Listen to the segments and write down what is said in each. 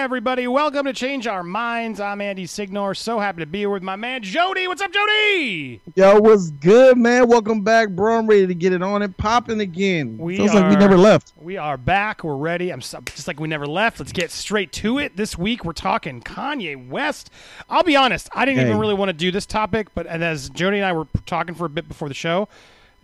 everybody. Welcome to Change Our Minds. I'm Andy Signor. So happy to be here with my man Jody. What's up, Jody? Yo, what's good, man? Welcome back, bro. I'm ready to get it on and popping again. We Feels are, like we never left. We are back. We're ready. I'm just like we never left. Let's get straight to it. This week we're talking Kanye West. I'll be honest. I didn't even really want to do this topic, but and as Jody and I were talking for a bit before the show,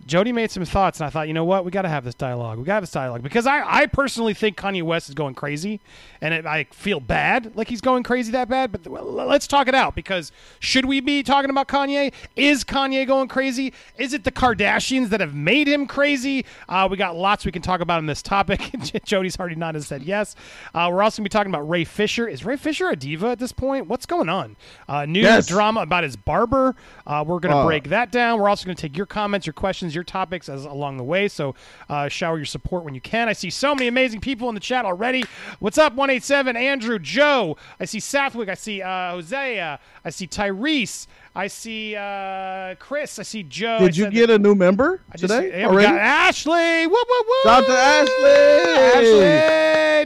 Jody made some thoughts, and I thought, you know what, we got to have this dialogue. We got to have this dialogue because I, I personally think Kanye West is going crazy, and it, I feel bad, like he's going crazy that bad. But well, let's talk it out because should we be talking about Kanye? Is Kanye going crazy? Is it the Kardashians that have made him crazy? Uh, we got lots we can talk about on this topic. Jody's already nodded and said yes. Uh, we're also going to be talking about Ray Fisher. Is Ray Fisher a diva at this point? What's going on? Uh, new Yes. drama about his barber. Uh, we're going to Uh. break that down. We're also going to take your comments, your questions, your topics as along the way. So uh, shower your support when you can. I see so many amazing people in the chat already. What's up, one eight seven Andrew Joe? I see Southwick. I see uh, Hosea. I see Tyrese. I see uh, Chris. I see Joe. I Did you get a new member I just- today yeah, already? Ashley. Woo, woo, woo. Shout out to Ashley.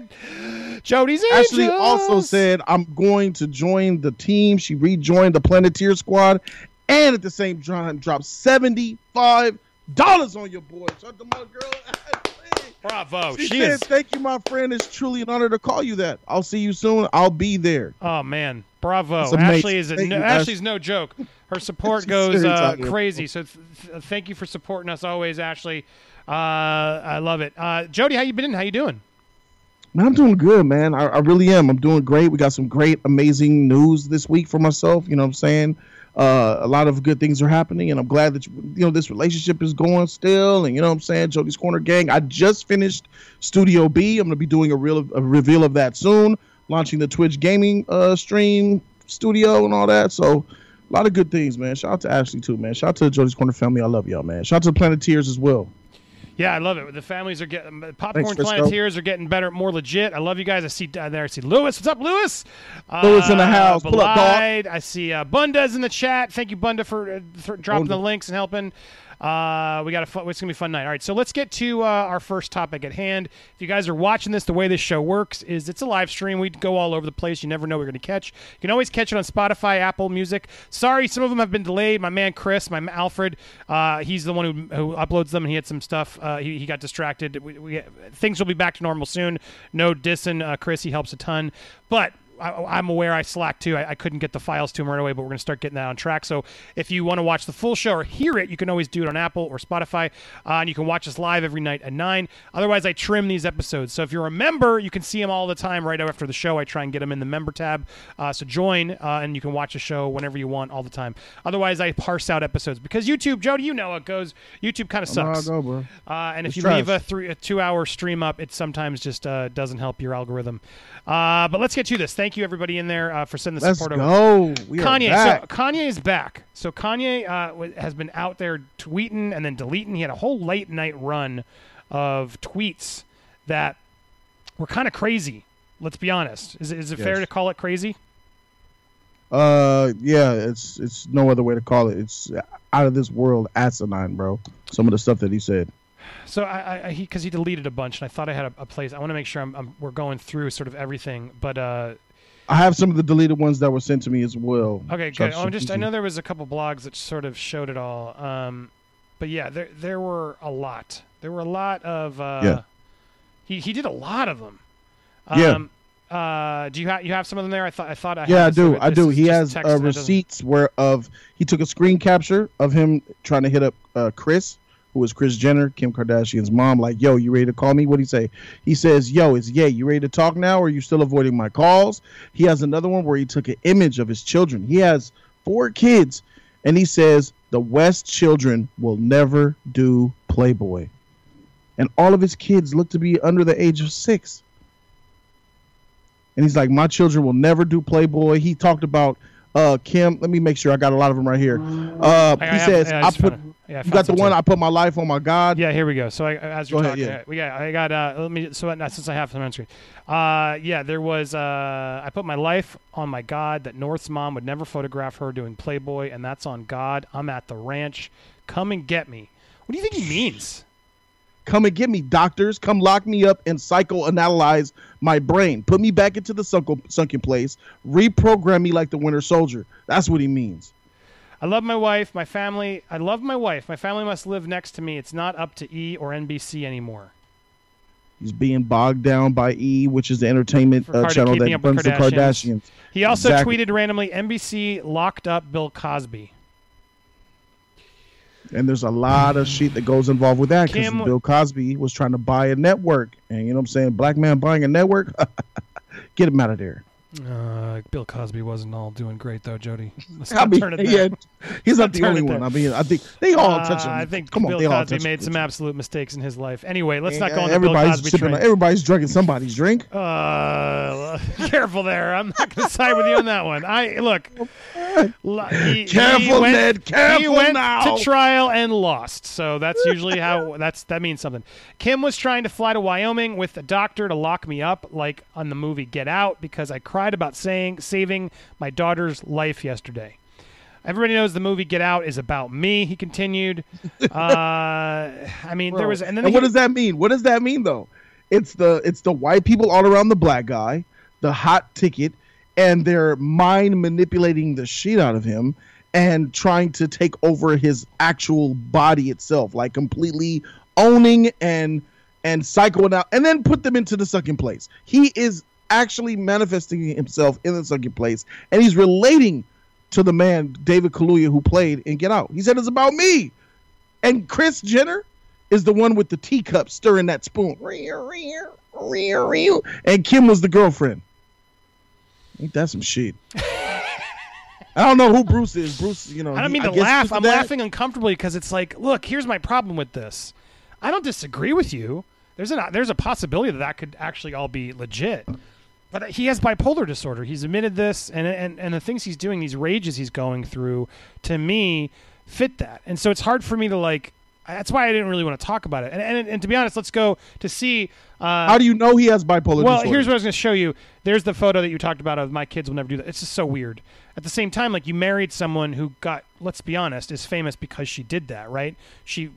Ashley. Jody's Ashley Angels. also said, I'm going to join the team. She rejoined the Planeteer squad and at the same time dropped $75 on your boy. Shout out to my girl. Bravo. She, She said, is. Thank you, my friend. It's truly an honor to call you that. I'll see you soon. I'll be there. Oh man, bravo! Ashley is a, no, you, Ash. Ashley's no joke. Her support goes uh, crazy. So th- th- thank you for supporting us always, Ashley. Uh, I love it. Uh, Jody, how you been? How you doing? Man, I'm doing good, man. I, I really am. I'm doing great. We got some great, amazing news this week for myself. You know what I'm saying? Uh, a lot of good things are happening, and I'm glad that you know this relationship is going still. And you know what I'm saying? Jody's Corner Gang. I just finished Studio B. I'm gonna be doing a real a reveal of that soon. Launching the Twitch gaming uh, stream studio and all that. So. A lot of good things, man. Shout out to Ashley too, man. Shout out to the Jody's Corner family. I love y'all, man. Shout out to the Planeteers as well. Yeah, I love it. The families are getting popcorn Thanks, planeteers are getting better, more legit. I love you guys. I see uh, there. I see Lewis. What's up, Lewis? Lewis in the Uh, house. Pull up, dog. I see uh, Bunda's in the chat. Thank you, Bunda, for, uh, for dropping Bunda. the links and helping. Uh, we got a fun, it's gonna be a fun night. All right, so let's get to uh, our first topic at hand. If you guys are watching this, the way this show works is it's a live stream. We go all over the place. You never know what you're gonna catch. You can always catch it on Spotify, Apple Music. Sorry, some of them have been delayed. My man Chris, my Alfred, uh, he's the one who, who uploads them, and he had some stuff. Uh, he, he got distracted. We, we, things will be back to normal soon. No dissing, uh, Chris. He helps a ton, but. I, I'm aware I slacked too. I, I couldn't get the files to him right away, but we're going to start getting that on track. So if you want to watch the full show or hear it, you can always do it on Apple or Spotify, uh, and you can watch us live every night at nine. Otherwise, I trim these episodes. So if you're a member, you can see them all the time right after the show. I try and get them in the member tab. Uh, so join, uh, and you can watch the show whenever you want, all the time. Otherwise, I parse out episodes because YouTube, Jody, you know it goes. YouTube kind of I know how sucks. go, bro. Uh, and if you trash. leave a, three, a two-hour stream up, it sometimes just uh, doesn't help your algorithm. Uh, but let's get to this. Thank you, everybody in there, uh, for sending the Let's support over. go. We are Kanye, so Kanye is back. So Kanye uh, w- has been out there tweeting and then deleting. He had a whole late night run of tweets that were kind of crazy. Let's be honest. Is, it- is it fair to call it crazy? Uh, yeah, it's it's no other way to call it. It's out of this world asinine, bro. Some of the stuff that he said. So I, I he because he deleted a bunch, and I thought I had a, a place. I want to make sure I'm, I'm we're going through sort of everything. But uh, I have some of the deleted ones that were sent to me as well. Okay, good. I'm to just I know there was a couple blogs that sort of showed it all. Um, but yeah, there there were a lot. There were a lot of uh, Yeah. He he did a lot of them. Yeah. Um, uh, do you have you have some of them there? I thought I thought I Yeah, I do. I do. He has uh, and it doesn't- receipts where of he took a screen capture of him trying to hit up uh, Chris, who was Kris Jenner, Kim Kardashian's mom. Like, yo, you ready to call me? What would he say? He says, yo, is yeah, you ready to talk now, or are you still avoiding my calls? He has another one where he took an image of his children. He has four kids, and he says the West children will never do Playboy, and all of his kids look to be under the age of six. And he's like, my children will never do Playboy. He talked about uh Kim. Let me make sure I got a lot of them right here. Uh, I- I he have- says, yeah, I I put. Yeah, I You got the one too. I put my life on my God. Yeah, here we go. So I, as you're Go ahead, talking, yeah. we got I got uh, let me so uh, since I have some on screen. Uh, yeah, there was uh, I put my life on my God that North's mom would never photograph her doing Playboy, and that's on God. I'm at the ranch. Come and get me. What do you think he means? Come and get me, doctors. Come lock me up and psychoanalyze my brain. Put me back into the sunken, sunken place. Reprogram me like the Winter Soldier. That's what he means. I love my wife, my family. I love my wife. My family must live next to me. It's not up to E or NBC anymore. He's being bogged down by E, which is the entertainment uh, channel that runs the Kardashians. He also Exactly. tweeted randomly NBC locked up Bill Cosby. And there's a lot of shit that goes involved with that because Bill Cosby was trying to buy a network. And you know what I'm saying? Black man buying a network? Get him out of there. Uh, Bill Cosby wasn't all doing great though, Jody. Let's I mean, turn it yeah, he's not the only one. I mean, I think they all Uh, touch him. I think Come on, Bill they all Cosby touch made him. some absolute mistakes in his life. Anyway, let's not go on the Bill everybody's Cosby train. Everybody's drinking somebody's drink. Uh, careful there. I'm not going to side with you on that one. I look. He, Careful, he went, Ned, He went now. to trial and lost. So that's usually how that's that means something. Kim was trying to fly to Wyoming with a doctor to lock me up, like on the movie Get Out, because I cried about saying saving my daughter's life yesterday. Everybody knows the movie Get Out is about me. He continued. Uh, I mean, there was, and then and he- what does that mean? What does that mean though? It's the it's the white people all around the black guy, the hot ticket, and they're mind manipulating the shit out of him and trying to take over his actual body itself, like completely owning and and psychoing out, and then put them into the second place. He is actually manifesting himself in the second place, and he's relating to the man David Kaluuya who played in Get Out. He said it's about me, and Kris Jenner is the one with the teacup stirring that spoon. And Kim was the girlfriend. Ain't that some shit? I don't know who Bruce is. Bruce, you know. I don't he- mean to laugh. I'm that- laughing uncomfortably because it's like, look, here's my problem with this. I don't disagree with you. There's a there's a possibility that that could actually all be legit. But he has bipolar disorder. He's admitted this, and and and the things he's doing, these rages he's going through, to me, fit that. And so it's hard for me to like. That's why I didn't really want to talk about it. And and, and to be honest, let's go to see. Uh, How do you know he has bipolar well, disorder? here's what I was going to show you. There's the photo that you talked about of my kids will never do that. It's just so weird. At the same time, like you married someone who got, let's be honest, is famous because she did that, right? She,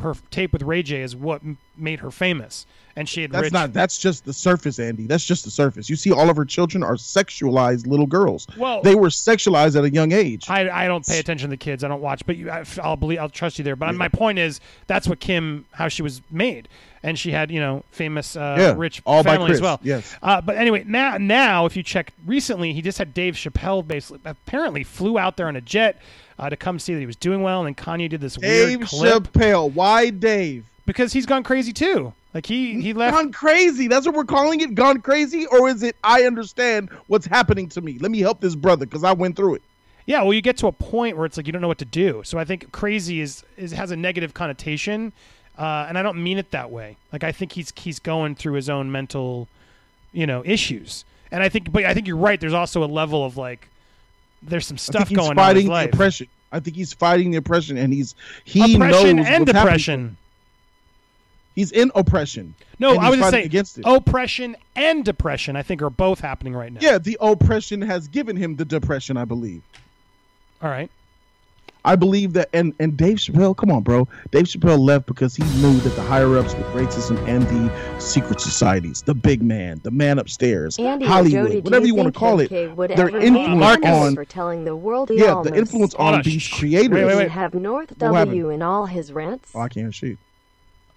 her tape with Ray J is what m- made her famous, and she had That's rich. not. That's just the surface, Andy. That's just the surface. You see, all of her children are sexualized little girls. Well- they were sexualized at a young age. I, I don't pay attention to the kids. I don't watch, but you, I, will believe I'll trust you there. But my point is that's what Kim, how she was made, and she had you know famous, uh, Yeah, rich all family as well. yes. Uh, but anyway, now now if you check recently, he just had Dave Chappelle basically apparently flew out there on a jet uh, to come see that he was doing well, and then Kanye did this Dave weird clip Chappelle. Why Dave? because he's gone crazy too. Like he he left. Gone crazy. That's what we're calling it. Gone crazy, or is it? I understand what's happening to me. Let me help this brother because I went through it. Yeah, well, you get to a point where it's like you don't know what to do. So I think crazy is, is has a negative connotation, uh, and I don't mean it that way. Like I think he's he's going through his own mental, you know, issues. And I think, but I think you're right. There's also a level of like, there's some stuff he's going on in fighting the oppression. I think he's fighting the oppression, and he's he oppression knows and what's happening. depression. He's in oppression. No, I was just saying against it. oppression and depression. I think are both happening right now. Yeah, the oppression has given him the depression. I believe. All right. I believe that, and and Dave Chappelle, come on, bro. Dave Chappelle left because he knew that the higher ups with racism and the secret societies, the big man, the man upstairs, Andy Hollywood, Jody, whatever you, want to call it, their influence on for telling the world he yeah, the influence on on, these creators. Wait, wait, wait. have North What W happened? in all his rants. Oh, I can't shoot.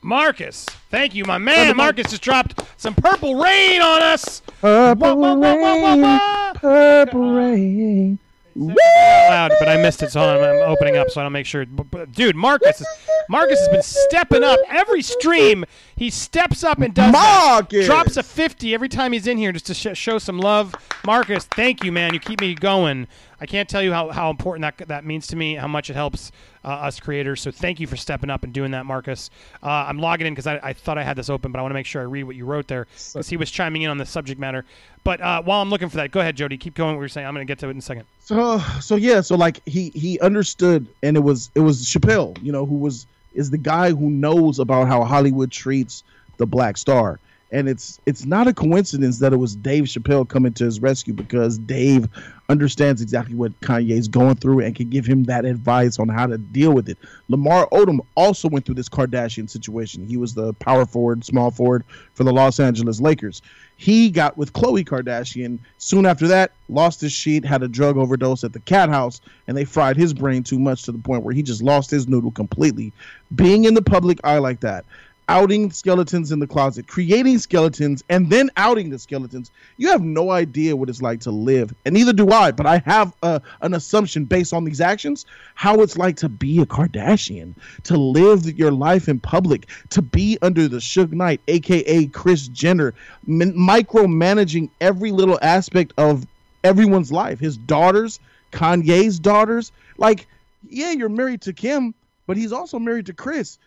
Marcus, thank you, my man. Marcus just dropped some purple rain on us. Purple Wah, wah, wah, wah, wah, rain, wah. purple rain. Loud, but I missed it, so I'm, I'm opening up, so I don't make sure. But, but, dude, Marcus, Marcus has been stepping up every stream. He steps up and does that. Marcus! drops a fifty every time he's in here just to sh- show some love. Marcus, thank you, man. You keep me going. I can't tell you how, how important that that means to me, how much it helps uh, us creators. So thank you for stepping up and doing that, Marcus. Uh, I'm logging in because I, I thought I had this open, but I want to make sure I read what you wrote there because he was chiming in on the subject matter. But uh, while I'm looking for that, go ahead, Jody. Keep going. What you're saying. I'm going to get to it in a second. So so yeah, so like he he understood, and it was it was Chappelle, you know, who was is the guy who knows about how Hollywood treats the black star, and it's it's not a coincidence that it was Dave Chappelle coming to his rescue because Dave understands exactly what Kanye's going through and can give him that advice on how to deal with it. Lamar Odom also went through this Kardashian situation. He was the power forward, small forward for the Los Angeles Lakers. He got with Khloe Kardashian. Soon after that, lost his sheet, had a drug overdose at the cat house, and they fried his brain too much to the point where he just lost his noodle completely. Being in the public eye like that, outing skeletons in the closet, creating skeletons, and then outing the skeletons. You have no idea what it's like to live, and neither do I. But I have a, an assumption based on these actions how it's like to be a Kardashian, to live your life in public, to be under the Suge Knight, aka Kris Jenner, micromanaging every little aspect of everyone's life. His daughters, Kanye's daughters, like. Yeah, you're married to Kim, but he's also married to Kris.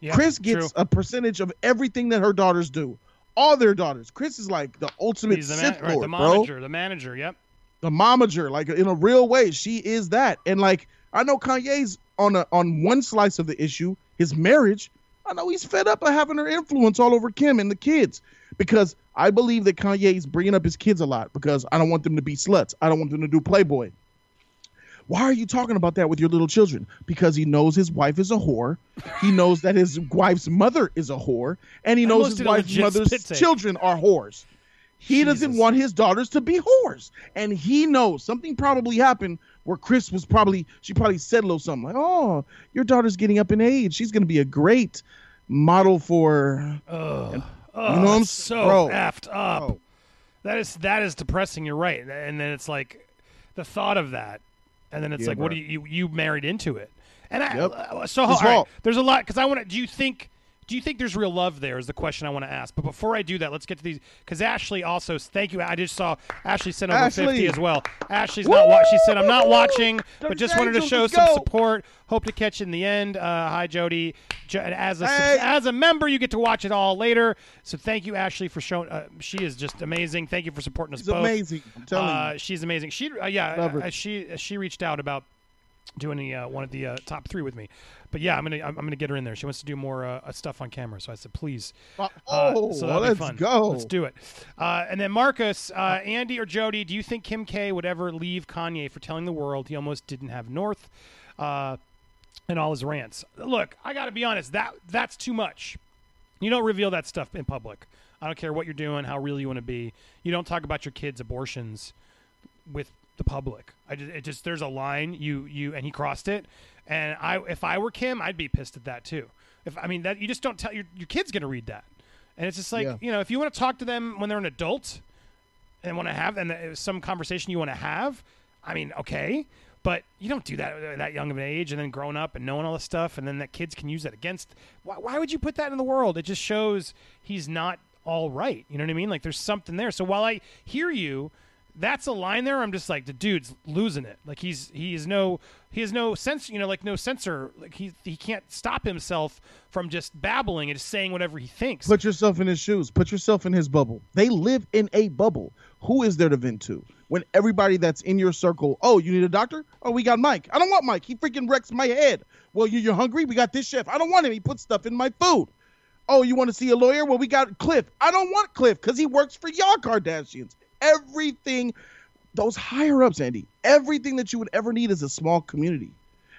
Yeah, Kris gets true. a percentage of everything that her daughters do. All their daughters. Chris is like the ultimate He's the, Sith man, right, Lord, the bro. manager. The manager. Yep. The momager, like in a real way, she is that. And like I know Kanye's on a on one slice of the issue, his marriage. I know he's fed up of having her influence all over Kim and the kids because I believe that Kanye's bringing up his kids a lot because I don't want them to be sluts. I don't want them to do Playboy. Why are you talking about that with your little children? Because he knows his wife is a whore. He knows that his wife's mother is a whore, and he knows his wife's mother's children are whores. He doesn't want his daughters to be whores, and he knows something probably happened where Chris was probably she probably said a little something like, "Oh, your daughter's getting up in age. She's going to be a great model for." Ugh. You Ugh, know what I'm so bro, effed up. bro. That is that is depressing. You're right. And then it's like the thought of that, and then it's Yeah, like, what do you, you you married into it? And I, Yep. uh, so right, there's a lot because I want to. Do you think? Do you think there's real love there? Is the question I want to ask. But before I do that, let's get to these because Ashley also. Thank you. I just saw Ashley sent over Ashley. fifty as well. Ashley's not. watching. she said, "I'm not watching, but just wanted to show some go." support. Hope to catch you in the end." Uh, hi, Jody. Jo- as a Hey. as a member, you get to watch it all later. So thank you, Ashley, for showing. Uh, she is just amazing. Thank you for supporting us It's both. amazing. I'm telling Uh, she's amazing. She, uh, yeah, uh, she she reached out about doing the uh, one of the uh, top three with me. But yeah, I'm gonna I'm, I'm gonna get her in there. She wants to do more uh, stuff on camera. So I said, please. Uh, Uh, oh, so that'll let's fun. go. Let's do it. Uh, and then Marcus, uh, Andy or Jody, do you think Kim K would ever leave Kanye for telling the world he almost didn't have North, uh, and all his rants? Look, I got to be honest. That that's too much. You don't reveal that stuff in public. I don't care what you're doing, how real you want to be. You don't talk about your kids' abortions with the public. I just, it just there's a line you you and he crossed it, and I if I were Kim, I'd be pissed at that too. If I mean that you just don't tell your your kid's gonna read that, and it's just like Yeah. you know if you want to talk to them when they're an adult, and want to have and some conversation you want to have, I mean okay. But you don't do that at that young of an age, and then growing up and knowing all this stuff, and then that kids can use that against. Why, why would you put that in the world? It just shows he's not all right. You know what I mean? Like there's something there. So while I hear you, that's a line there. I'm just like the dude's losing it. Like he's he is no he has no sense. You know, like no censor. Like he he can't stop himself from just babbling and just saying whatever he thinks. Put yourself in his shoes. Put yourself in his bubble. They live in a bubble. Who is there to vent to? When everybody that's in your circle, oh, you need a doctor? Oh, we got Mike. I don't want Mike. He freaking wrecks my head. Well, you, you're hungry? We got this chef. I don't want him. He puts stuff in my food. Oh, you want to see a lawyer? Well, we got Cliff. I don't want Cliff because he works for y'all Kardashians. Everything, those higher ups, Andy, everything that you would ever need is a small community.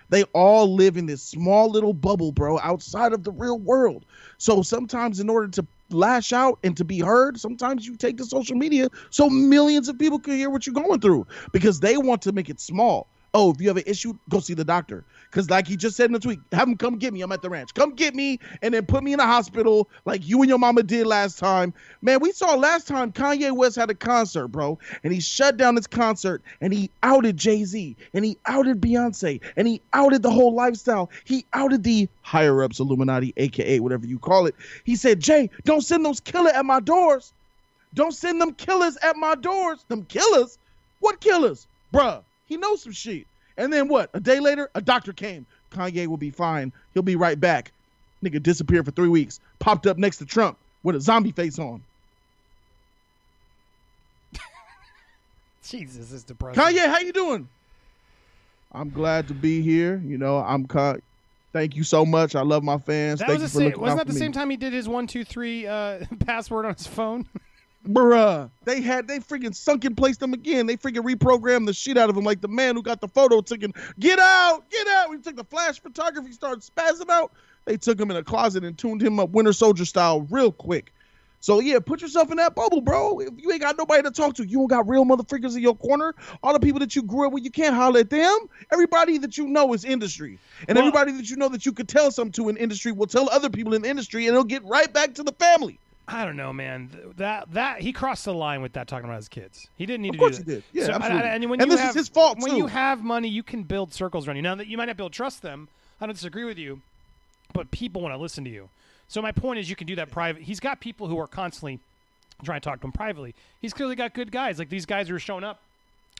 They all live in this small little bubble, bro, outside of the real world. So sometimes, in order to lash out and to be heard, sometimes you take to social media so millions of people can hear what you're going through because they want to make it small. Oh, if you have an issue, go see the doctor. Because, like he just said in the tweet, have him come get me. I'm at the ranch. Come get me and then put me in the hospital like you and your mama did last time. Man, we saw last time Kanye West had a concert, bro, and he shut down his concert and he outed Jay Z and he outed Beyonce and he outed the whole lifestyle. He outed the higher ups, Illuminati, aka whatever you call it. He said, Jay, don't send those killers at my doors. Don't send them killers at my doors. Them killers? What killers? Bruh, he knows some shit. And then what? A day later, a doctor came. Kanye will be fine. He'll be right back. Nigga disappeared for three weeks. Popped up next to Trump with a zombie face on. Jesus, it's depressing. Kanye, how you doing? I'm glad to be here. You know, I'm ca- Thank you so much. I love my fans. That Thank was you for same, wasn't that the me. same time he did his one two three uh, password on his phone? Bruh, they had they freaking sunken placed them again. They freaking reprogrammed the shit out of him, like the man who got the photo taken. Get out, get out. We took the flash photography, started spazzing out. They took him in a closet and tuned him up Winter Soldier style real quick. So yeah, put yourself in that bubble, bro. If you ain't got nobody to talk to, you don't got real motherfuckers in your corner. All the people that you grew up with, you can't holler at them. Everybody that you know is industry, and Well- everybody that you know that you could tell something to in industry will tell other people in the industry, and it'll get right back to the family. I don't know, man. That that he crossed the line with that talking about his kids. He didn't need Of to course do he that. did. Yeah, So, absolutely. And, when And you this is his fault, When too. you have money, you can build circles around you. Now that you might not be able to trust them, I don't disagree with you, but people want to listen to you. So my point is, you can do that private. He's got people who are constantly trying to talk to him privately. He's clearly got good guys, like these guys who are showing up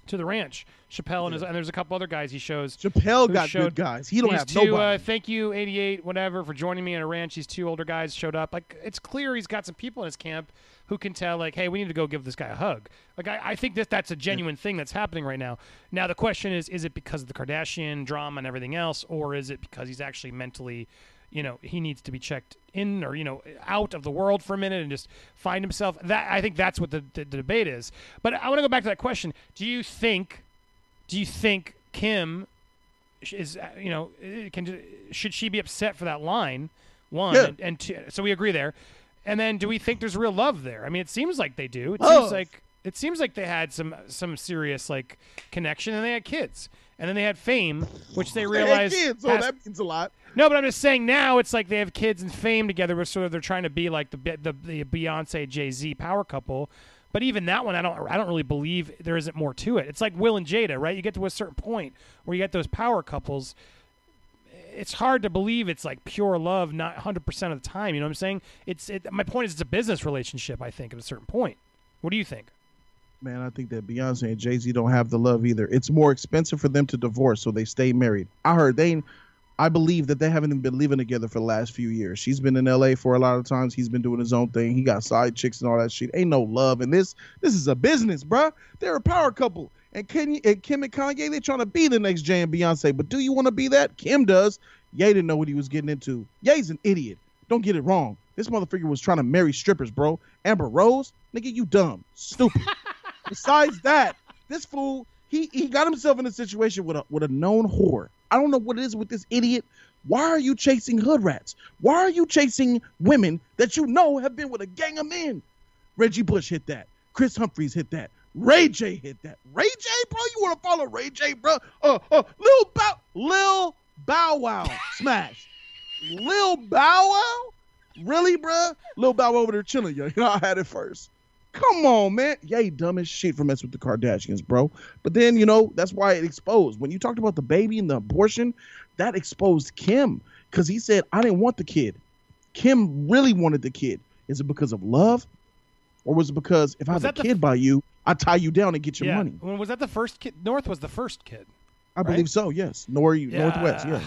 to the ranch. Chappelle and, his, and there's a couple other guys he shows. Chappelle got showed- good guys. He don't have two, nobody. Uh, thank you, 88, whatever, for joining me on a ranch. These two older guys showed up. Like, it's clear he's got some people in his camp who can tell, like, hey, we need to go give this guy a hug. Like, I, I think that that's a genuine thing that's happening right now. Now, the question is, is it because of the Kardashian drama and everything else, or is it because he's actually mentally, you know, he needs to be checked in or, you know, out of the world for a minute and just find himself? That I think that's what the, the, the debate is. But I want to go back to that question. Do you think, do you think Kim is uh, you know uh, can should she be upset for that line one Yeah. and, and two, so we agree there and then do we think there's real love there i mean it seems like they do it Love. seems like it seems like they had some some serious like connection and they had kids and then they had fame which they They had realized kids, so has- that means a lot. No, but I'm just saying now it's like they have kids and fame together, where sort of they're trying to be like the the, the Beyonce Jay Z power couple. But even that one, I don't I don't really believe there isn't more to it. It's like Will and Jada, right? You get to a certain point where you get those power couples. It's hard to believe it's like pure love, not 100 percent of the time. You know what I'm saying? It's it, my point is it's a business relationship. I think at a certain point. What do you think? Man, I think that Beyonce and Jay Z don't have the love either. It's more expensive for them to divorce, so they stay married. I heard they, I believe that they haven't even been living together for the last few years. She's been in L.A. for a lot of times. He's been doing his own thing. He got side chicks and all that shit. Ain't no love in this. This is a business, bruh. They're a power couple. And Kim, and Kim and Kanye, they trying to be the next Jay and Beyonce. But do you want to be that? Kim does. Ye didn't know what he was getting into. Ye's an idiot. Don't get it wrong. This motherfucker was trying to marry strippers, bro. Amber Rose, nigga, you dumb, stupid. Besides that, this fool, he he got himself in a situation with a with a known whore. I don't know what it is with this idiot. Why are you chasing hood rats? Why are you chasing women that you know have been with a gang of men? Reggie Bush hit that. Kris Humphries hit that. Ray J hit that. Ray J, bro, you want to follow Ray J, bro? Uh, uh, Lil Bow, Lil Bow Wow, smash. Lil Bow Wow, really, bro? Lil Bow Wow over there chilling, yo. You know, I had it first. Come on, man. Yay, dumb as shit for messing with the Kardashians, bro. But then, you know, that's why it exposed. When you talked about the baby and the abortion, that exposed Kim because he said, I didn't want the kid. Kim really wanted the kid. Is it because of love? Or was it because if I Was have a kid by you, I tie you down and get your yeah. money? When was that the first kid? North was the first kid. I believe so, yes. Nor North West, yeah.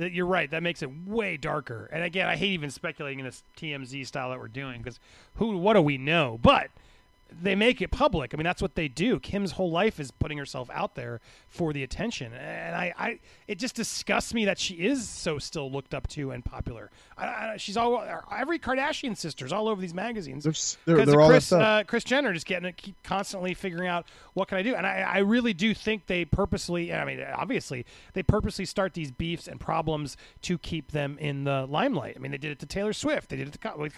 Uh, You're right. That makes it way darker. And again, I hate even speculating in this TMZ style that we're doing because who, what do we know? But they make it public. I mean, that's what they do. Kim's whole life is putting herself out there for the attention, and I, I it just disgusts me that she is so still looked up to and popular. I, I, she's all every Kardashian sister's all over these magazines They're, they're, because Chris uh, Kris Jenner just getting it, keep constantly figuring out what can I do, and I, I really do think they purposely. I mean, obviously, they purposely start these beefs and problems to keep them in the limelight. I mean, they did it to Taylor Swift, they did it to Con- with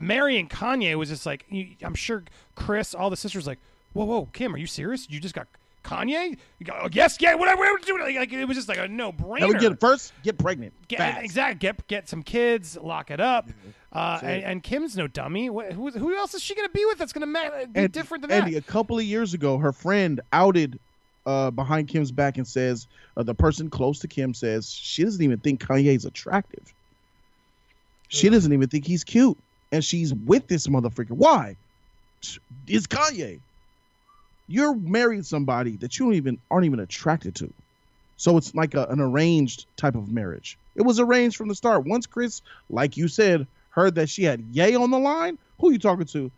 Kanye. and Kanye was just like I'm sure Chris, all the sisters, like, whoa, whoa, Kim, are you serious? You just got. Kanye? You go, oh, yes, yeah, whatever. whatever like, like, it was just like a no brainer. Get first, get pregnant. Get, exactly. Get get some kids, lock it up. Uh, and, and Kim's no dummy. Who, who else is she going to be with that's going to be And- different than Andy, that? a couple of years ago, her friend outed uh, behind Kim's back and says uh, the person close to Kim says she doesn't even think Kanye's attractive. She doesn't even think he's cute, and she's with this motherfucker. Why? It's Kanye. You're married somebody that you don't even aren't even attracted to, so it's like a, an arranged type of marriage. It was arranged from the start. Once Chris, like you said, heard that she had Yay on the line, who you talking to?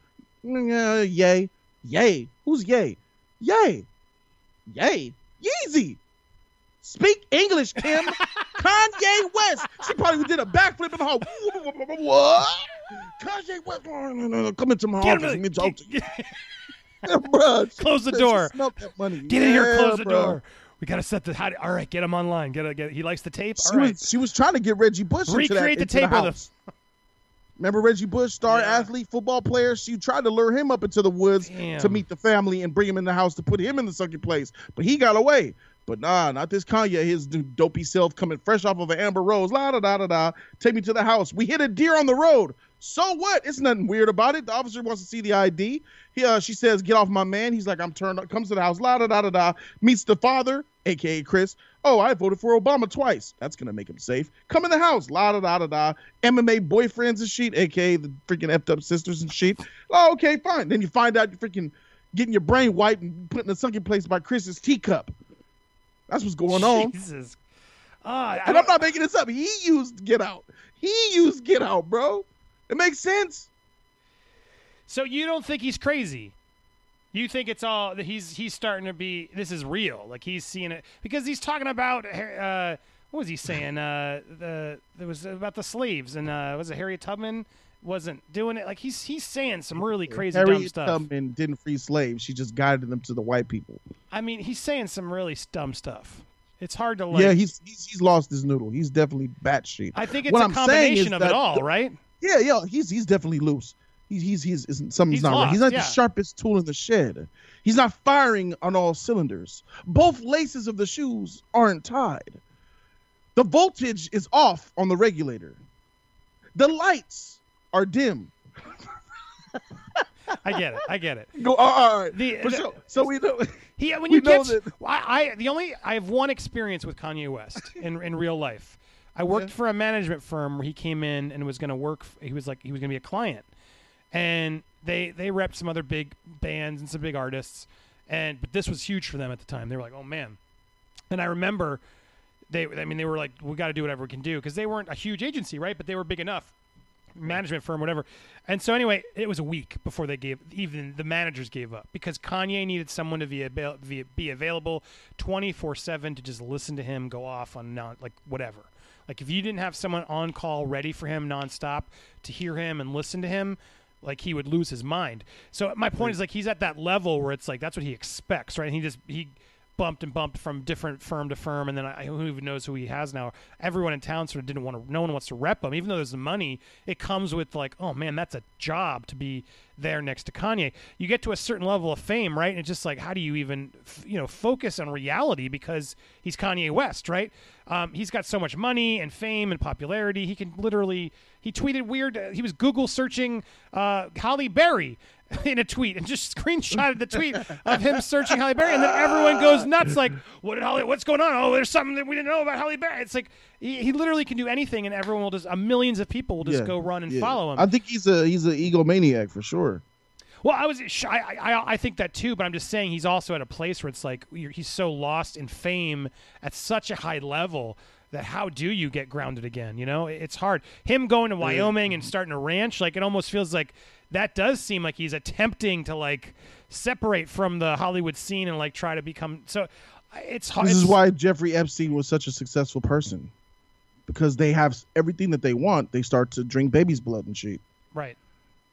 Uh, yay. Yay. Who's Yay? Yay. Yay. Yeezy. Speak English, Kim. Kanye West. She probably did a backflip in the hall. What? Kanye West, no, no, no, come into my Get office. Let talk to you. Yeah, bruh. Close the door. smelled that money. Get in here, Yeah, close the bruh. door. We gotta set the. How, all right, get him online. Get, get. He likes the tape. She All right. was she was trying to get Reggie Bush into that, Recreate the tape of the- house. Remember Reggie Bush, star Yeah. athlete, football player? She tried to lure him up into the woods Damn. to meet the family and bring him in the house to put him in the sunken place. But he got away. But nah, not this Kanye, his dopey self coming fresh off of an Amber Rose. La da da da da. Take me to the house. We hit a deer on the road. So what? It's nothing weird about it. The officer wants to see the ID. He, uh, she says, "Get off my man." He's like, "I'm turned." up. Comes to the house. La da da da da. Meets the father, aka Chris. Oh, I voted for Obama twice. That's gonna make him safe. Come in the house. La da da da da. MMA boyfriends and shit, aka the freaking effed up sisters and shit. Oh, okay, fine. Then you find out you're freaking getting your brain wiped and put in a sunken place by Chris's teacup. That's what's going on. Jesus. I And I'm don't- making this up. He used Get Out. He used Get Out, bro. It makes sense. So you don't think he's crazy? You think it's all that he's he's starting to be this is real. Like he's seeing it because he's talking about uh what was he saying? Uh the it was about the slaves and uh was it Harriet Tubman wasn't doing it like he's he's saying some really crazy dumb stuff. Tubman didn't free slaves. She just guided them to the white people. I mean, he's saying some really dumb stuff. It's hard to like yeah, he's, he's he's lost his noodle. He's definitely batshit. I think it's what a I'm combination of it all, the- right? Yeah, yeah, he's he's definitely loose. He's he's he's, he's something's He's not right. He's not yeah. the sharpest tool in the shed. He's not firing on all cylinders. Both laces of the shoes aren't tied. The voltage is off on the regulator. The lights are dim. I get it. I get it. Go all right. The- For the- sure. So we know. He when We you know catch, that- I, I the only I have one experience with Kanye West in in real life. I worked Yeah. for a management firm where he came in and was going to work. He was like he was going to be a client, and they they repped some other big bands and some big artists, and but this was huge for them at the time. They were like, oh man, and I remember they I mean they were like we got to do whatever we can do because they weren't a huge agency right, but they were big enough management firm, whatever. And so anyway, it was a week before they gave even the managers gave up because Kanye needed someone to be, avail- be, available twenty four seven to just listen to him go off on non like whatever. Like if you didn't have someone on call ready for him nonstop to hear him and listen to him, like he would lose his mind. So my point is like he's at that level where it's like that's what he expects, right? And he just he bumped and bumped from different firm to firm, and then I, who even knows who he has now? Everyone in town sort of didn't want to. No one wants to rep him, even though there's the money. It comes with like, oh man, that's a job to be there next to Kanye. You get to a certain level of fame, right? And it's just like, how do you even, f- you know, focus on reality because he's Kanye West, right? Um, he's got so much money and fame and popularity. He can literally. He tweeted weird. Uh, he was Google searching uh, Halle Berry in a tweet and just screenshotted the tweet of him searching Halle Berry, and then everyone goes nuts. Like, what did Holly? What's going on? Oh, there's something that we didn't know about Halle Berry. It's like he, he literally can do anything, and everyone will just uh, millions of people will just Yeah, go run and yeah. follow him. I think he's a he's an egomaniac for sure. Well, I was I, I I think that too, but I'm just saying he's also at a place where it's like you're, he's so lost in fame at such a high level that how do you get grounded again? You know, it's hard. Him going to Wyoming and starting a ranch, like it almost feels like that does seem like he's attempting to like separate from the Hollywood scene and like try to become so. It's hard. This is why Jeffrey Epstein was such a successful person, because they have everything that they want. They start to drink baby's blood and shit. right.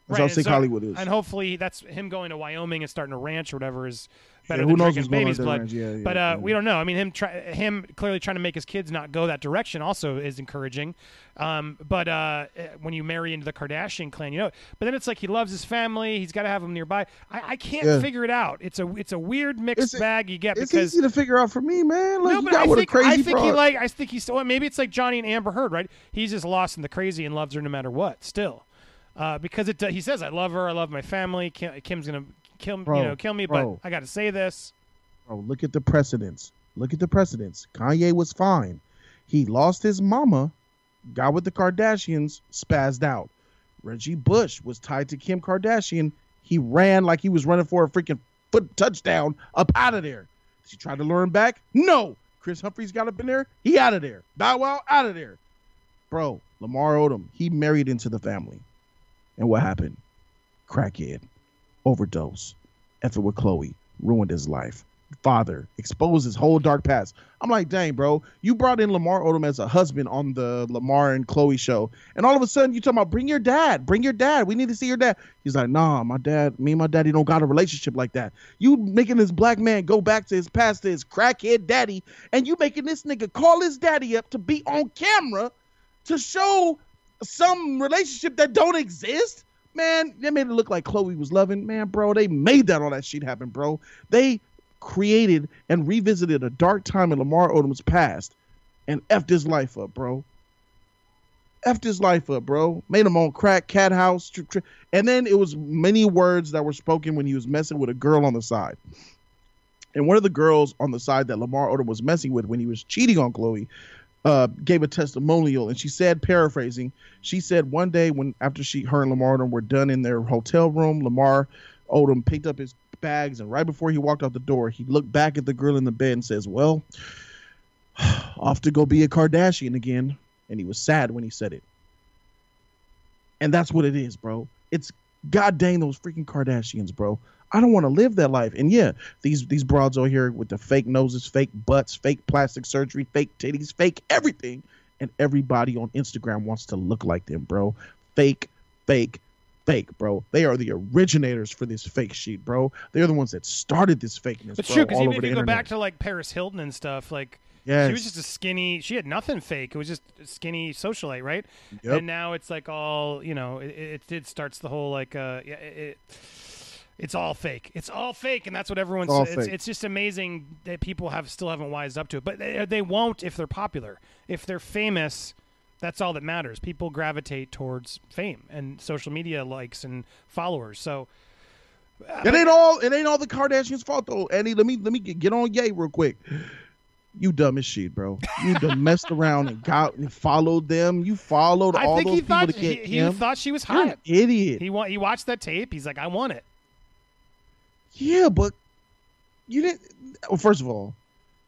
That's how and sick so- Hollywood is. And hopefully that's him going to Wyoming and starting a ranch or whatever is better who than knows drinking baby's blood. Yeah, yeah, but uh, yeah. we don't know. I mean, him try, him clearly trying to make his kids not go that direction also is encouraging. Um, but uh, eh, when you marry into the Kardashian clan, you know. But then it's like he loves his family. He's got to have them nearby. I, I can't Yeah. figure it out. It's a it's a weird mixed It's- bag you get It's because easy to figure out for me, man. Like no, you but got I think a crazy I think he like I think he's well, maybe it's like Johnny and Amber Heard, right? He's just lost in the crazy and loves her no matter what. Still, uh, because it he says I love her, I love my family. Kim, Kim's gonna kill Bro, you know kill me, bro. but I got to say this. Bro, look at the precedents. Look at the precedents. Kanye was fine. He lost his mama, got with the Kardashians, spazzed out. Reggie Bush was tied to Kim Kardashian. He ran like he was running for a freaking foot touchdown up out of there. Did he try to lure him back? No. Kris Humphries got up in there. He out of there. Bow Wow out of there. Bro, Lamar Odom, he married into the family. And what happened? Crackhead, overdose, effort with Khloe, ruined his life. father, expose his whole dark past. I'm like, dang, bro, you brought in Lamar Odom as a husband on the Lamar and Khloe show, and all of a sudden you talking about bring your dad, bring your dad. We need to see your dad. He's like, nah, my dad, me and my daddy don't got a relationship like that. You making this black man go back to his past, to his crackhead daddy, and you making this nigga call his daddy up to be on camera to show some relationship that don't exist. Man, they made it look like Khloe was loving. Man, bro, they made that all that shit happen, bro. They created and revisited a dark time in Lamar Odom's past and effed his life up, bro. Effed his life up, bro. Made him on crack, cat house. Tr- tr- and then it was many words that were spoken when he was messing with a girl on the side. And one of the girls on the side that Lamar Odom was messing with when he was cheating on Khloe uh, gave a testimonial, and she said, paraphrasing, she said one day when after she, her and Lamar Odom were done in their hotel room, Lamar Odom picked up his bags, and right before he walked out the door, he looked back at the girl in the bed and says, "Well, off to go be a Kardashian again." And he was sad when he said it. And that's what it is, bro. It's god dang those freaking Kardashians, bro. I don't want to live that life. And yeah, these these broads over here with the fake noses, fake butts, fake plastic surgery, fake titties, fake everything, and everybody on Instagram wants to look like them, bro. Fake, fake, fake, bro. They are the originators for this fake shit, bro. They're the ones that started this fakeness. It's bro, true because even if you go internet. back to like Paris Hilton and stuff, like yes. she was just a skinny. She had nothing fake. It was just skinny socialite, right? Yep. And now it's like all you know. It, it, it starts the whole like uh yeah it. It it's all fake. It's all fake, and that's what everyone's. all It's, it's just amazing that people have still haven't wised up to it, but they, they won't if they're popular. If they're famous, that's all that matters. People gravitate towards fame and social media likes and followers. So uh, It ain't all. It ain't all the Kardashians' fault though. Annie, let me let me get, get on Ye real quick. You dumb as shit, bro. You done messed around and got and followed them. You followed I all think those he people thought to he, get he thought she was You're an hot. idiot. He wa- he watched that tape. He's like, I want it. Yeah, but you didn't. Well, first of all,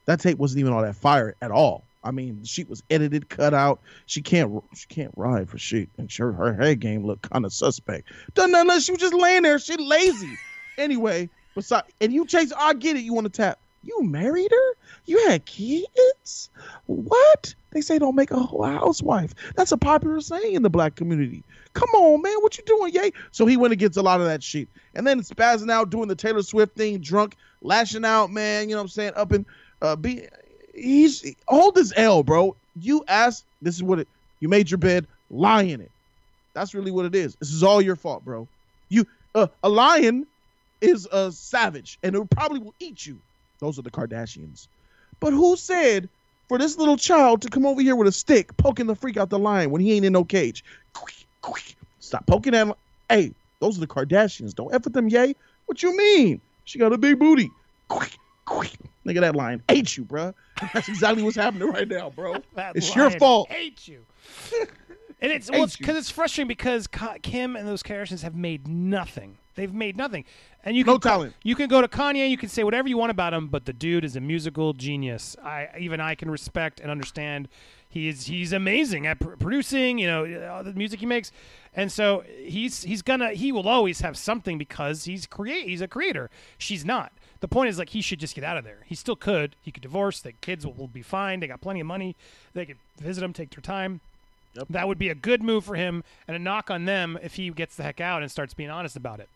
that tape wasn't even all that fire at all. I mean, she was edited, cut out. She can't. She can't ride for shit, and sure, her head game looked kind of suspect. Done nothing. else. She was just laying there. She lazy. anyway, besides, and you chase. I get it. You want to tap. You married her. You had kids. What? They say don't make a whole housewife. That's a popular saying in the black community. Come on, man. What you doing, yay? So he went against a lot of that shit. And then spazzing out, doing the Taylor Swift thing, drunk, lashing out, man. You know what I'm saying? Up and uh, be, he's, hold this L, bro. You asked, this is what it, you made your bed, lie in it. That's really what it is. This is all your fault, bro. You, uh, a lion is a savage and it probably will eat you. Those are the Kardashians. But who said for this little child to come over here with a stick poking the freak out the lion when he ain't in no cage? Stop poking at. him. Hey, those are the Kardashians. Don't F with them, yay. What you mean? She got a big booty. Nigga, that lion ate you, bruh. That's exactly what's happening right now, bro. It's your fault. Hate you. and it's Hate well, it's because it's frustrating because Kim and those Kardashians have made nothing. They've made nothing, and you can No talent. You can go to Kanye. You can say whatever you want about him, but the dude is a musical genius. I even I can respect and understand. He is he's amazing at pr- producing. You know the music he makes, and so he's he's gonna he will always have something because he's create he's a creator. She's not. The point is like he should just get out of there. He still could. He could divorce. The kids will, will be fine. They got plenty of money. They could visit him, take their time. Yep. That would be a good move for him and a knock on them if he gets the heck out and starts being honest about it.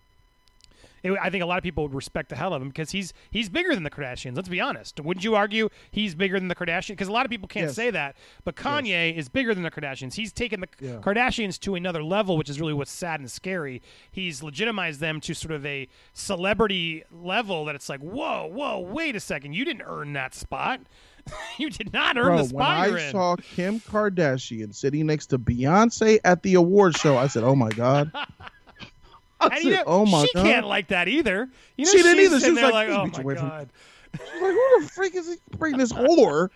It- I think a lot of people would respect the hell of him because he's he's bigger than the Kardashians. Let's be honest. Wouldn't you argue he's bigger than the Kardashians? Because a lot of people can't Yes. say that, but Kanye is bigger than the Kardashians. He's taken the Yeah. Kardashians to another level, which is really what's sad and scary. He's legitimized them to sort of a celebrity level that it's like, whoa, whoa, wait a second, you didn't earn that spot. you did not earn Bro, the when spot you're I in. saw Kim Kardashian sitting next to Beyonce at the award show, I said, "Oh my god." And you know, "Oh my she god." She can't like that either. You know, She didn't either. She was like, like, oh my way from- god. She's like, who the freak is he bringing this whore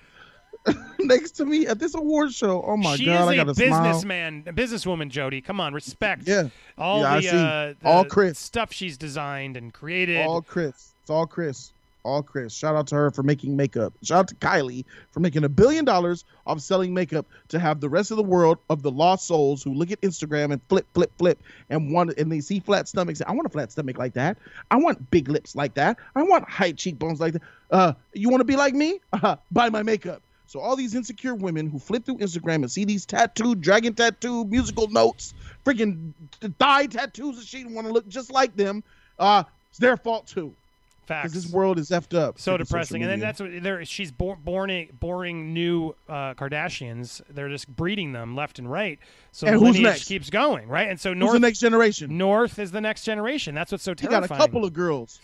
next to me at this award show? Oh my she god, I is a got to smile. businessman, a businesswoman, Jody. Come on, respect. Yeah. all Yeah, the, uh, the All Chris. stuff she's designed and created. All Chris. It's all Chris. All Chris. Shout out to her for making makeup. Shout out to Kylie for making a billion dollars off selling makeup to have the rest of the world of the lost souls who look at Instagram and flip, flip, flip, and want and they see flat stomachs. I want a flat stomach like that. I want big lips like that. I want high cheekbones like that. Uh, you want to be like me? Uh, buy my makeup. So all these insecure women who flip through Instagram and see these tattooed dragon tattoo musical notes, freaking thigh tattoos, and she want to look just like them. Uh, it's their fault too. Facts. Because this world is effed up. so depressing, and then that's what they're. She's born, boring, boring new uh, Kardashians. They're just breeding them left and right. So And the who's next? keeps going, right? And so Who's North, the next generation? North is the next generation. That's what's so You terrifying. got a couple of girls.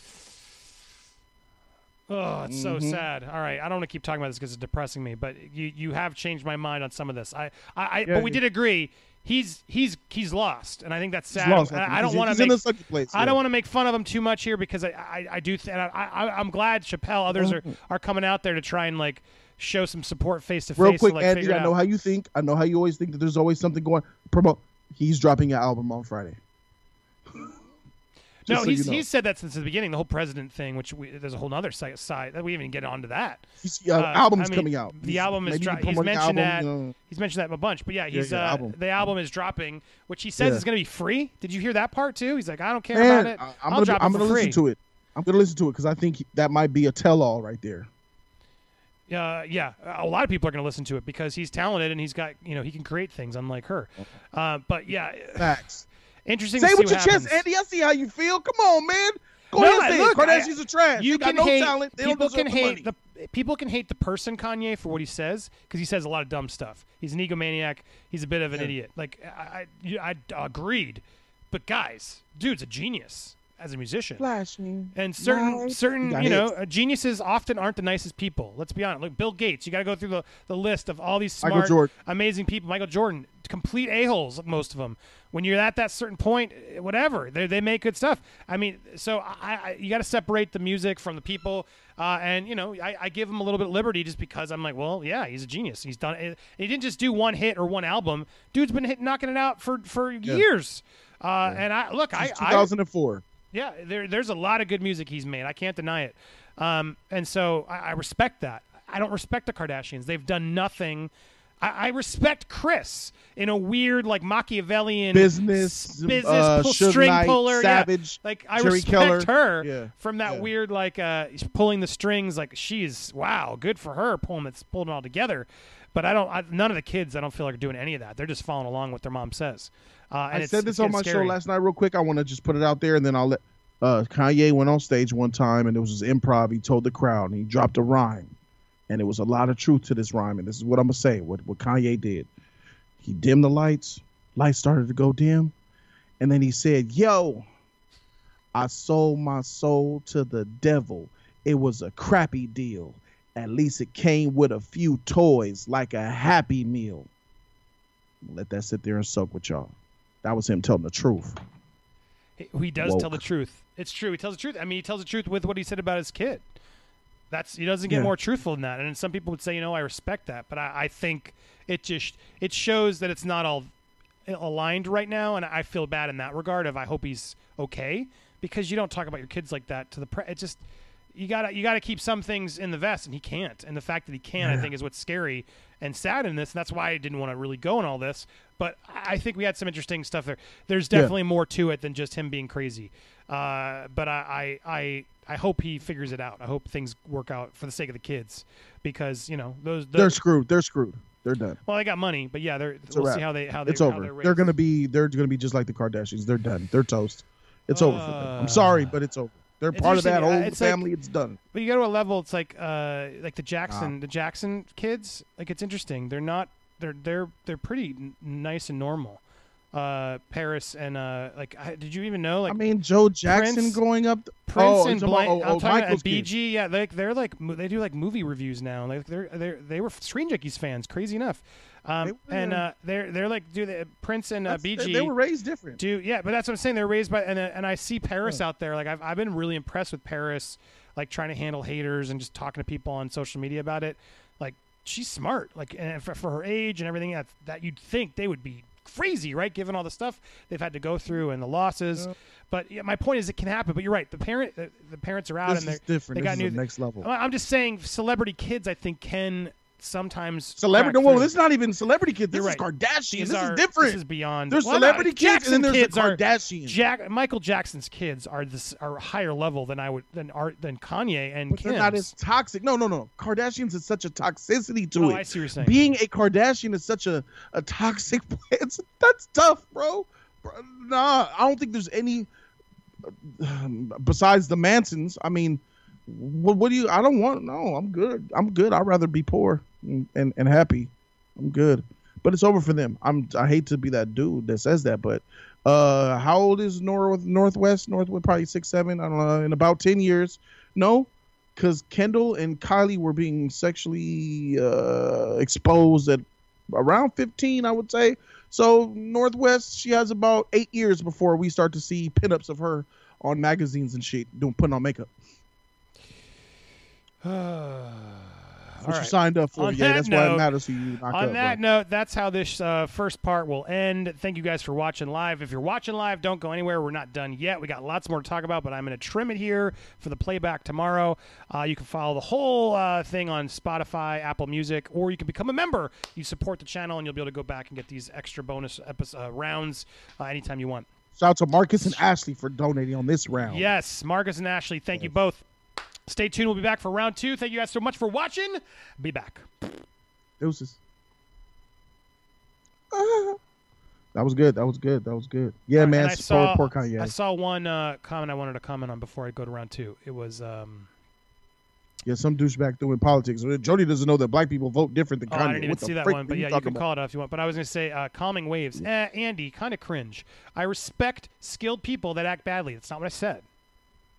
Oh, it's so Mhm. sad. All right, I don't want to keep talking about this because it's depressing me, but you you have changed my mind on some of this. I, I, I Yeah, but we yeah. did agree. He's he's he's lost, and I think that's sad. lost. I, I don't want to make place. I yeah. don't want to make fun of him too much here because I I, I do th- and I, I I'm glad Chappelle others are, are coming out there to try and like show some support face to face. Real quick, like, Andy, I know how you think. I know how you always think that there's always something going. Promote. He's dropping an album on Friday. No, so he's you know. he's said that since the beginning. The whole president thing, which we, there's a whole other side, side that we even get onto that. Uh, Uh, album's I mean, coming out. the He's- album is maybe dro- he's mentioned album, that- you know. He's mentioned that a bunch, but yeah, he's yeah, uh, album. the album is dropping, which he says Yeah. is going to be free. Did you hear that part too? He's like, I don't care Man, about it. I- I'm gonna, I'm gonna listen to it. I'm gonna listen to it because I think that might be a tell-all right there. Uh, yeah, a lot of people are going to listen to it because he's talented and he's got you know he can create things unlike her. Uh, but yeah, Facts. Interesting. Say to it see with your what chest. Andy. I see how you feel. Come on, man. Go No, ahead, say look, it. Kardashians I- are trash. You they can got no hate talent. They people don't can the hate money. the people can hate the person Kanye for what he says because he says a lot of dumb stuff. He's an egomaniac. He's a bit of an Yeah. idiot. Like I, I, you- I agreed, but guys, dude's a genius as a musician. Flashing. And certain lights. certain got you know hits. uh, geniuses often aren't the nicest people. Let's be honest. Look, Bill Gates. You got to go through the, the list of all these smart, amazing people. Michael Jordan, complete a holes. Most of them. When you're at that certain point, eh, whatever they they make good stuff. I mean, so I, I you got to separate the music from the people. Uh, and you know, I, I give him a little bit of liberty just because I'm like, well, yeah, he's a genius. He's done. It. He didn't just do one hit or one album. Dude's been hit, knocking it out for for years. Uh, And I look, Since I 2004. yeah, there, there's a lot of good music he's made. I can't deny it. Um, and so I, I respect that. I don't respect the Kardashians. They've done nothing. I, I respect Kris in a weird, like Machiavellian Business, business uh, pull, string Knight, puller. yeah. Like I Jerry respect Keller. her Yeah, from that yeah. weird, like uh, pulling the strings. Like she's wow, good for her pulling it's pulling it all together. But I don't. I, none of the kids, I don't feel like are doing any of that. They're just following along what their mom says. Uh, and I said this on my scary. show last night, real quick. I want to just put it out there, and then I'll let. Uh, Kanye went on stage one time, and it was his improv. He told the crowd, and he dropped a rhyme, and it was a lot of truth to this rhyme. And this is what I'm gonna say. What what Kanye did, he dimmed the lights. Lights started to go dim, and then he said, "Yo, I sold my soul to the devil. It was a crappy deal. At least it came with a few toys, like a Happy Meal." Let that sit there and soak with y'all. That was him telling the truth. He, he does tell the truth. It's true. He tells the truth. I mean, he tells the truth with what he said about his kid. That's he doesn't get Yeah. more truthful than that. And some people would say, you know, I respect that, but I, I think it just it shows that it's not all aligned right now, and I feel bad in that regard. Of I hope he's okay because you don't talk about your kids like that to the pre. It just you gotta you gotta keep some things in the vest, and he can't. And the fact that he can, I think, is what's scary and sad in this. And that's why I didn't want to really go in all this. But I think we had some interesting stuff there. There's Yeah. definitely more to it than just him being crazy. Uh, but I, I I I hope he figures it out. I hope things work out for the sake of the kids because you know those. They're screwed. They're screwed. They're done. well, they got money, but yeah, they're. It's we'll see how they how they It's how over. they're, They're gonna be. They're gonna be just like the Kardashians. They're done. They're toast. It's over for them. I'm sorry, Uh, but it's over. They're it's part of that old Uh, it's like- family. it's done. But you go to a level, it's like uh like the Ah. Jackson the Jackson kids. Like it's interesting. They're not. They're they're they're pretty n- nice and normal. Uh, Paris and uh, like, I, did you even know like I mean, Joe Jackson Prince- growing up. Prince oh, and Blank. about- oh, I'm oh, talking Michael's about. BG. Yeah, they they're like mo- they do like movie reviews now. Like they're they they were Screen Junkies fans. Crazy enough. Um, They and uh, they're they're like do the Prince and uh, That's- they- BG. They, were raised different. do yeah, but that's what I'm saying. They're raised by and uh, and I see Paris out there. Like I've I've been really impressed with Paris, like trying to handle haters and just talking to people on social media about it. Like she's smart. Like and for, for her age and everything that that you'd think they would be crazy, right? Given all the stuff they've had to go through and the losses. But yeah, my point is, it can happen. But you're right. The parent, the, the parents are out This and they're different. They This got new. the next level. I'm just saying, celebrity kids, I think, can sometimes Celebrity. Whoa, this is not even celebrity kids. This You're is right. Kardashian. These this are is different. This is beyond. there's Well, celebrity kids, and Jackson then there's kids the are Kardashians. Jack, Michael Jackson's kids are this are higher level than I would than art than Kanye and but they're not as toxic. No, no, no. Kardashians is such a toxicity to Oh, it. I see what you're saying. Being a Kardashian is such a, a toxic. It's that's tough, bro. Bro, Nah, I don't think there's any um, besides the Mansons. I mean, what, what do you? I don't want. No, I'm good. I'm good. I'd rather be poor and, and, and happy. I'm good. But it's over for them. I'm. I hate to be that dude that says that, but uh, how old is North Northwest? Northwood probably six seven. I don't know. In about ten years, no, because Kendall and Kylie were being sexually uh, exposed at around 15, I would say. So North West, she has about eight years before we start to see pinups of her on magazines and shit, doing putting on makeup. All What you signed up for? On yeah, that that's why it matters who you knock On up. that bro. note, that's how this uh, first part will end. Thank you guys for watching live. If you're watching live, don't go anywhere. We're not done yet. We got lots more to talk about, but I'm going to trim it here for the playback tomorrow. Uh, you can follow the whole uh, thing on Spotify, Apple Music, or you can become a member. You support the channel, and you'll be able to go back and get these extra bonus episode, uh, rounds uh, anytime you want. Shout out to Marcus and Ashley for donating on this round. Yes, Marcus and Ashley, thank you both. Stay tuned. We'll be back for round two. Thank you guys so much for watching. Be back. Deuces. Ah. That was good. That was good. That was good. Yeah, Uh, man. I saw, poor Kanye. I saw one uh, comment I wanted to comment on before I go to round two. It was, um, yeah, some douchebag doing politics. Jody doesn't know that black people vote different than oh, Kanye. I didn't even see that one, but yeah, you talking can about? call it out if you want. But I was going to say, uh, calming waves. Eh, Andy, kind of cringe. I respect skilled people that act badly. That's not what I said.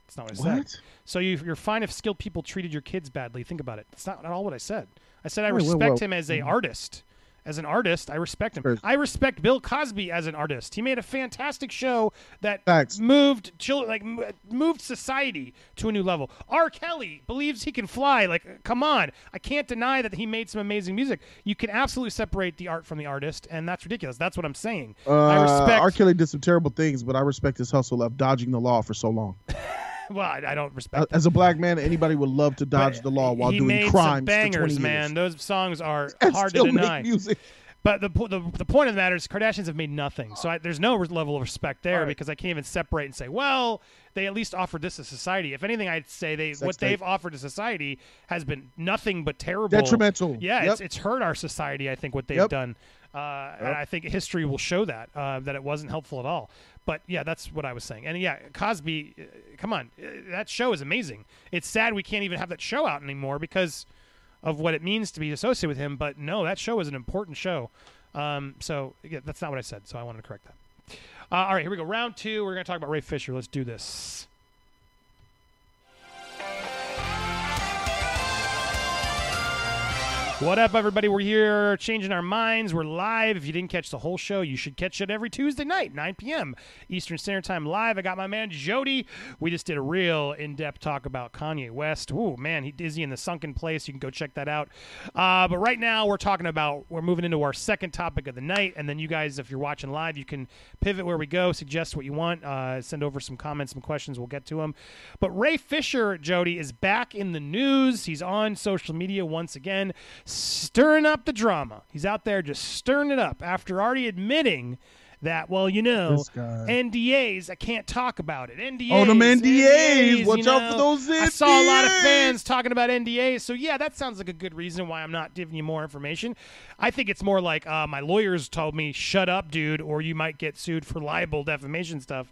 That's not what I said. What? So you, you're fine if skilled people treated your kids badly. Think about it. That's not at all what I said. I said I wait, respect wait. him as a artist. As an artist, I respect him. First- I respect Bill Cosby as an artist. He made a fantastic show that Facts. moved children, like moved society to a new level. R. Kelly believes he can fly. Like, come on, I can't deny that he made some amazing music. You can absolutely separate the art from the artist, and that's ridiculous. That's what I'm saying. I Uh, respect. R. Kelly did some terrible things, but I respect his hustle of dodging the law for so long. well, I, I don't respect. As a black man, anybody would love to dodge But the law while doing crimes bangers, 20 man. Those songs are And hard to deny. music. But the, the the point of the matter is, Kardashians have made nothing. So I, there's no level of respect there Right. because I can't even separate and say, well, they at least offered this to society. If anything, I'd say they Sex what tape. they've offered to society has been nothing but terrible, Detrimental. Yeah, Yep. it's it's hurt our society. I think what they've Yep. done, uh, and I think history will show that uh, that it wasn't helpful at all. But yeah, that's what I was saying. And yeah, Cosby, uh, come on, uh, that show is amazing. It's sad we can't even have that show out anymore because of what it means to be associated with him. But no, that show is an important show. Um, so yeah, that's not what I said. So I wanted to correct that. Uh, all right, here we go. Round two. We're going to talk about Ray Fisher. Let's do this. What up, everybody? We're here changing our minds. We're live. If you didn't catch the whole show, you should catch it every Tuesday night, 9 p.m. Eastern Standard Time live. I got my man Jody. We just did a real in depth talk about Kanye West. Ooh, man, he dizzy in the sunken place. You can go check that out. Uh, but right now, we're talking about, we're moving into our second topic of the night. And then you guys, if you're watching live, you can pivot where we go, suggest what you want, uh, send over some comments, some questions. We'll get to them. But Ray Fisher, Jody, is back in the news. He's on social media once again, stirring up the drama. He's out there just stirring it up after already admitting that, well, you know, NDAs, I can't talk about it. NDAs. Oh, them NDAs. Watch you out for know. those I saw a lot of fans talking about NDAs. So, yeah, that sounds like a good reason why I'm not giving you more information. I think it's more like uh, my lawyers told me, shut up, dude, or you might get sued for libel defamation stuff.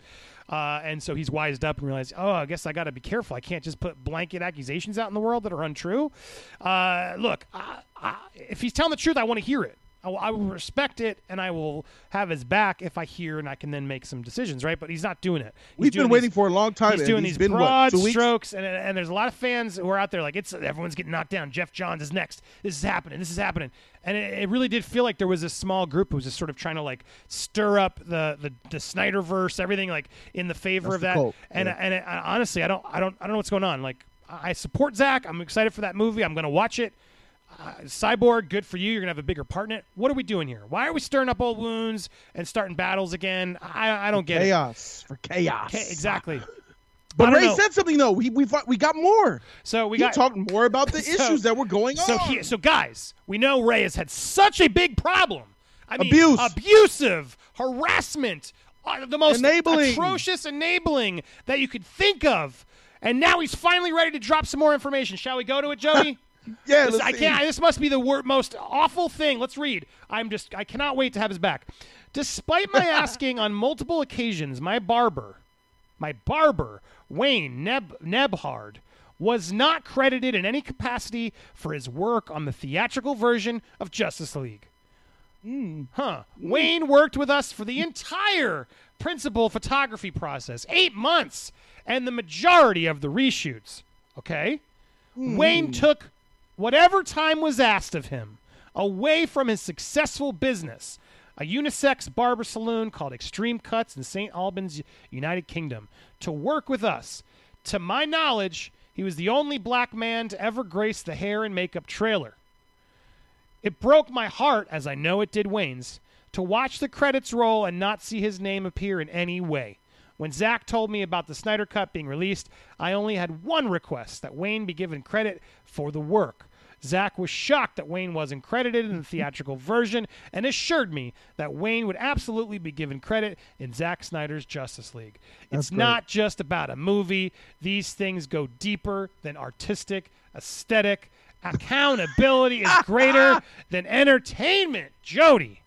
Uh, and so he's wised up and realized, oh, I guess I got to be careful. I can't just put blanket accusations out in the world that are untrue. Uh, look, I, I, if he's telling the truth, I want to hear it. I will, I will respect it, and I will have his back if I hear, and I can then make some decisions, right? But he's not doing it. He's We've doing been waiting these- for a long time. He's doing he's these been, broad what, strokes, and, and there's a lot of fans who are out there like it's everyone's getting knocked down. Geoff Johns is next. This is happening. This is happening, and it, it really did feel like there was a small group who was just sort of trying to like stir up the the, the Snyderverse, everything like in the favor That's of the that. cult, And yeah. and I, honestly, I don't I don't I don't know what's going on. Like I I support Zack. I'm excited for that movie. I'm going to watch it. Uh, Cyborg, good for you. You're gonna have a bigger part in it. What are we doing here? Why are we stirring up old wounds and starting battles again? I, I don't get chaos for chaos. it. Exactly. But Ray know. said something though. We we we got more. So we he got talked more about the So- issues that were going so on. he, so guys, we know Ray has had such a big problem. I mean, Abuse. abusive, harassment, uh, the most Enabling. atrocious enabling that you could think of. And now he's finally ready to drop some more information. Shall we go to it, Jody? yeah, This, I can't. This must be the wor- most awful thing. Let's read. I'm just. I cannot wait to have his back. Despite my asking on multiple occasions, my barber, my barber Wayne Neb Nebhard, was not credited in any capacity for his work on the theatrical version of Justice League. Hmm. Huh. Hmm. Wayne worked with us for the entire principal photography process, eight months, and the majority of the reshoots. Okay? Hmm. Wayne took whatever time was asked of him away from his successful business, a unisex barber saloon called Extreme Cuts in St. Albans, United Kingdom, to work with us. To my knowledge, he was the only black man to ever grace the hair and makeup trailer. It broke my heart, as I know it did Wayne's, to watch the credits roll and not see his name appear in any way. When Zack told me about the Snyder Cut being released, I only had one request that Wayne be given credit for the work. Zack was shocked that Wayne wasn't credited in the theatrical version and assured me that Wayne would absolutely be given credit in Zack Snyder's Justice League. It's great. not just about a movie, these things go deeper than artistic, aesthetic. Accountability is greater than entertainment. Jody.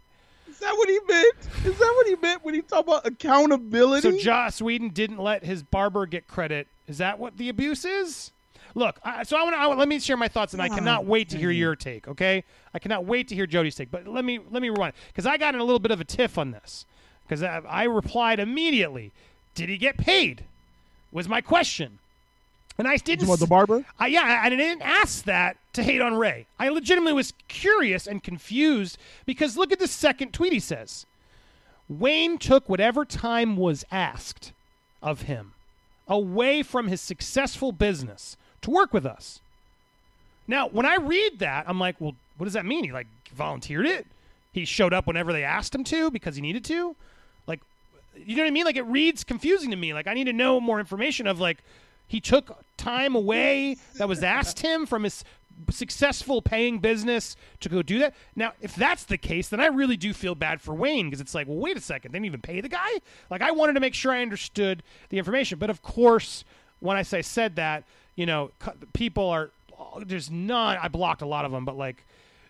Is that what he meant? Is that what he meant when he talked about accountability? So Joss Whedon didn't let his barber get credit. Is that what the abuse is? Look, I, so I want to let me share my thoughts, and I cannot wait to hear your take. Okay, I cannot wait to hear Jody's take. But let me let me rewind because I got in a little bit of a tiff on this because I, I replied immediately. Did he get paid? Was my question, and I didn't. Want the barber? I, yeah, I didn't ask that to hate on Ray. I legitimately was curious and confused because look at the second tweet he says. Wayne took whatever time was asked of him away from his successful business to work with us. Now, when I read that, I'm like, well, what does that mean? He like volunteered it? He showed up whenever they asked him to because he needed to? Like you know what I mean? Like it reads confusing to me. Like I need to know more information of like he took time away that was asked him from his successful paying business to go do that. Now, if that's the case, then I really do feel bad for Wayne because it's like, well, wait a second, they didn't even pay the guy. Like I wanted to make sure I understood the information, but of course, when I say said that, you know, people are there's not. I blocked a lot of them, but like.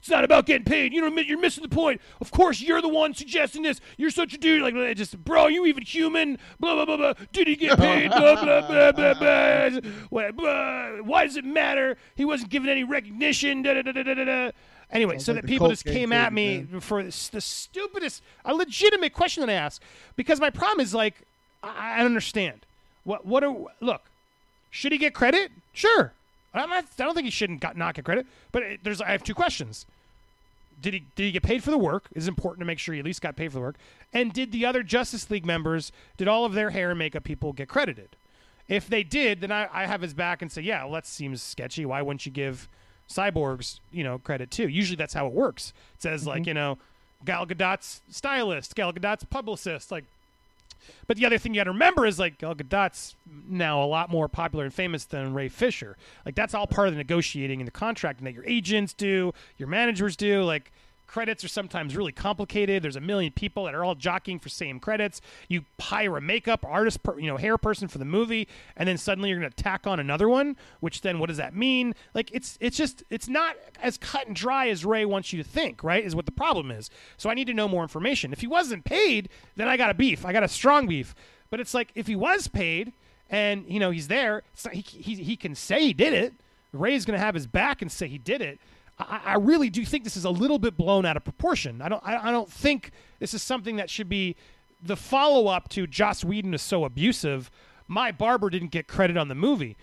It's not about getting paid. You know, you're missing the point. Of course, you're the one suggesting this. You're such a dude. Like, just, bro, are you even human? Blah blah blah blah. Did he get paid? blah blah blah blah blah. What, blah. Why does it matter? He wasn't given any recognition. Da, da, da, da, da, da. Anyway, Sounds so like that people just came at me man. for this, the stupidest, a legitimate question that I asked. Because my problem is like, I, I understand. What what are look? Should he get credit? Sure. Not, I don't think he shouldn't got, not get credit. But it, there's I have two questions. Did he did he get paid for the work? It's important to make sure he at least got paid for the work. And did the other Justice League members did all of their hair and makeup people get credited? If they did, then I, I have his back and say, yeah, well, that seems sketchy. Why wouldn't you give cyborgs you know credit too? Usually that's how it works. It says like mm-hmm. you know Gal Gadot's stylist, Gal Gadot's publicist, like but the other thing you got to remember is like Gal Gadot's now a lot more popular and famous than Ray Fisher. Like that's all part of the negotiating and the contracting that your agents do, your managers do. Like credits are sometimes really complicated. There's a million people that are all jockeying for same credits. You hire a makeup artist, per, you know, hair person for the movie, and then suddenly you're going to tack on another one. Which then what does that mean? Like it's it's just it's not as cut and dry as Ray wants you to think. Right? Is what the problem is. So I need to know more information. If he wasn't paid, then I got a beef. I got a strong beef. But it's like if he was paid and you know he's there, not, he, he he can say he did it. Ray's going to have his back and say he did it. I, I really do think this is a little bit blown out of proportion. I don't I, I don't think this is something that should be the follow up to Joss Whedon is so abusive. My barber didn't get credit on the movie.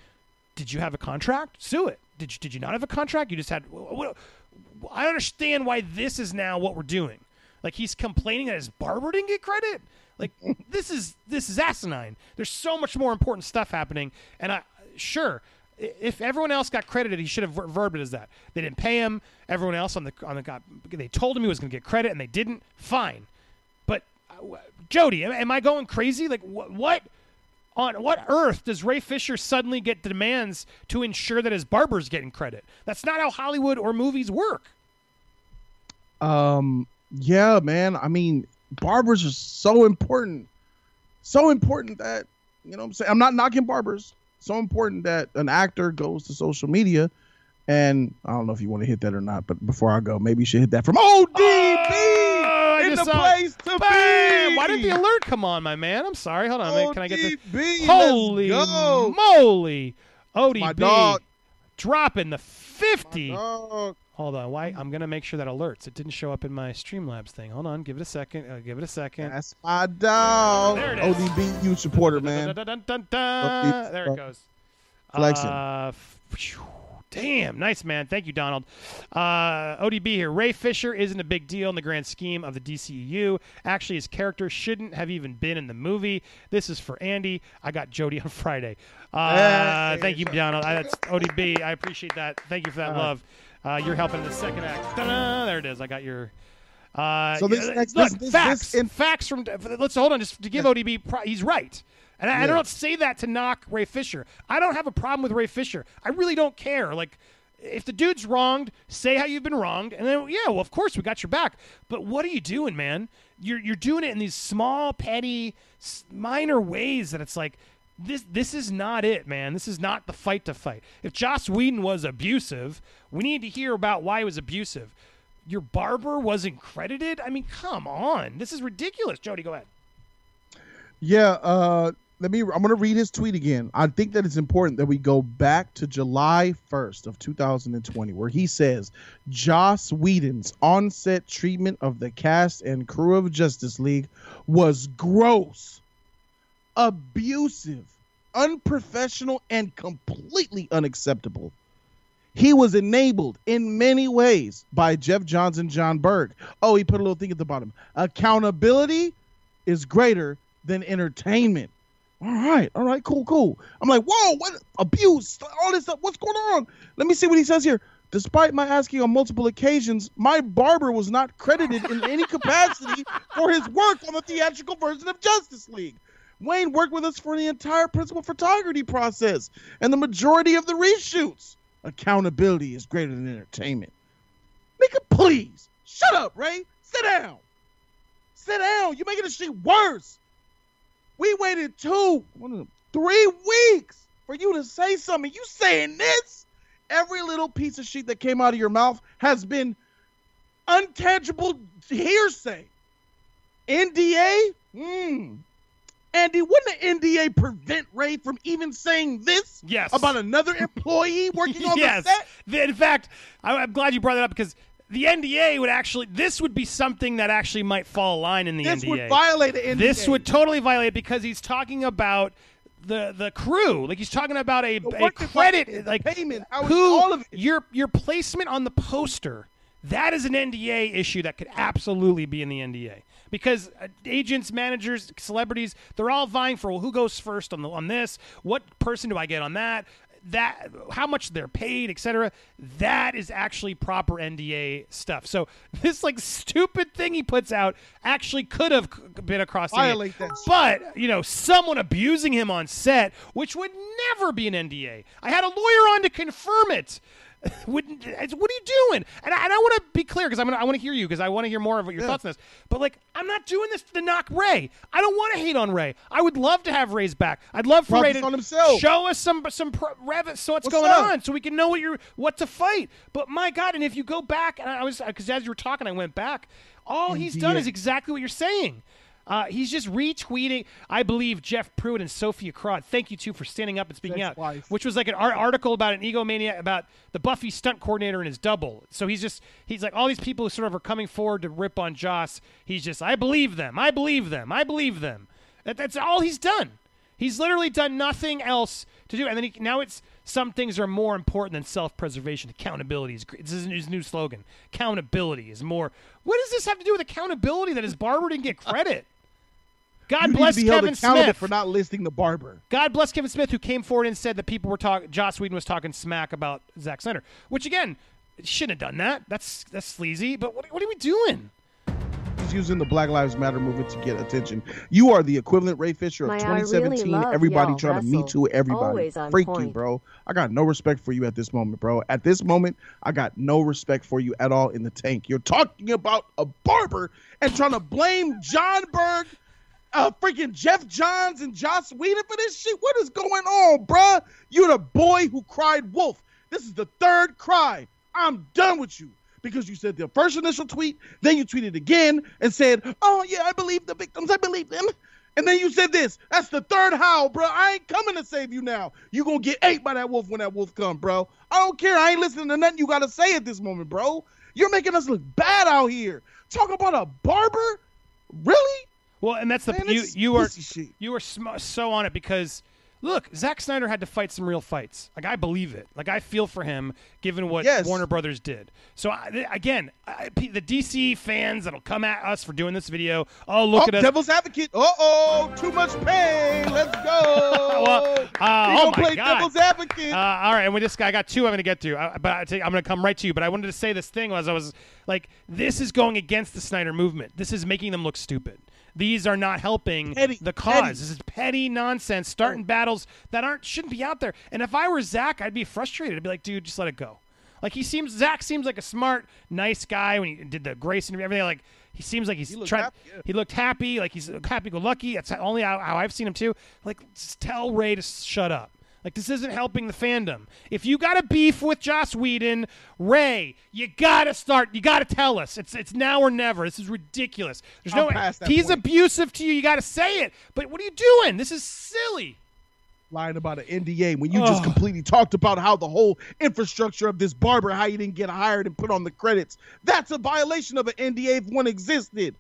Did you have a contract? Sue it. Did you, did you not have a contract? You just had. I understand why this is now what we're doing. Like he's complaining that his barber didn't get credit. Like this is this is asinine. There's so much more important stuff happening, and I sure If everyone else got credited, he should have ver- verbed it as that. They didn't pay him. Everyone else on the on the got they told him he was going to get credit, and they didn't. Fine, but uh, Jody, am, am I going crazy? Like what? What on what earth does Ray Fisher suddenly get demands to ensure that his barber's getting credit? That's not how Hollywood or movies work. Um, yeah, man. I mean, barbers are so important, so important that you know. I'm saying I'm not knocking barbers. So important that an actor goes to social media, and I don't know if you want to hit that or not. But before I go, maybe you should hit that from ODB Oh, in the place to Bam! be. Why didn't the alert come on, my man? I'm sorry. Hold on. Wait, Can I get the Holy moly! ODB My dog. dropping the 50. Hold on. Why? I'm gonna make sure that alerts. It didn't show up in my Streamlabs thing. Hold on. Give it a second. Uh, give it a second. That's my dog. There it is. ODB huge supporter, man. Dun, dun, dun. There it goes. Flexing. Uh, phew. Damn, nice man. Thank you, Donald. Uh, ODB here. Ray Fisher isn't a big deal in the grand scheme of the DCU. Actually, his character shouldn't have even been in the movie. This is for Andy. I got Jody on Friday. Uh, Hey. thank you, Donald. I, that's ODB. I appreciate that. Thank you for that Uh-huh. love. Uh, you're helping in the second act. Ta-da! There it is. I got your. Uh, So this yeah, next- look, this- this- facts. this in- facts from. Let's hold on. Just to give ODB, pro- he's right. And I, I don't say that to knock Ray Fisher. I don't have a problem with Ray Fisher. I really don't care. Like, if the dude's wronged, say how you've been wronged, and then yeah, well, of course we got your back. But what are you doing, man? You're you're doing it in these small, petty, minor ways that it's like. This this is not it, man. This is not the fight to fight. If Joss Whedon was abusive, we need to hear about why he was abusive. Your barber wasn't credited. I mean, come on, this is ridiculous. Jody, go ahead. Yeah, uh, let me. I'm gonna read his tweet again. I think that it's important that we go back to July 1st of 2020, where he says Joss Whedon's on-set treatment of the cast and crew of Justice League was gross, abusive, unprofessional, and completely unacceptable. He was enabled in many ways by Geoff Johns and Jon Berg. Oh, he put a little thing at the bottom. Accountability is greater than entertainment. All right, all right, cool, cool. I'm like, whoa, what abuse, all this stuff. What's going on? Let me see what he says here. Despite my asking on multiple occasions, my barber was not credited in any capacity for his work on the theatrical version of Justice League. Wayne worked with us for the entire principal photography process and the majority of the reshoots. Accountability is greater than entertainment. Nigga, please shut up, Ray. Sit down. Sit down. You're making this shit worse. We waited two, three weeks for you to say something. You saying this? Every little piece of shit that came out of your mouth has been untangible hearsay. NDA? Hmm. Andy, wouldn't the NDA prevent Ray from even saying this Yes. about another employee working on yes. the set? The- In fact, I, I'm glad you brought that up because the NDA would actually. This would be something that actually might fall a line in the This NDA. This would violate the NDA. This would totally violate it because he's talking about the the crew. Like he's talking about a, a credit, environment, like payment, who all of it. your your placement on the poster. That is an NDA issue that could absolutely be in the NDA because uh, agents, managers, celebrities, they're all vying for well, who goes first on the on this? What person do I get on that? That how much they're paid, etc. That is actually proper NDA stuff. So this like stupid thing he puts out actually could have been across the Violate that but you know, someone abusing him on set, which would never be an NDA. I had a lawyer on to confirm it. Wouldn't- it's- what are you doing? And I, and I want to be clear because I'm gonna, I want to hear you because I want to hear more of what your Yeah. thoughts on this. But like, I'm not doing this to knock Ray. I don't want to hate on Ray. I would love to have Ray's back. I'd love for Ray to on himself. show us some some pro- rev- so what's, What's going up? on so we can know what you're what to fight. But my God, and if you go back, and I was because as you were talking, I went back. All he's done is exactly what you're saying. Uh, he's just retweeting. I believe Jeff Pruitt and Sophia Crawford. Thank you too for standing up and speaking Jeff's out. wife. Which was like an art- article about an egomaniac about the Buffy stunt coordinator and his double. So he's just he's like all these people who sort of are coming forward to rip on Joss. He's just I believe them. I believe them. I believe them. That, that's all he's done. He's literally done nothing else to do. And then he, now it's some things are more important than self-preservation. Accountability is. This is his new slogan. Accountability is more. What does this have to do with accountability? That his barber didn't get credit. God you bless need to be held Kevin accountable Smith. for not listing the barber. God bless Kevin Smith, who came forward and said that people were talking. Joss Whedon was talking smack about Zack Snyder, which again, shouldn't have done that. That's that's sleazy. But what, what are we doing? He's using the Black Lives Matter movement to get attention. You are the equivalent Ray Fisher of My, I really 2017. everybody y'all trying to me wrestle. too everybody. Always on Freak you, bro. I got no respect for you at this moment, bro. At this moment, I got no respect for you at all in the tank. You're talking about a barber and trying to blame Jon Berg, uh, freaking Geoff Johns and Joss Whedon for this shit. What is going on, bruh? You're the boy who cried wolf. This is the third cry. I'm done with you because you said the first initial tweet, then you tweeted again and said, "Oh yeah, I believe the victims. I believe them." And then you said this. That's the third howl, bro. I ain't coming to save you now. You gonna get ate by that wolf when that wolf come, bro. I don't care. I ain't listening to nothing you gotta say at this moment, bro. You're making us look bad out here. Talk about a barber? Really? Well, and that's the Man, you you are you are sm- so on it because look, Zack Snyder had to fight some real fights. Like I believe it. Like I feel for him given what Yes. Warner Brothers did. So I, th- again, I, the DC fans that'll come at us for doing this video. Oh, look oh, at us. devil's advocate. Uh oh, too much pain. Let's go. Well, uh, oh my play God. devil's advocate. Uh, all right, and with this guy, I got two I'm going to get to, I, but I I'm going to come right to you. But I wanted to say this thing was I was like, this is going against the Snyder movement. This is making them look stupid. These are not helping Petty- the cause. petty. This is petty nonsense, starting oh. battles that aren't shouldn't be out there. And if I were Zack, I'd be frustrated. I'd be like, dude, just let it go. Like he seems, Zack seems like a smart, nice guy when he did the Grace and everything. Like he seems like he's He trying. happy, yeah. He looked happy, like he's happy-go-lucky. That's only how, how I've seen him too. Like, just tell Ray to shut up. Like this isn't helping the fandom. If you got a beef with Joss Whedon, Ray, you gotta start. You gotta tell us. It's it's now or never. This is ridiculous. There's I'm no. He's point. abusive to you. You gotta say it. But what are you doing? This is silly. lying about an NDA when you just completely talked about how the whole infrastructure of this barber, how you didn't get hired and put on the credits. That's a violation of an NDA if one existed.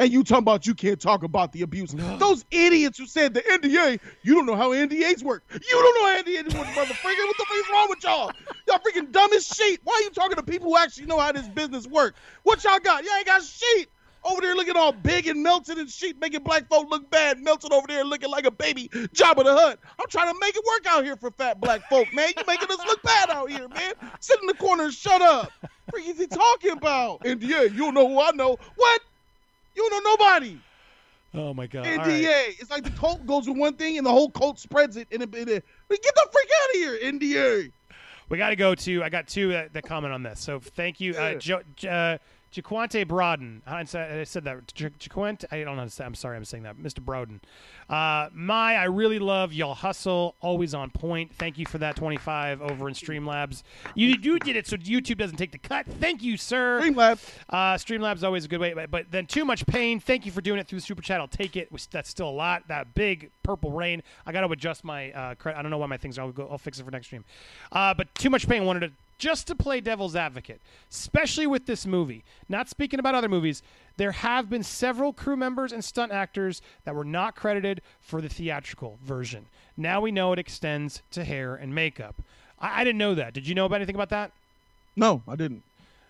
And you talking about you can't talk about the abuse. Those idiots who said the NDA, you don't know how NDAs work. You don't know how NDAs work, motherfucker. What the fuck is wrong with y'all? Y'all freaking dumb as shit. Why are you talking to people who actually know how this business work? What y'all got? Y'all ain't got shit. Over there looking all big and melted and shit, making black folk look bad, melted over there looking like a baby Jabba the Hutt. I'm trying to make it work out here for fat black folk, man. You making us look bad out here, man. Sit in the corner and shut up. What is he talking about? NDA, you don't know who I know. What? You don't know nobody. Oh my god. NDA. Right. It's like the cult goes with one thing and the whole cult spreads it. And it, it, it- get the freak out of here, NDA. We got to go to. I got two that, that comment on this. So thank you, uh, jo, uh, Jaquante Broden. I said, that. Jaquante. I don't know. how to say- I'm sorry. I'm saying that. Mr. Broden. Uh, my, I really love y'all hustle. Always on point. Thank you for that 25 over in Streamlabs. You you did it so YouTube doesn't take the cut. Thank you, sir. Streamlabs. Uh, Streamlabs always a good way, but, but then too much pain. Thank you for doing it through the super chat. I'll take it. That's still a lot. That big purple rain. I got to adjust my. Uh, cre- I don't know why my things are. I'll go. I'll fix it for next stream. Uh, but too much pain. Wanted to just to play devil's advocate, especially with this movie. Not speaking about other movies. There have been several crew members and stunt actors that were not credited for the theatrical version. Now we know it extends to hair and makeup. I, I didn't know that. Did you know about anything about that? No, I didn't.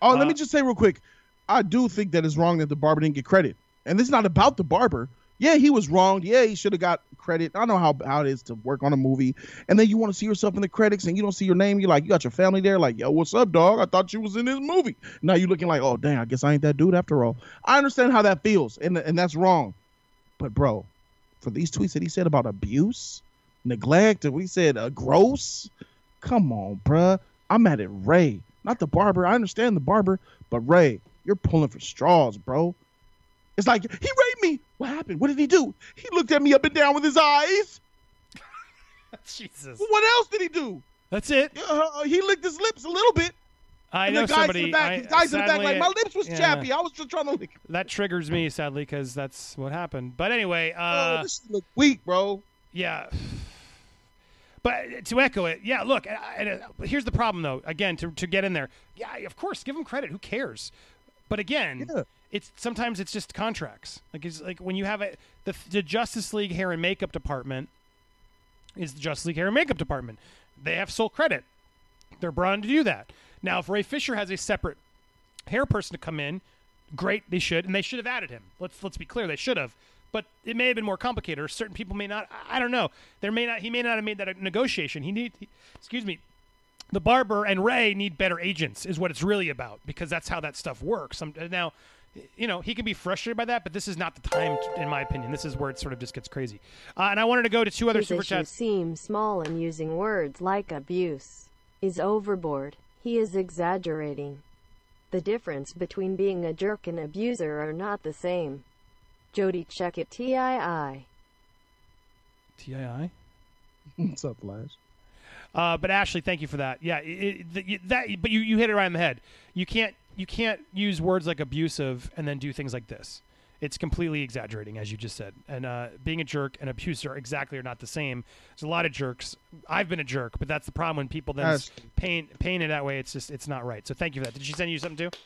Oh, let Uh, me just say real quick. I do think that it's wrong that the barber didn't get credit. And this is not about the barber. Yeah, he was wrong. Yeah, he should have got credit. I know how, how it is to work on a movie. And then you want to see yourself in the credits and you don't see your name. You're like, you got your family there. Like, yo, what's up, dog? I thought you was in this movie. Now you're looking like, oh, dang, I guess I ain't that dude after all. I understand how that feels. And, and that's wrong. But, bro, for these tweets that he said about abuse, neglect, and we said uh, gross, come on, bruh. I'm at it, Ray, not the barber. I understand the barber, but Ray, you're pulling for straws, bro. It's like he raped me. What happened? What did he do? He looked at me up and down with his eyes. Jesus. What else did he do? That's it. Uh, he licked his lips a little bit. I And know the guys somebody. in the back, I- the guys in the back, sadly, like my lips was yeah. chappy. I was just trying to lick. That triggers me sadly because that's what happened. But anyway, oh, uh, this shit look weak, bro. yeah. But to echo it, yeah. Look, and, and, uh, here's the problem though. Again, to to get in there, yeah, of course, give him credit. Who cares? But again, Yeah. It's sometimes it's just contracts. Like it's like when you have a the, the Justice League hair and makeup department is the Justice League hair and makeup department. They have sole credit. They're brought to do that. Now, if Ray Fisher has a separate hair person to come in, great, they should, and they should have added him. Let's let's be clear, they should have. but it may have been more complicated, or certain people may not. I I don't know. There may not. He may not have made that negotiation. He need. He, excuse me. The barber and Ray need better agents, is what it's really about, because that's how that stuff works. Um, now, you know, he can be frustrated by that, but this is not the time, to, in my opinion. This is where it sort of just gets crazy. Uh, and I wanted to go to two other His super issue chats. seems small and using words like abuse is overboard. He is exaggerating. The difference between being a jerk and abuser are not the same. Jody check it TII. TII. What's up, Flash? Uh, but Ashley, thank you for that. Yeah, it, it, that. But you, you hit it right on the head. You can't you can't use words like abusive and then do things like this. It's completely exaggerating, as you just said. And uh, being a jerk and abuser exactly are not the same. There's a lot of jerks. I've been a jerk, but that's the problem when people then paint paint it that way. It's just it's not right. So thank you for that. Did she send you something too?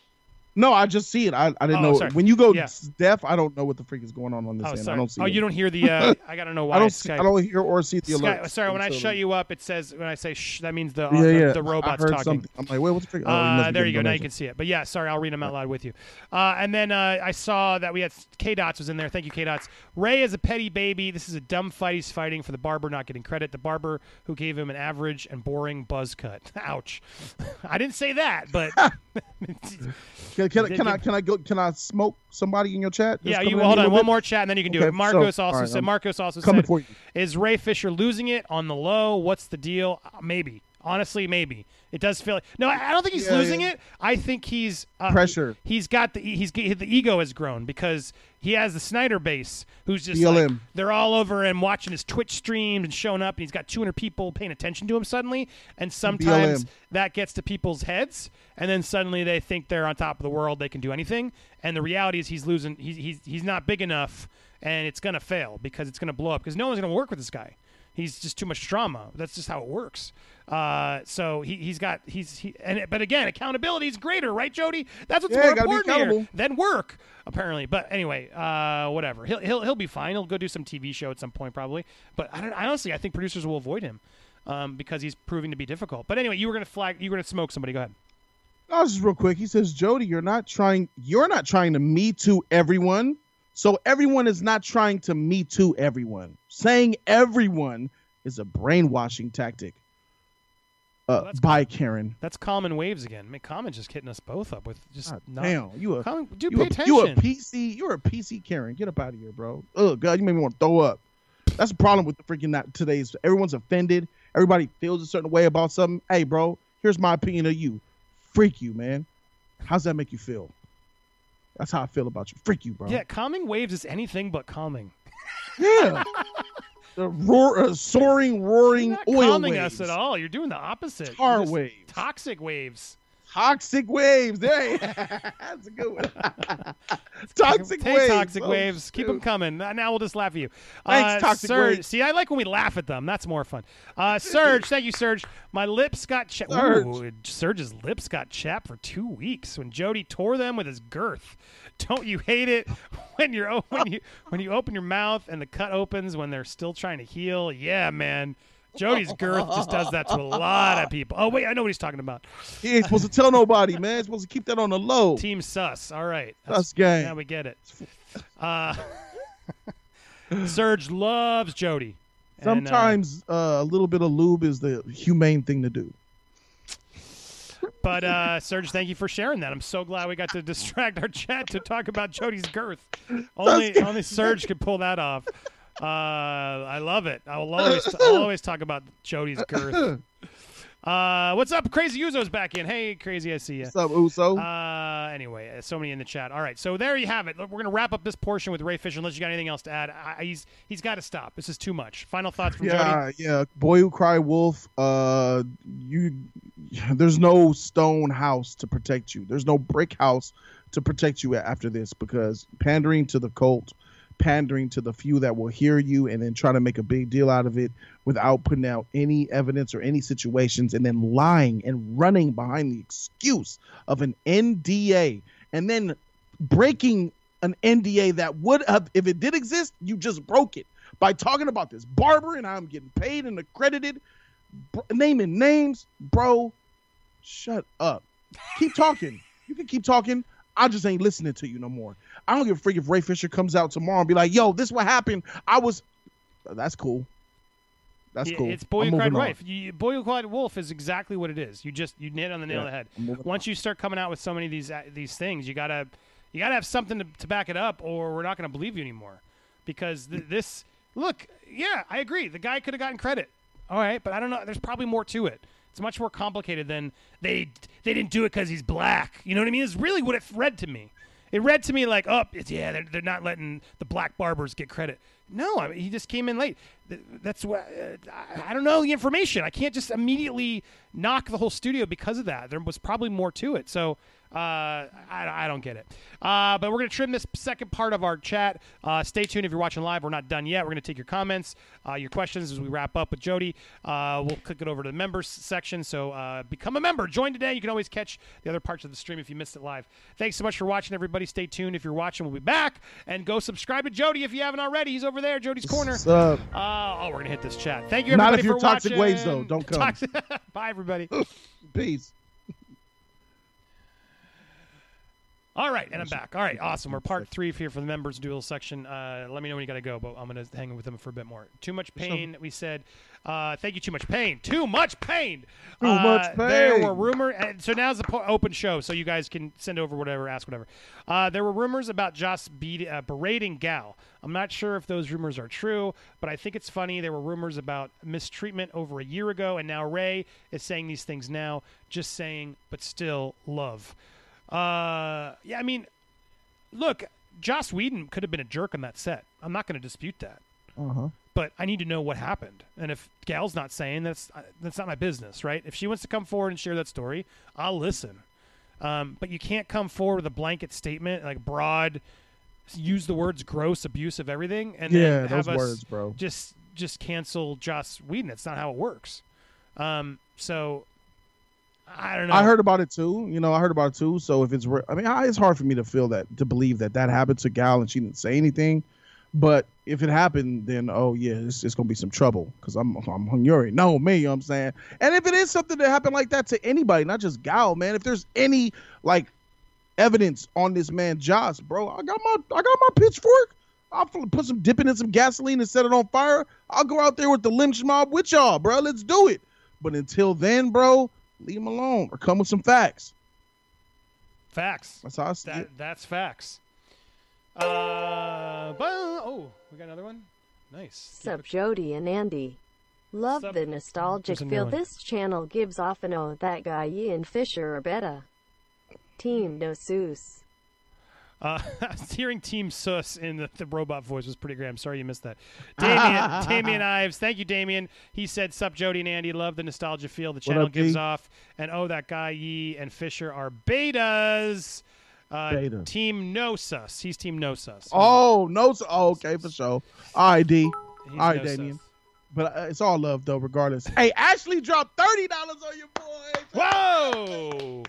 No, I just see it. I, I didn't Oh, know. sorry. When you go Yeah. deaf, I don't know what the freak is going on on this Oh, end. I don't see oh, it. you don't hear the. Uh, I gotta know why. I don't. See. I don't hear or see the Sky- alert. sorry, when I shut you up, it says when I say shh, that means the Yeah, the, yeah. the robot's I heard talking. Something. I'm like, wait, what's the freak? Oh, Uh, there you go. Now you can see it. But yeah, sorry, I'll read them out loud with you. Uh, and then uh, I saw that we had K Dots was in there. Thank you, K Dots. Ray is a petty baby. This is a dumb fight he's fighting for the barber not getting credit. The barber who gave him an average and boring buzz cut. Ouch. I didn't say that, but Can, can, can I can I go? Can I smoke somebody in your chat? yeah, you hold on one bit? more chat and then you can do Okay, it. Marcos so- also right, said. I'm Marcos also said, for you. "Is Ray Fisher losing it on the low? What's the deal? Uh, maybe." Honestly, maybe it does feel like no. I don't think he's Yeah, losing yeah. it. I think he's uh, Pressure. He's got the he's the ego has grown because he has the Snyder base who's just like, they're all over him watching his Twitch streams and showing up, and he's got 200 people paying attention to him suddenly. And sometimes BLM. that gets to people's heads, and then suddenly they think they're on top of the world, they can do anything. And the reality is he's losing. He's he's he's not big enough, and it's gonna fail because it's gonna blow up because no one's gonna work with this guy. He's just too much drama. That's just how it works. Uh, so he he's got he's he and but again accountability is greater, right, Jody? That's what's Yeah, more important here than work, apparently. But anyway, uh, whatever. He'll he'll he'll be fine. He'll go do some TV show at some point probably. But I don't. I honestly, I think producers will avoid him um, because he's proving to be difficult. But anyway, you were gonna flag. You were gonna smoke somebody. Go ahead. No, just real quick. He says, Jody, you're not trying. You're not trying to me too everyone. So everyone is not trying to me too everyone. Saying everyone is a brainwashing tactic. Uh, that's by Karen. That's Common Waves again. I mean, Common just hitting us both up with just God not. damn, you a Common, dude, you pay a, attention. you a PC. You're a PC Karen. Get up out of here, bro. Oh God, you made me want to throw up. That's the problem with the freaking that today's. Everyone's offended. Everybody feels a certain way about something. Hey, bro, here's my opinion of you. Freak you, man. How's that make you feel? That's how I feel about you. Freak you, bro. yeah, calming waves is anything but calming. Yeah. the roar, uh, soaring, roaring You're not oil calming waves. us at all. You're doing the opposite. Tar waves. Toxic waves. Toxic waves. There. That's a good one. toxic waves. toxic Oh, waves. Keep them coming. Now we'll just laugh at you. Thanks, uh, Toxic Serge, Waves. See, I like when we laugh at them. That's more fun. Uh, Serge, thank you, Serge. My lips got chapped. Serge. Ooh, Serge's lips got chapped for two weeks when Jody tore them with his girth. Don't you hate it when you're when you when you open your mouth and the cut opens when they're still trying to heal? Yeah, man. Jody's girth just does that to a lot of people. Oh wait, I know what he's talking about. He ain't supposed to tell nobody, man. He's supposed to keep that on the low. Team Sus. All right. Sus gang. Now we get it. Uh, Serge loves Jody. And, uh, Sometimes uh, a little bit of lube is the humane thing to do. but uh, Serge, thank you for sharing that. I'm so glad we got to distract our chat to talk about Jody's girth. Only only Serge could pull that off. Uh, I love it. I will always I'll always talk about Jody's girth. Uh, what's up? Crazy Uzo's back in. Hey, Crazy, I see you. What's up, Uso? Uh, anyway, uh, so many in the chat. All right, so there you have it. Look, We're gonna wrap up this portion with Ray Fisher. Unless you got anything else to add, I, he's he's got to stop. This is too much. Final thoughts from Jody. yeah, yeah. Boy who cry wolf. Uh, you. There's no stone house to protect you. There's no brick house to protect you after this because pandering to the cult, pandering to the few that will hear you, and then trying to make a big deal out of it without putting out any evidence or any situations, and then lying and running behind the excuse of an NDA, and then breaking an NDA that would have, if it did exist, you just broke it by talking about this barber and I'm getting paid and accredited, naming names, bro. Shut up. Keep talking. You can keep talking. I just ain't listening to you no more. I don't give a freak if Ray Fisher comes out tomorrow and be like, "Yo, this what happened. I was." That's cool. That's Yeah, cool. It's boy who cried on. You, boy who cried wolf is exactly what it is. You just you hit on the nail Yeah, of the head. Once you start coming out with so many of these uh, these things, you gotta you gotta have something to, to back it up, or we're not gonna believe you anymore. Because th- this look, yeah, I agree. The guy could have gotten credit. All right, but I don't know. There's probably more to it. It's much more complicated than they they didn't do it because he's black. You know what I mean? It's really what it read to me. It read to me like, oh, it's, yeah, they're, they're not letting the black barbers get credit. No, I mean, he just came in late. That's what uh, I, I don't know the information. I can't just immediately knock the whole studio because of that. There was probably more to it. So uh, I, I don't get it. Uh, but we're going to trim this second part of our chat. Uh, stay tuned if you're watching live. We're not done yet. We're going to take your comments, uh, your questions as we wrap up with Jody. Uh, we'll click it over to the members section. So uh, become a member. Join today. You can always catch the other parts of the stream if you missed it live. Thanks so much for watching, everybody. Stay tuned. If you're watching, we'll be back. And go subscribe to Jody if you haven't already. He's over there, Jody's Corner. What's up? Uh, oh, we're going to hit this chat. Thank you, Not everybody, if you're toxic watching. waves, though. Don't come. Bye, everybody. Peace. All right, and I'm back. All right, awesome. We're part three here for the members duel section. Uh, let me know when you got to go, but I'm going to hang with them for a bit more. Too much pain, we said. Uh, thank you, too much pain. Too much pain. Too Uh, much pain. There were rumors, and so now's the po- open show, so you guys can send over whatever, ask whatever. Uh, there were rumors about Joss beat, uh, berating Gal. I'm not sure if those rumors are true, but I think it's funny. There were rumors about mistreatment over a year ago, and now Ray is saying these things now, just saying, but still love. Uh, yeah, I mean, look, Joss Whedon could have been a jerk on that set. I'm not going to dispute that, Uh huh. but I need to know what happened. And if Gal's not saying that's uh, that's not my business, right? If she wants to come forward and share that story, I'll listen. Um, but you can't come forward with a blanket statement, like broad, use the words gross, abusive, everything, and Yeah, then have those us words, bro. just just cancel Joss Whedon. That's not how it works. Um, so I don't know. I heard about it too. You know, I heard about it too. So if it's, re- I mean, it's hard for me to feel that to believe that that happened to Gal and she didn't say anything. But if it happened, then oh yeah, it's, it's gonna be some trouble because I'm I'm Hunyuri. No, me, you know what I'm saying. And if it is something that happened like that to anybody, not just Gal, man. If there's any like evidence on this man Joss, bro, I got my I got my pitchfork. I'll put some dipping in some gasoline and set it on fire. I'll go out there with the lynch mob with y'all, bro. Let's do it. But until then, bro, leave him alone or come with some facts. facts. That's how I see That it. that's facts. Uh, but oh, we got another one. Nice. Sup Jody and Andy. Love Sup. the nostalgic There's a new feel this channel gives off and oh that guy Ian Fisher are better. Team No Seuss. Uh, hearing Team Sus in the, the robot voice was pretty great. I'm sorry you missed that. Damien, Damien Ives, thank you, Damien. He said, "Sup, Jody and Andy, love the nostalgia feel the channel up, gives D? off." And oh, that guy Yee and Fisher are betas. Uh, Beta. Team No Sus. He's Team No Sus. Oh no! Oh, okay, for sure. All right, D. He's all right, no Damien. sus. But uh, it's all love though, regardless. Hey, Ashley dropped thirty dollars on your boy. Whoa!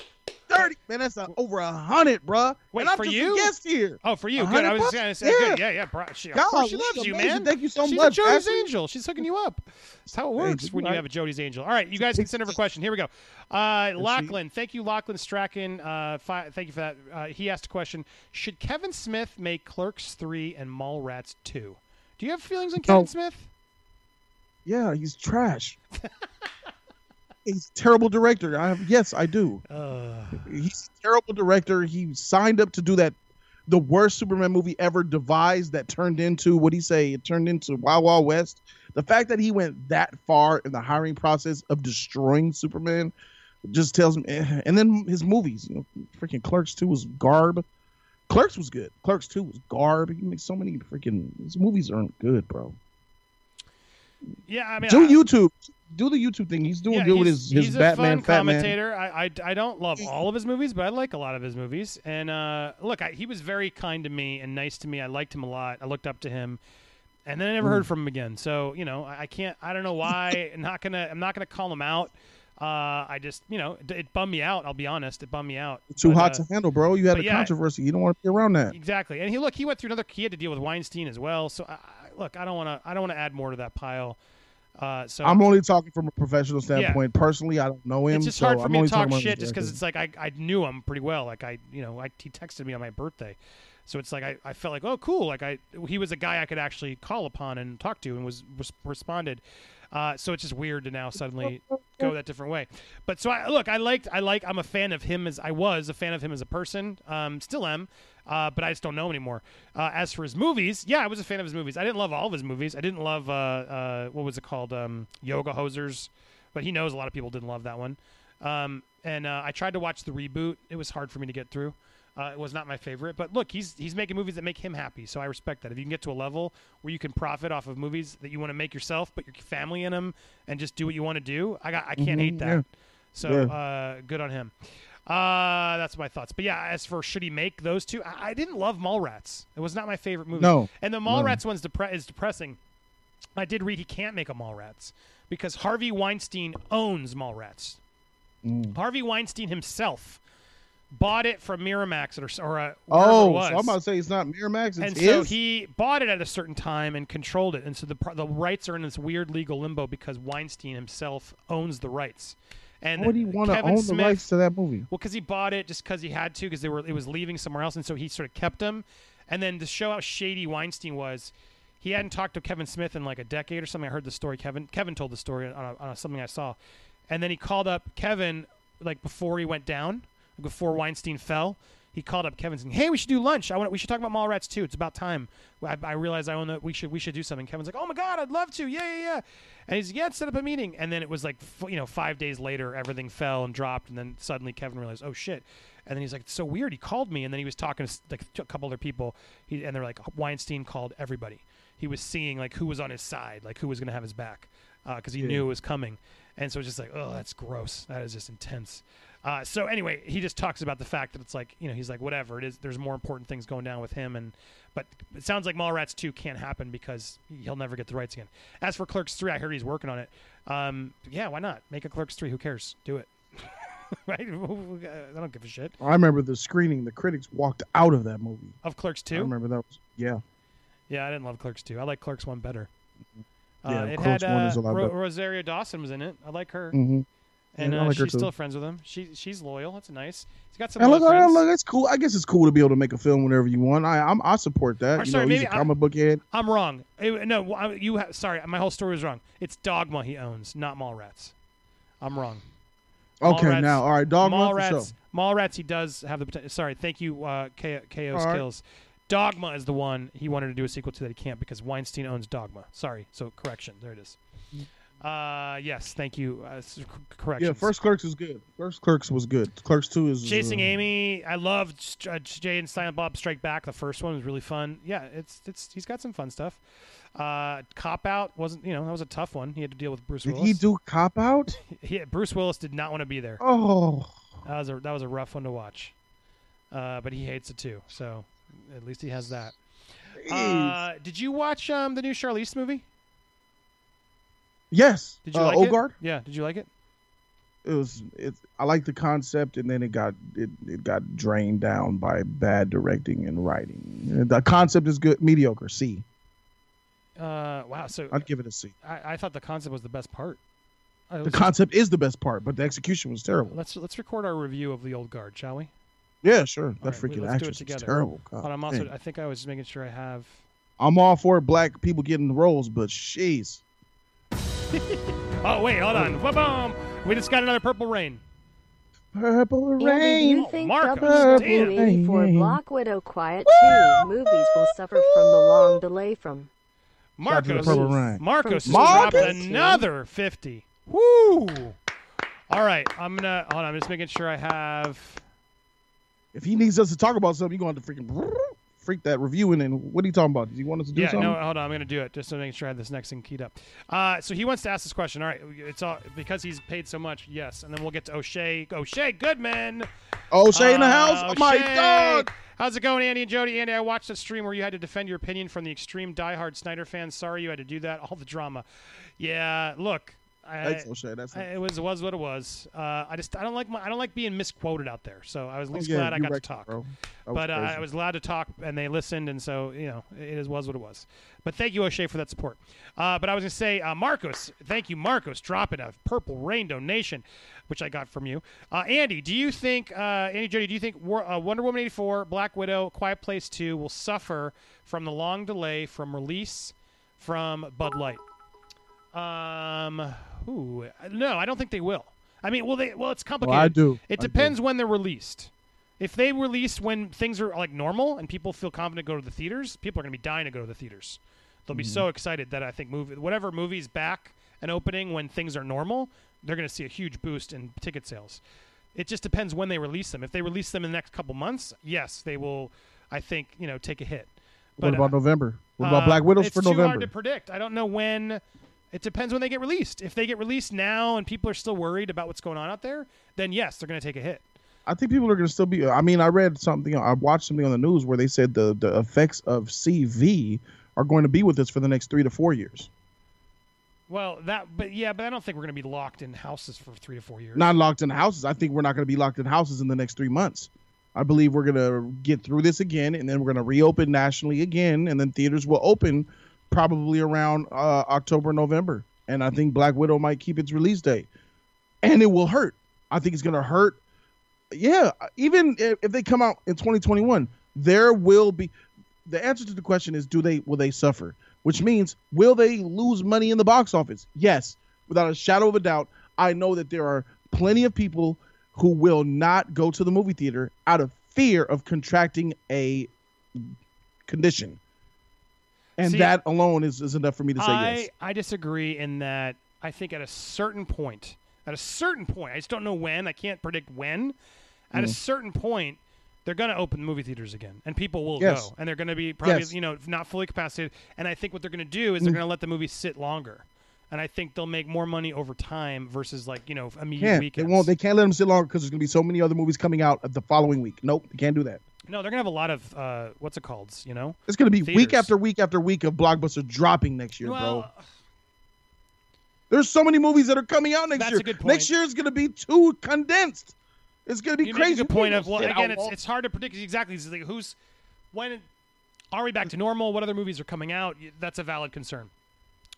Thirty, man. That's a, over a hundred, bruh. Wait, and I'm for just you? A guest here. Oh, for you, good. I was gonna say, Yeah. good. Yeah, yeah. Bro, she, God, she loves you, man. Thank you so She's much, Jody's Ashley. angel. She's hooking you up. That's how it works dude, when you have a Jody's angel. All right, you guys can send over a question. Here we go. Uh, Lachlan, thank you, Lachlan Strachan. Uh, fi- thank you for that. Uh, he asked a question: Should Kevin Smith make Clerks three and Mallrats two? Do you have feelings on Kevin No. Smith? Yeah, he's trash. he's a terrible director. I have, yes, I do. Uh, He's a terrible director. He signed up to do that, the worst Superman movie ever devised. That turned into what you say? It turned into Wild Wild West. The fact that he went that far in the hiring process of destroying Superman just tells me. eh. And then his movies, you know, freaking Clerks Two was garb. Clerks was good. Clerks Two was garb. He makes so many freaking. His movies aren't good, bro. yeah, I mean, Do I- YouTube. Do the YouTube thing. He's doing yeah, good with his, his he's Batman a fun Fat Man. commentator. I, I, I don't love all of his movies, but I like a lot of his movies. And uh, look, I, he was very kind to me and nice to me. I liked him a lot. I looked up to him, and then I never Mm. heard from him again. So you know, I, I can't. I don't know why. I'm not gonna. I'm not gonna call him out. Uh, I just, you know, it, it bummed me out. I'll be honest. It bummed me out. Too But, hot uh, to handle, bro. You had a yeah. controversy. You don't want to be around that. Exactly. And he look, he went through another. He had to deal with Weinstein as well. So I, I- look, I don't want to. I don't want to add more to that pile. Uh, so I'm only talking from a professional standpoint. Personally, I don't know him. it's just so hard for I'm me to talk shit just because it's like I, I knew him pretty well. Like I, you know, I, he texted me on my birthday, so it's like I, I felt like oh cool. Like I he was a guy I could actually call upon and talk to and was, was responded. Uh, so it's just weird to now suddenly go that different way. But so I look, I liked, I like, I'm a fan of him as I was a fan of him as a person, um, still am, uh, but I just don't know anymore. Uh, as for his movies, yeah, I was a fan of his movies. I didn't love all of his movies. I didn't love uh, uh, what was it called, um, Yoga Hosers, but he knows a lot of people didn't love that one. Um, and uh, I tried to watch the reboot. It was hard for me to get through. Uh, it was not my favorite, but look, he's he's making movies that make him happy, so I respect that. If you can get to a level where you can profit off of movies that you want to make yourself, put your family in them, and just do what you want to do, I got I can't hate Mhm, that. yeah. So Yeah. uh, good on him. Uh, that's my thoughts. But yeah, as for should he make those two, I, I didn't love Mallrats. It was not my favorite movie. No, and the Mallrats one's depre- is depressing. I did read he can't make a Mallrats because Harvey Weinstein owns Mallrats. Mm. Harvey Weinstein himself bought it from Miramax or or uh, Oh, so I'm about to say it's not Miramax. It's and his. so he bought it at a certain time and controlled it, and so the the rights are in this weird legal limbo because Weinstein himself owns the rights. And Why would he want to own Smith, the rights to that movie? well, because he bought it just because he had to, because they were it was leaving somewhere else, and so he sort of kept them. And then to show how shady Weinstein was, he hadn't talked to Kevin Smith in like a decade or something. I heard the story. Kevin Kevin told the story on, a, on a, something I saw, and then he called up Kevin like before he went down, before Weinstein fell. He called up Kevin saying, "Hey, we should do lunch. I want. We should talk about Mallrats too. It's about time. I, I realize I own that. We should. We should do something." Kevin's like, "Oh my god, I'd love to. Yeah, yeah, yeah." And he's yeah, set up a meeting. And then it was like, f- you know, five days later, everything fell and dropped. And then suddenly Kevin realized, "Oh shit." And then he's like, "It's so weird." He called me, and then he was talking to like a couple other people. He, and they're like, Weinstein called everybody. He was seeing like who was on his side, like who was going to have his back, uh, because he Yeah. knew it was coming. And so it's just like, oh, that's gross. That is just intense. Uh, so anyway, he just talks about the fact that it's like, you know, he's like, whatever it is. There's more important things going down with him, and but it sounds like Mallrats two can't happen because he'll never get the rights again. As for Clerks three, I heard he's working on it. Um, yeah, why not make a Clerks three? Who cares? Do it. right? I don't give a shit. I remember the screening. The critics walked out of that movie. Of Clerks two. I remember that. Was, yeah. Yeah, I didn't love Clerks two. I like Clerks one better. Uh, Yeah, it Clerks had one uh, is a lot Ro- better. Rosario Dawson was in it. I like her, hmm and Yeah, uh, like she's still friends with him. She she's loyal. That's nice. He's got some And look, friends. look, it's cool. I guess it's cool to be able to make a film whenever you want. I I'm, I support that. Or you sorry, know, he's maybe a I- comic book head. I'm wrong. Eh, no, I- you. Ha- sorry, my whole story was wrong. It's Dogma he owns, not Mallrats. I'm wrong. Okay, Mallrats- now all right, Dogma for sure. Mallrats. Mallrats. He does have the potential. Sorry, thank you, uh, K- KO All right. Skills. Dogma is the one he wanted to do a sequel to that he can't because Weinstein owns Dogma. Sorry, so correction. There it is. Uh, yes, thank you. Uh, correction. Yeah, first Clerks is good. First Clerks was good. Clerks two is Chasing uh, Amy. I loved uh, Jay and Silent Bob Strike Back. The first one was really fun. Yeah, it's it's he's got some fun stuff. Uh, Cop Out wasn't you know that was a tough one. He had to deal with Bruce Did Willis. he do Cop Out? He- Bruce Willis did not want to be there. Oh, That was a that was a rough one to watch. Uh, but he hates it too. So at least he has that. jeez. Uh, did you watch um, the new Charlize movie? Yes. Did you uh, like Old Guard? it? Yeah. Did you like it? It was. It. I like the concept, and then it got it. It got drained down by bad directing and writing. The concept is good. Mediocre. C. Uh, wow. So I'd give it a C. I, I thought the concept was the best part. Uh, The concept is the best part, but the execution was terrible. let's let's record our review of the old guard, shall we? Yeah, sure. That right, freaking actress together. terrible. God But I'm also dang. I think I was making sure I have. I'm all for black people getting roles, but jeez. Oh wait, hold on. Boom! We just got another purple rain. Purple Andy, do rain. you think oh, Marcos, W for. Black Widow Quiet 2 movies will suffer from the long delay from Shout out to the Marcos. Purple Rain. Marcos has Marcos? dropped another fifty. Woo! All right, I'm gonna hold on. I'm just making sure I have. If he needs us to talk about something, you're going to freaking freak that review in. And what are you talking about? Does he want us to do Yeah, something? no, hold on. I'm gonna do it just to make sure I have this next thing keyed up. Uh, so he wants to ask this question. All right, it's all because he's paid so much. Yes, and then we'll get to O'Shea. O'Shea Goodman. Oh, Shay in the house. Uh, Oh my God. How's it going, Andy and Jody? Andy, I watched a stream where you had to defend your opinion from the extreme diehard Snyder fans. Sorry you had to do that. All the drama. Yeah, look, I. That's I- it was was what it was. Uh, I just I don't like my, I don't like being misquoted out there. So I was at Oh, least yeah, glad I got to it, talk. but uh. I was allowed to talk, and they listened, and so you know it is was what it was. But thank you, O'Shea, for that support. Uh, but I was gonna say, uh, Marcos, thank you, Marcos, dropping a purple rain donation, which I got from you. Uh, Andy, do you think, uh, Andy Jody, do you think War, uh, Wonder Woman eighty four, Black Widow, Quiet Place two will suffer from the long delay from release from Bud Light? Um, ooh, no, I don't think they will. I mean, well, they well, it's complicated. Well, I do. It I do. depends when they're released. If they release when things are like normal and people feel confident to go to the theaters, people are going to be dying to go to the theaters. They'll be Mm-hmm. so excited that I think movie whatever movie's back and opening when things are normal, they're going to see a huge boost in ticket sales. It just depends when they release them. If they release them in the next couple months, yes, they will. I think you know take a hit. What about uh, November? What about uh, Black Widows it's for too November? hard to predict. I don't know when. It depends when they get released. If they get released now and people are still worried about what's going on out there, then yes, they're going to take a hit. I think people are going to still be. I mean, I read something. I watched something on the news where they said the the effects of CV are going to be with us for the next three to four years. Well, that, but yeah, but I don't think we're going to be locked in houses for three to four years. Not locked in houses. I think we're not going to be locked in houses in the next three months. I believe we're going to get through this again, and then we're going to reopen nationally again, and then theaters will open probably around uh, October, November. And I think Black Widow might keep its release date, and it will hurt. I think it's going to hurt. Yeah, even if, if they come out in 2021, there will be. The answer to the question is: Do they will they suffer? Which means will they lose money in the box office? Yes, without a shadow of a doubt. I know that there are plenty of people who will not go to the movie theater out of fear of contracting a condition. And See, that alone is, is enough for me to say I, yes. I disagree in that I think at a certain point, at a certain point, I just don't know when, I can't predict when, at a Mm. certain point, they're going to open movie theaters again, and people will Yes. go, and they're going to be probably, Yes. you know, not fully capacitated. And I think what they're going to do is they're Mm. going to let the movie sit longer, and I think they'll make more money over time versus like you know immediate Can't. They won't. They can't let them sit longer because there's going to be so many other movies coming out the following week. Nope, they can't do that. No, they're going to have a lot of uh, what's it called? You know, It's going to be week after week after week of blockbuster dropping next year, bro. There's so many movies that are coming out next That's year. a good point. Next year is going to be too condensed. It's going to be you crazy. make a good point of well, again, it's, it's hard to predict exactly. It's like who's when are we back to normal? What other movies are coming out? That's a valid concern.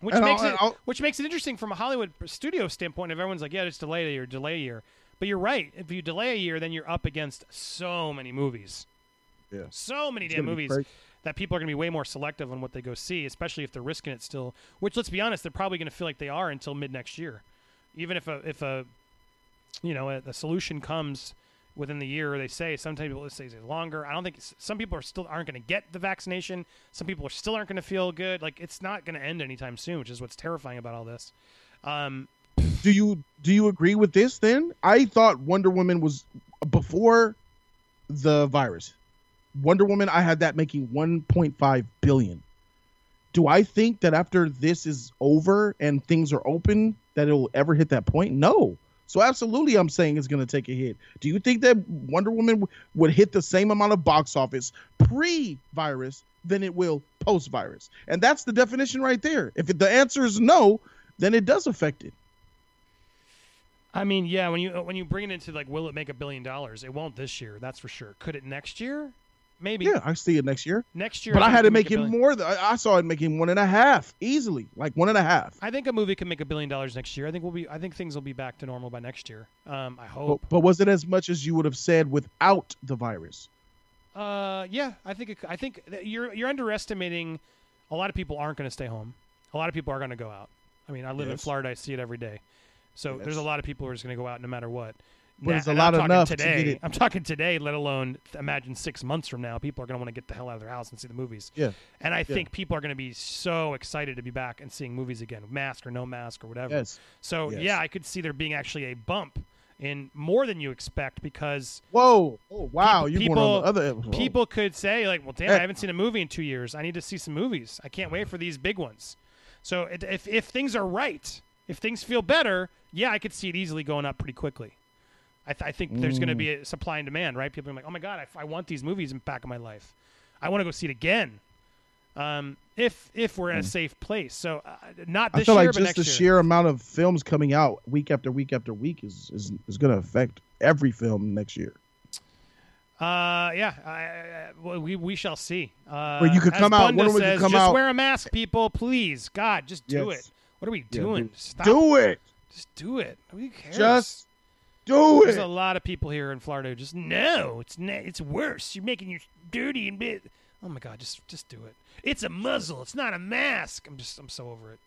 Which And makes I'll- it I'll- which makes it interesting from a Hollywood studio standpoint. If everyone's like, yeah, it's delay a year, delay a year. But you're right. If you delay a year, then you're up against so many movies, Yeah. so many It's damn movies that people are going to be way more selective on what they go see, especially if they're risking it still. Which, let's be honest, they're probably going to feel like they are until mid next year. Even if a if a you know a, a solution comes within the year, they say sometimes people say it's longer. I don't think some people are still aren't going to get the vaccination. Some people are still aren't going to feel good. Like it's not going to end anytime soon, which is what's terrifying about all this. Um, do you do you agree with this then i thought wonder woman was before the virus wonder woman i had that making 1.5 billion. Do i think that after this is over and things are open that it will ever hit that point? No. So absolutely i'm saying it's going to take a hit. Do you think that wonder woman w- would hit the same amount of box office pre-virus than it will post-virus? And that's the definition right there. If it, the answer is no then it does affect it. I mean, yeah, when you when you bring it into like, will it make a billion dollars? It won't this year, that's for sure. Could it next year? Maybe Yeah, I see it next year. next year. But I think had to make making billion- more. Than, I I saw it making one and a half easily, like one and a half. I think a movie can make a billion dollars next year. I think we'll be. I think things will be back to normal by next year. Um, I hope. but was it as much as you would have said without the virus? Uh, yeah, I think. It, I think you're you're underestimating. A lot of people aren't going to stay home. A lot of people are going to go out. I mean, I live in Florida. I see it every day. So there's a lot of people who are just going to go out no matter what. But it's a lot I'm talking enough to today. get it- I'm talking today. Let alone imagine six months from now, people are going to want to get the hell out of their house and see the movies. Yeah. And I think people are going to be so excited to be back and seeing movies again, mask or no mask or whatever. Yes. So Yes. yeah, I could see there being actually a bump in more than you expect because Whoa! Oh wow! You're people other. people could say like, "Well, damn, Eh. I haven't seen a movie in two years. I need to see some movies. I can't wait for these big ones." So it, if if things are right, if things feel better, yeah, I could see it easily going up pretty quickly. I, th- I think there's going to be a supply and demand, right? People are like, "Oh my god, I, f- I want these movies in back of my life. I want to go see it again." Um, if if we're in a safe place, so uh, not Hmm. I this feel year, like just the year. sheer amount of films coming out week after week after week is is, is going to affect every film next year. Uh, yeah, I, I, we we shall see. Uh, Or you could come out- Bunda Woman could says, come just out- wear a mask, people, please. God, just do Yes. it. What are we doing? do- Stop. Do it. Just do it. Who cares? Just do There's a lot of people here in Florida who just no, it's ne- it's worse. You're making your dirty and bit. Oh my God, just just do it. It's a muzzle. It's not a mask. I'm just I'm so over it.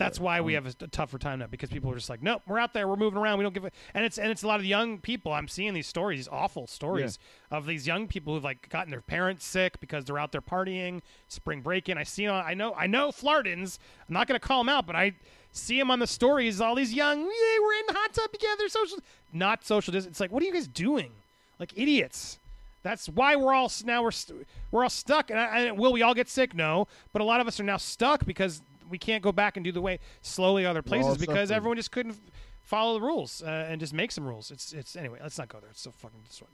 That's why we have a, a tougher time now because people are just like, nope, we're out there, we're moving around, we don't give a and it's and it's a lot of young people. I'm seeing these stories, these awful stories of these young people who've like gotten their parents sick because they're out there partying, spring break. breaking. I see, uh, I know, I know Floridans. I'm not going to call them out, but I see him on the stories. All these young, yeah, we're in the hot tub together, social, not social distance. It's like, what are you guys doing? Like idiots. That's why we're all now we're st- we're all stuck. And, I, and will we all get sick? No, but a lot of us are now stuck because we can't go back and do the way slowly other places because suffering. everyone just couldn't follow the rules uh, and just make some rules. It's it's anyway. Let's not go there. It's so fucking. So,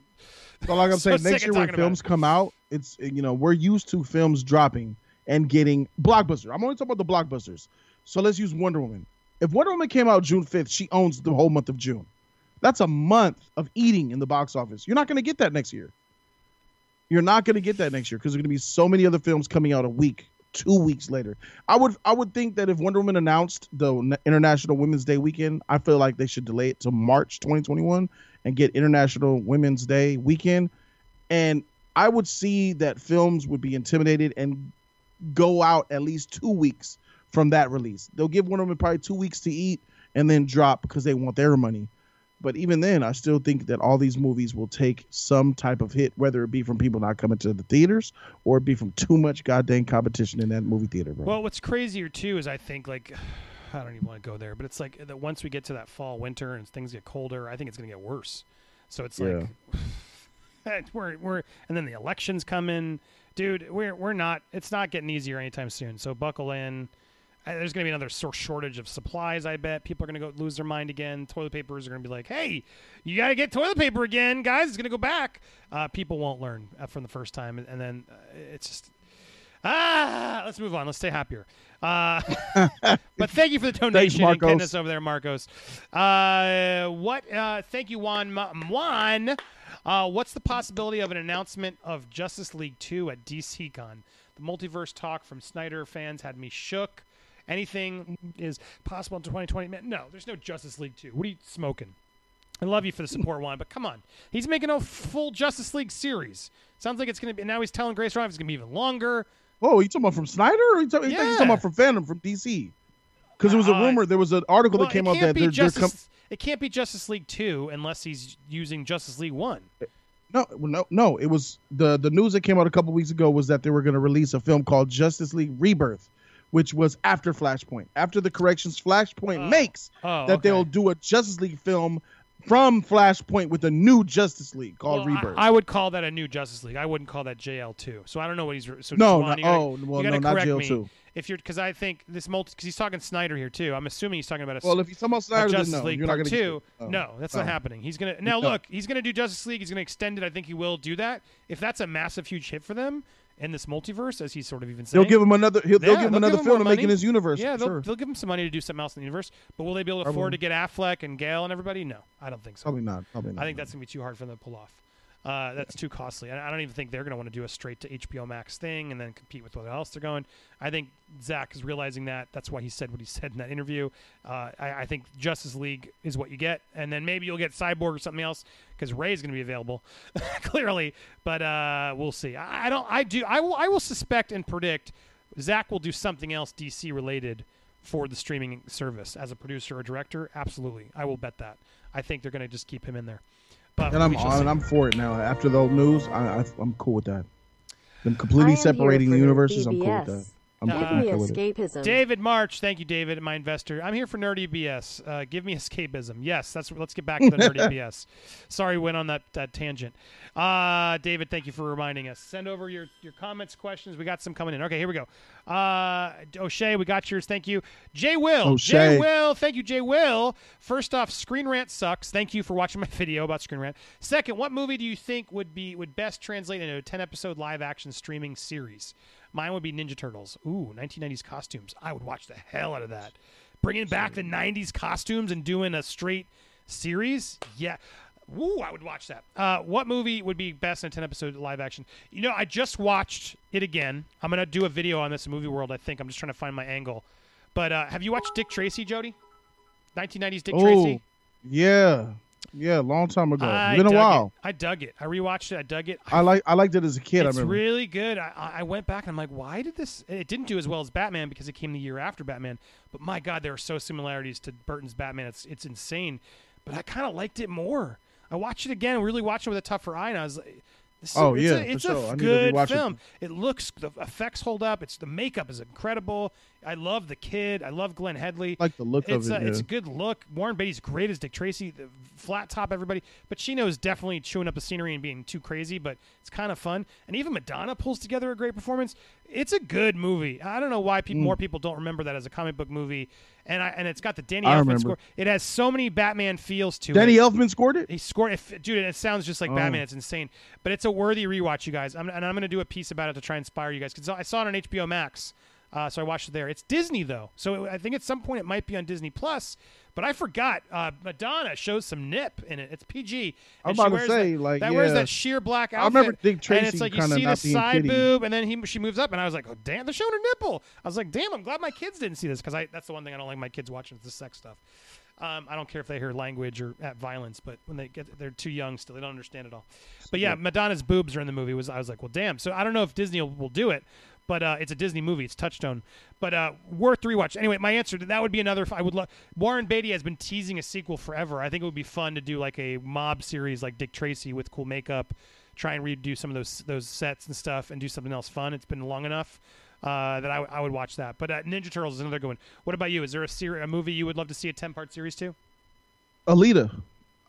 So like I'm so saying, next year when films come out, it's you know we're used to films dropping and getting blockbuster. I'm only talking about the blockbusters. So let's use Wonder Woman. If Wonder Woman came out June 5th, she owns the whole month of June. That's a month of eating in the box office. You're not going to get that next year. You're not going to get that next year because there's going to be so many other films coming out a week, two weeks later. I would I would think that if Wonder Woman announced the International Women's Day weekend, I feel like they should delay it to March 2021 and get International Women's Day weekend. And I would see that films would be intimidated and go out at least two weeks from that release. They'll give one Wonder Woman probably two weeks to eat and then drop because they want their money. But even then, I still think that all these movies will take some type of hit, whether it be from people not coming to the theaters or it be from too much goddamn competition in that movie theater, bro. well, what's crazier too is I think like I don't even want to go there, but it's like that once we get to that fall, winter, and things get colder, I think it's gonna get worse. So it's like we're we're and then the elections come in, dude. We're we're not. It's not getting easier anytime soon. So buckle in. There's going to be another shortage of supplies. I bet people are going to go lose their mind again. Toilet papers are going to be like, "Hey, you got to get toilet paper again, guys. It's going to go back." Uh, people won't learn uh, from the first time, and, and then uh, it's just ah. Let's move on. Let's stay happier. Uh, but thank you for the donation and getting Marcos. us over there, Marcos. Uh, what? Uh, thank you, Juan. Juan. Uh, what's the possibility of an announcement of Justice League 2 at DCCon? The multiverse talk from Snyder fans had me shook. Anything is possible in 2020. Man, no, there's no Justice League 2. What are you smoking? I love you for the support, Juan, but come on. He's making a full Justice League series. Sounds like it's going to be. Now he's telling Grace Randolph it's going to be even longer. oh, you talking about from Snyder or you talking, Yeah. he's talking about from FanDome, from DC? Because there was a Uh, rumor, there was an article Well, that came out that they're, they're com- it can't be Justice League 2 unless he's using Justice League 1. No, no, no. It was the the news that came out a couple weeks ago was that they were going to release a film called Justice League Rebirth, which was after Flashpoint, after the corrections Flashpoint Oh. makes. Oh, that okay. they'll do a Justice League film from Flashpoint with a new Justice League called Well, Rebirth. I, would call that a new Justice League. I wouldn't call that JL2. So I don't know what he's. So no, Juan, no, gotta- oh, well, no, not jail me. If you're because I think this multi because he's talking Snyder here too. I'm assuming he's talking about a, Well, if he's talking about Snyder, then Justice no, League you're Part going to Two. no, oh. that's not Oh. happening. He's gonna now No. look. He's gonna do Justice League. He's gonna extend it. I think he will do that. If that's a massive, huge hit for them in this multiverse, as he's sort of even saying, They'll give him another. He'll, they'll give him another give him film to make in his universe. yeah, they'll, sure. they'll give him some money to do something else in the universe. But will they be able to afford to get Affleck and Gal and everybody? No, I don't think so. Probably not. Probably not. I think that's gonna be too hard for them to pull off. Uh, that's too costly. I I don't even think they're gonna want to do a straight to HBO Max thing and then compete with what else they're going. I think Zack is realizing that. That's why he said what he said in that interview. Uh, I, I think Justice League is what you get, and then maybe you'll get Cyborg or something else because Ray is gonna be available, clearly. But uh, we'll see. I, I don't. I do. I will. I will suspect and predict Zack will do something else DC related for the streaming service as a producer or director. Absolutely, I will bet that. I think they're gonna just keep him in there. But and I'm we shall I'm for it now. After the old news, I, I I'm cool with that. Them I completely am here separating the the universes. I'm cool with that. BBS. I'm, Uh, Give me cool with it. escapism. David March, thank you, David, my investor. I'm here for nerdy BS. Uh, give me escapism. Yes, that's. Let's get back to the nerdy BS. Sorry, went on that, that tangent. Uh, David, thank you for reminding us. Send over your your comments, questions. We got some coming in. Okay, here we go. Uh, O'Shea, we got yours. Thank you, Jay Will. Jay O'Shea. Will, thank you, Jay Will. First off, Screen Rant sucks. Thank you for watching my video about Screen Rant. Second, what movie do you think would be would best translate into a 10 episode live action streaming series? Mine would be Ninja Turtles. Ooh, 1990s costumes. I would watch the hell out of that. Bringing back the 90s costumes and doing a straight series. Yeah. Woo, I would watch that. Uh, what movie would be best in a 10 episode live action? You know, I just watched it again. I'm going to do a video on this in Movie World, I think. I'm just trying to find my angle. But uh, have you watched Dick Tracy, Jody? 1990s Dick Oh, Tracy? yeah, yeah, a long time ago. I It's been a while. It. I dug it. I rewatched it. I dug it. I like I liked it as a kid. I it's really good. I, I went back and I'm like, why did this? It didn't do as well as Batman because it came the year after Batman. But my God, there are so similarities to Burton's Batman. It's it's insane. But I kind of liked it more. I watched it again, really watched it with a tougher eye, and I was like. This is- Oh, it's yeah, a, it's sure. I a to good rewatch it. film. It. looks, the effects hold up. It's the makeup is incredible. I love the kid. I love Glenn Headley. like the look It's of a, it. it's a good look. Warren Beatty's great as Dick Tracy, the flat top everybody, but Chino's definitely chewing up the scenery and being too crazy. But it's kind of fun, and even Madonna pulls together a great performance. It's a good movie. I don't know why Mm. more people don't remember that as a comic book movie, and I, and it's got the Danny I Elfman remember. score. It has so many Batman feels to Danny it. Danny Elfman scored it. He scored, it, dude. It sounds just like Oh. Batman. It's insane, but it's a worthy rewatch, you guys. I'm, and I'm going to do a piece about it to try and inspire you guys because I saw it on HBO Max, uh, so I watched it there. It's Disney though, so it, I think at some point it might be on Disney Plus. But I forgot uh, Madonna shows some nip in it. It's PG. I'm and about to say, that, like, that wears that sheer black outfit. I remember Dick and it's like you see the side kiddie. boob, and then he she moves up, and I was like, oh damn, they're showing her nipple. I was like, damn, I'm glad my kids didn't see this because I that's the one thing I don't like my kids watching is the sex stuff. Um, I don't care if they hear language or at violence, but when they get they're too young still, they don't understand it all. But yeah, Madonna's boobs are in the movie. Was I was like, well, damn. So I don't know if Disney will, will do it, but uh, it's a Disney movie. It's Touchstone, but uh, worth rewatch. Anyway, my answer to that would be another. I would love. Warren Beatty has been teasing a sequel forever. I think it would be fun to do like a mob series like Dick Tracy with cool makeup. Try and redo some of those those sets and stuff, and do something else fun. It's been long enough. Uh, that I, w- I would watch that, but uh, Ninja Turtles is another good one. What about you? Is there a seri- a movie you would love to see a ten part series to? Alita.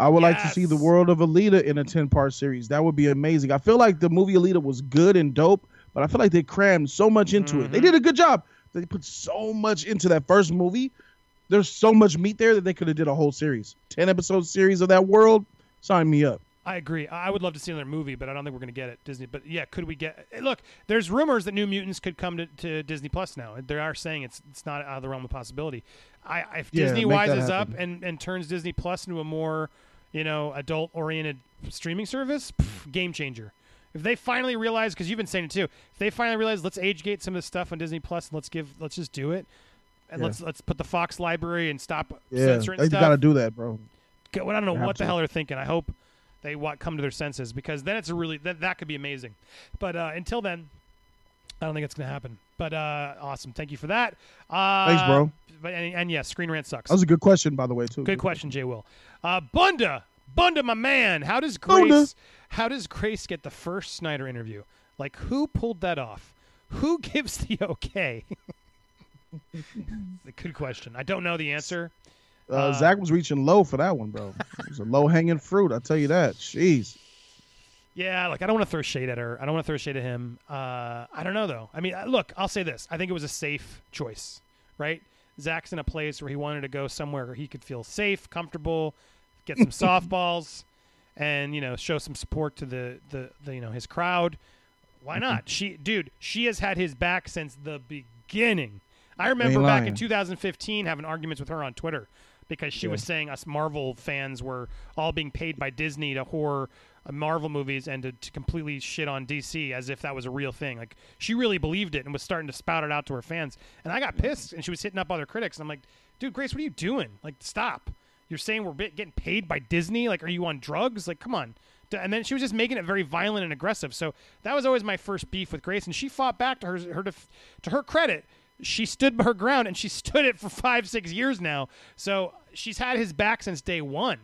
I would like to see the world of Alita in a 10 part series. That would be amazing. I feel like the movie Alita was good and dope, but I feel like they crammed so much into it. They Mhm. did a good job. They put so much into that first movie. There's so much meat there that they could have did a whole series. 10 episode series of that world. Sign me up. I agree. I would love to see another movie, but I don't think we're going to get it Disney. But yeah, could we get? eh, Look, there's rumors that New Mutants could come to, to Disney Plus now. They are saying it's it's not out of the realm of possibility. I if Yeah, Disney wises up and and turns Disney Plus into a more you know adult oriented streaming service, pff, game changer. If they finally realize, because you've been saying it too, if they finally realize, let's age gate some of this stuff on Disney Plus and let's give, let's just do it, and Yeah. let's let's put the Fox library and stop Yeah, censoring they stuff. got to do that, bro. I don't know They what the to. hell they're thinking. I hope they wa- come to their senses because then it's a really that that could be amazing. But uh, until then, I don't think it's going to happen. But uh, awesome, thank you for that. Uh, Thanks, bro. But and, and yes, Screen Rant sucks. That was a good question, by the way, too. Good question, Jay Will. Uh, Bunda, Bunda, my man. How does Grace? Bunda. How does Grace get the first Snyder interview? Like, who pulled that off? Who gives the okay? a good question. I don't know the answer. Uh, Uh, Zack was reaching low for that one, bro. It was a low hanging fruit. I tell you that. Jeez. Yeah, like I don't want to throw shade at her. I don't want to throw shade at him. Uh, I don't know though. I mean, uh, look, I'll say this. I think it was a safe choice, right? Zack's in a place where he wanted to go somewhere where he could feel safe, comfortable, get some softballs, and you know, show some support to the, the, the you know his crowd. Why not? She, dude, she has had his back since the beginning. I remember back in 2015 having arguments with her on Twitter because she Yeah. was saying us Marvel fans were all being paid by Disney to whore uh, Marvel movies and to, to completely shit on DC as if that was a real thing. Like she really believed it and was starting to spout it out to her fans. And I got pissed and she was hitting up other critics and I'm like, dude, Grace, what are you doing? Like, stop. You're saying we're getting paid by Disney? Like, are you on drugs? Like, come on. And then she was just making it very violent and aggressive. So that was always my first beef with Grace, and she fought back to her her def- to her credit. She stood her ground, and she stood it for five six years now. So she's had his back since day one.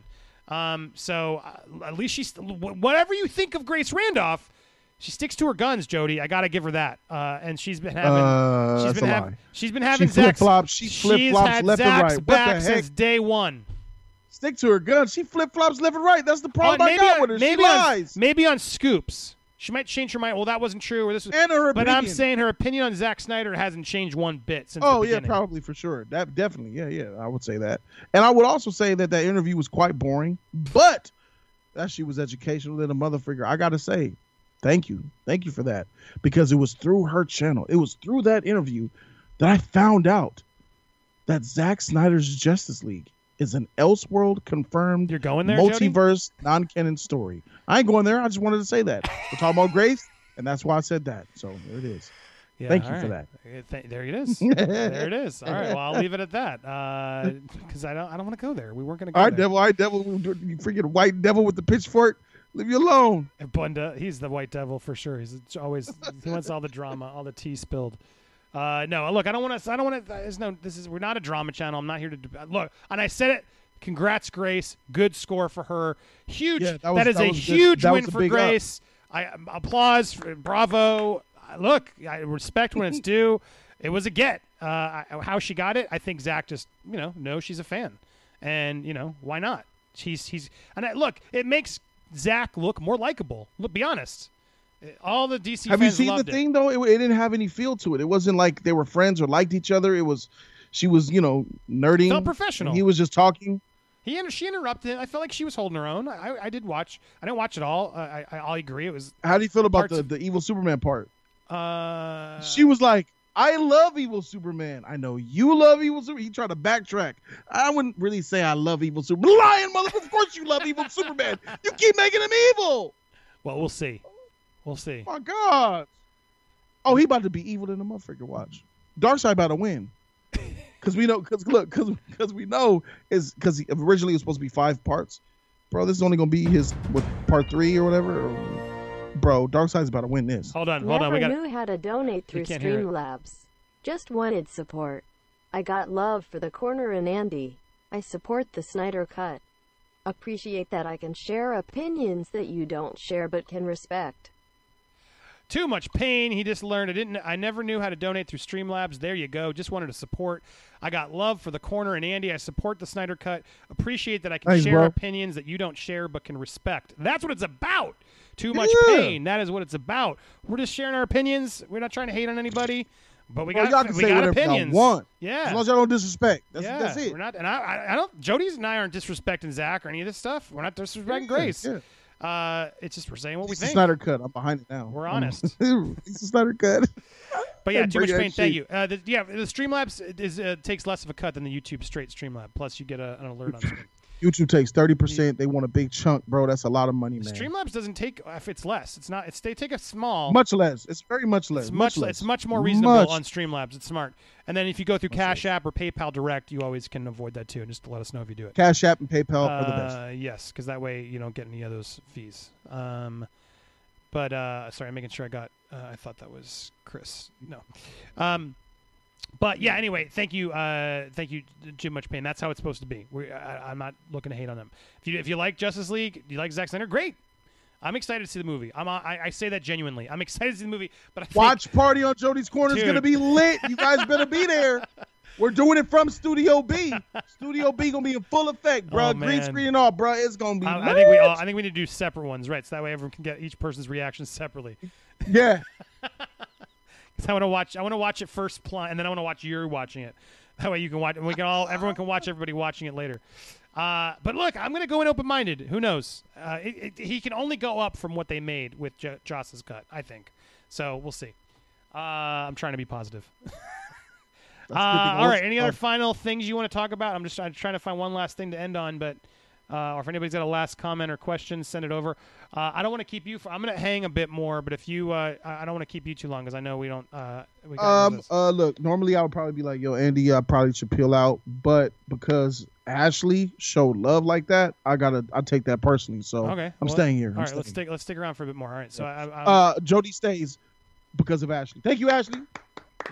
Um, so uh, at least she's whatever you think of Grace Randolph, she sticks to her guns, Jody. I gotta give her that. Uh, and she's been having Uh, she's been a having lie. she's been having She Zack's flip-flops. She she's flip-flops had left and right. What back since day one. Stick to her gun. She flip flops left and right. That's the problem uh, I maybe got on, with her. maybe she on lies. maybe on scoops. She might change her mind. Well, that wasn't true, or this was. and her But opinion. I'm saying her opinion on Zack Snyder hasn't changed one bit since. Oh yeah, probably for sure. That definitely, yeah, yeah. I would say that, and I would also say that that interview was quite boring, but that she was educational than a motherfucker. I gotta say, Thank you. Thank you for that. Because it was through her channel, it was through that interview that I found out that Zack Snyder's Justice League is an Elseworld confirmed You're going there, multiverse non canon story. I ain't going there. I just wanted to say that. We're talking about Grace, and that's why I said that. So there it is. Yeah, Thank you all for right. Uh, there it is. there it is. All right. Well, I'll leave it at that because I don't. I don't want to go there. We weren't going to go All right, there. devil. All right, devil. You freaking white devil with the pitchfork. Leave you alone. Bunda, he's the white devil for sure. He's always he wants all the drama, all the tea spilled. Uh, no, look, I don't want to. I don't want to. There's no. This is we're not a drama channel. I'm not here to look. And I said it. Congrats, Grace. Good score for her. Huge. Yeah, that was- that is that a good. huge That win for big up. Grace. I um, applause. For, bravo. Uh, Look, I respect when it's due. It was a get. Uh, I, how she got it, I think Zack just you know knows she's a fan, and you know why not? She's he's and I, look, it makes Zack look more likable. Look, be honest. All the DC Have you seen the it. thing though? It, it didn't have any feel to it. It wasn't like they were friends or liked each other. It was, she was you know nerding. Felt professional. He was just talking. He and she interrupted. I felt like she was holding her own. I, I did watch. I didn't watch it all. I, I I'll agree. It was. How do you feel about the the evil Superman part? Uh, she was like, "I love evil Superman. I know you love evil Superman." He tried to backtrack. I wouldn't really say I love evil Superman. Lying motherfucker. Of course you love evil Superman. You keep making him evil. Well, we'll see. We'll see. My God. Oh, he about to be evil in the motherfucker. Watch. Darkseid about to win. Cause we know, cause look, cause cause we know is because originally it was supposed to be five parts, bro. This is only gonna be his what part three or whatever. Bro, Darkseid's about to win this. Hold on. Hold Never on. We got. knew how to donate through can't hear it. Streamlabs. Just wanted support. I got love for the corner and Andy. I support the Snyder Cut. Appreciate that I can share opinions that you don't share but can respect. Too much pain. He just learned. I didn't. I never knew how to donate through Streamlabs. There you go. Just wanted to support. I got love for the corner and Andy. I support the Snyder Cut. Appreciate that I can Thanks, share bro. opinions that you don't share but can respect. That's what it's about. Too much Yeah. pain. That is what it's about. We're just sharing our opinions. We're not trying to hate on anybody, but we Bro, got we got opinions. want. Yeah. As long as y'all don't disrespect. That's yeah, that's it. We're not, and I, I, don't. Jody's and I aren't disrespecting Zack or any of this stuff. We're not disrespecting Grace. Yeah. Uh, it's just we're saying what we It's think. Snyder cut. I'm behind it now. We're honest. it's Snyder cut. But yeah, too much pain. Thank you. Uh, the, yeah, the Streamlabs is uh, takes less of a cut than the YouTube straight Streamlab. Plus, you get a, an alert on screen. YouTube takes thirty percent. They want a big chunk, bro. That's a lot of money, man. Streamlabs doesn't take if it's less. It's not. It's they take a small. much less. It's very much less. it's much. less. It's much more reasonable Much. on Streamlabs. It's smart. And then if you go through Cash App or PayPal Direct, you always can avoid that too. And just to let us know if you do it. Cash App and PayPal are the best. Uh, yes, because that way you don't get any of those fees. Um, but uh, sorry, I'm making sure I got. Uh, I thought that was Chris. No. Um, but yeah. Anyway, thank you. Uh, thank you, Jim. Much pain. That's how it's supposed to be. We, I, I'm not looking to hate on them. If you if you like Justice League, you like Zack Snyder, great. I'm excited to see the movie. I'm. I, I say that genuinely. I'm excited to see the movie. But I think, Watch party on Jody's corner is gonna be lit. You guys better be there. We're doing it from Studio B. Studio B gonna be in full effect, bro. Oh, Green screen and all, bro. It's gonna be. I, I think we all. I think we need to do separate ones, right? So that way everyone can get each person's reaction separately. Yeah. 'Cause I want to watch. I want to watch it first, pl- and then I want to watch you watching it. That way you can watch, and we can all. Everyone can watch everybody watching it later. Uh, but look, I'm going to go in open minded. Who knows? Uh, it, it, he can only go up from what they made with J- Joss's cut. I think. So we'll see. Uh, I'm trying to be positive. Uh, good to know. all right. Any other final things you want to talk about? I'm just trying, trying to find one last thing to end on, but uh, or if anybody's got a last comment or question, send it over. Uh, I don't want to keep you. For, I'm going to hang a bit more, but if you, uh, I I don't want to keep you too long because I know we don't. Uh, we got Um. Uh. Look. Normally, I would probably be like, "Yo, Andy, I probably should peel out," but because Ashley showed love like that, I gotta. I take that personally. So okay. I'm well, staying here. All I'm right. staying. Let's stick. Let's stick around for a bit more. All right. So I, I, Uh, Jody stays because of Ashley. Thank you, Ashley.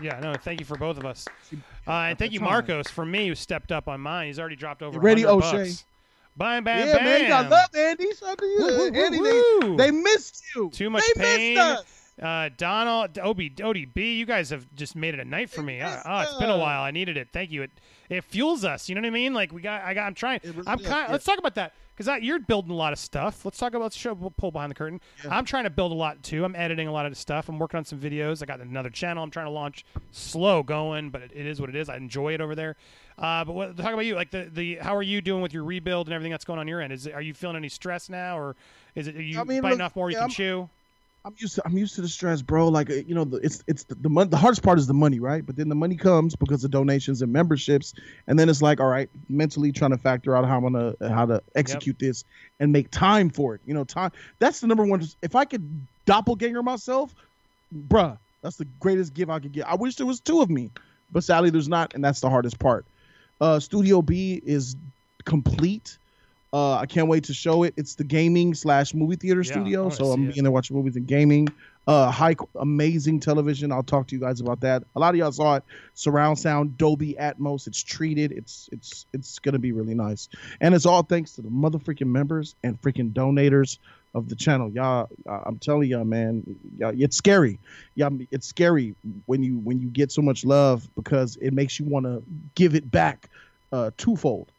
yeah. No. Thank you for both of us. Uh, and thank you, all right. Marcos, for me who stepped up on mine. He's already dropped over. Ready, 100 O'Shea. bucks. Bam, bam, yeah, bam. man. I love, Andy. Shout out to you, Woo, woo, Andy. woo, They, they missed you. Too much they pain. Missed us. Uh, Donald, Obi, ODB, you guys have just made it a night for me. Uh, oh, it's been a while. I needed it. Thank you. It it fuels us. You know what I mean? Like we got. I got. I'm trying. It really I'm kind. Let's talk about that because you're building a lot of stuff. Let's talk about. Let's show. Pull behind the curtain. Yeah. I'm trying to build a lot too. I'm editing a lot of stuff. I'm working on some videos. I got another channel. I'm trying to launch. Slow going, but it, it is what it is. I enjoy it over there. Uh, but what, talk about you. Like the, the how are you doing with your rebuild and everything that's going on your end? Is are you feeling any stress now, or is it are you I mean, biting look, off more you can I'm- chew? I'm used to I'm used to the stress, bro. Like uh, you know, the, it's it's the the, mon- the hardest part is the money, right? But then the money comes because of donations and memberships, and then it's like, all right, mentally trying to factor out how I'm gonna how to execute this and make time for it. You know, time. That's the number one. If I could doppelganger myself, bruh, that's the greatest gift I could get. I wish there was two of me, but sadly there's not, and that's the hardest part. Uh, Studio B is complete. Uh, I can't wait to show it. It's the gaming slash movie theater Yeah, studio, so I'm being there watching movies and gaming. Uh, high, amazing television. I'll talk to you guys about that. A lot of y'all saw it. Surround sound, Dolby Atmos. It's treated. It's it's it's gonna be really nice, and it's all thanks to the mother freaking members and freaking donators of the channel. Y'all, I'm telling y'all, man, y'all, it's scary. Y'all, it's scary when you when you get so much love because it makes you want to give it back uh, twofold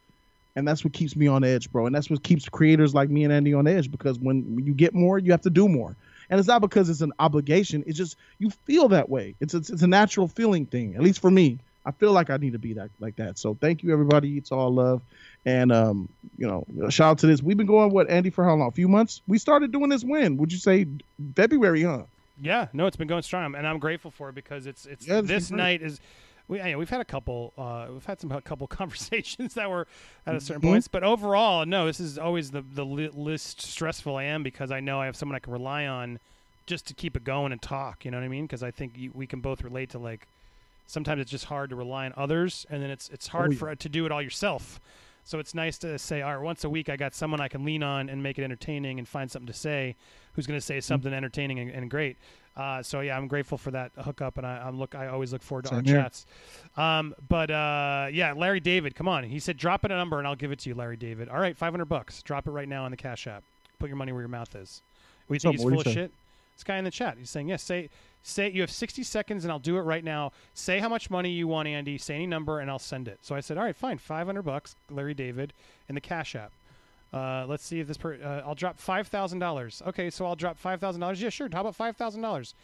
and that's what keeps me on edge, bro. And that's what keeps creators like me and Andy on edge because when you get more, you have to do more. And it's not because it's an obligation. It's just you feel that way. It's it's, it's a natural feeling thing. At least for me, I feel like I need to be that like that. So thank you, everybody. It's all love. And um, you know, shout out to this. We've been going what Andy for how long? A few months. We started doing this when? Would you say February? Huh? Yeah, no, it's been going strong, and I'm grateful for it because it's it's Yeah, this night is. We, yeah, we've had a couple. Uh, we've had some a couple conversations that were at a certain Mhm. points, but overall, no. This is always the the li- least stressful I am because I know I have someone I can rely on just to keep it going and talk. You know what I mean? Because I think you, we can both relate to like sometimes it's just hard to rely on others, and then it's it's hard Oh, yeah. for to do it all yourself. So it's nice to say, all right, once a week I got someone I can lean on and make it entertaining and find something to say, who's going to Mm-hmm. say something entertaining and, and great. Uh, so yeah, I'm grateful for that hookup, and I, I'm look. I always look forward to our here. chats. Um, but uh, yeah, Larry David, come on. He said, drop it a number and I'll give it to you, Larry David. All right, 500 bucks. Drop it right now on the Cash App. Put your money where your mouth is. We think he's full of shit. This guy in the chat, he's saying, yes. say, say. You have 60 seconds, and I'll do it right now. Say how much money you want, Andy. Say any number, and I'll send it. So I said, all right, fine, 500 bucks, Larry David, in the Cash App. Uh, let's see if this. Per- uh, I'll drop five thousand dollars. Okay, so I'll drop five thousand dollars. Yeah, sure. How about five thousand dollars?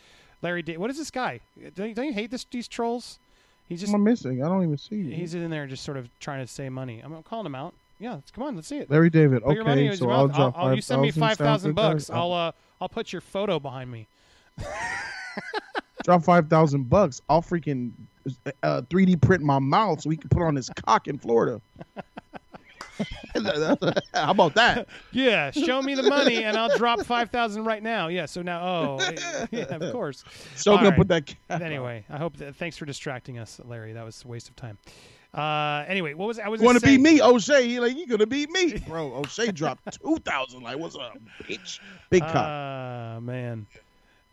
Larry, what is this guy? Don't you, don't you hate this? These trolls. He's just am missing? I don't even see you. he's in there just sort of trying to save money. I'm calling him out. Yeah, let's, come on, let's see it. Larry David. Put your money in Okay, so. I'll drop I'll- you send me 5,000, five thousand bucks. I'll uh, I'll put your photo behind me. drop five thousand bucks. I'll freaking uh, 3D print my mouth so he can put on his cock in Florida. How about that? Yeah, show me the money and I'll drop five thousand right now. Yeah. So now, oh, yeah, of course. So All gonna right. put that. Anyway, I hope that. Thanks for distracting us, Larry. That was a waste of time. Uh, anyway, what was I was want to say- me, O'Shea? He like you gonna beat me, bro? O'Shea dropped two thousand. Like what's up, bitch? Big cock. Ah, man.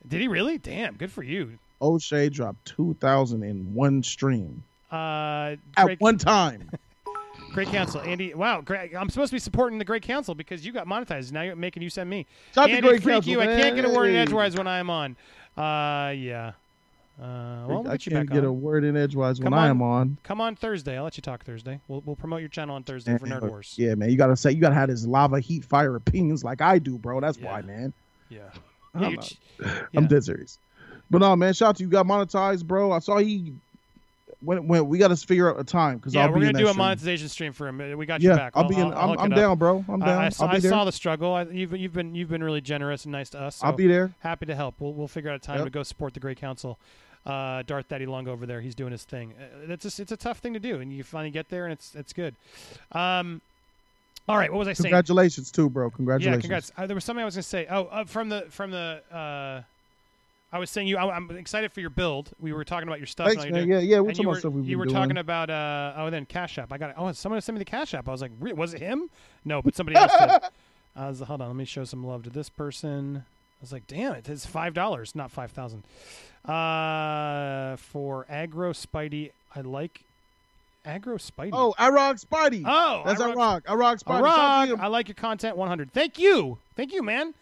Did he really? Damn, good for you. O'Shea dropped two thousand in one stream Uh, at one time. Great Council, Andy. Wow, great. I'm supposed to be supporting the great Council because you got monetized. Now you're making you send me. To Andy, Great freak Counsel, you. I can't get a word in edgewise when I am on. Uh, yeah. Uh, well, we'll I can't get on. a word in edgewise when Come I on. am on. Come on Thursday. I'll let you talk Thursday. We'll we'll promote your channel on Thursday for Nerd Wars. Yeah, man, you gotta say you gotta have his lava, heat, fire opinions like I do, bro. That's Yeah. why, man. Yeah. I'm Yeah, I'm dead serious. But no, man, shout out to you. Got monetized, bro. I saw he when when we got to figure out a time because Yeah, I'll we're gonna do a stream. monetization stream for him. Uh, We got you Yeah, back. I'll, be in. I'll I'm, I'm down, bro. I'm down. I, I, saw, will be I saw the struggle. I, you've you've been you've been really generous and nice to us. So I'll be there. happy to help. We'll we'll figure out a time Yep. to go support the Great Council. Uh, Darth Daddy Long over there. He's doing his thing. Uh, It's just, it's a tough thing to do, and you finally get there, and it's it's good. Um, all right, what was I saying? Congratulations too, bro. Congratulations. Yeah, congrats. Uh, there was something I was going to say. Oh, uh, from the from the. I was saying you. I, I'm excited for your build. We were talking about your stuff. Thanks, man. Yeah, yeah. And you were, stuff we've you were doing. talking about uh oh then Cash App. I got it. Oh, someone sent me the Cash App. I was like, "Re- was it him? No, but somebody else did. I was hold on. Let me show some love to this person. I was like, damn it, it's five dollars, not five thousand. Uh, for aggro Spidey, I like aggro Spidey. Oh, Irog Spidey. oh, That's Iraq- Irog. Irog Spidey. Shout out to Iraq, him. I like your content 100. Thank you, thank you, man.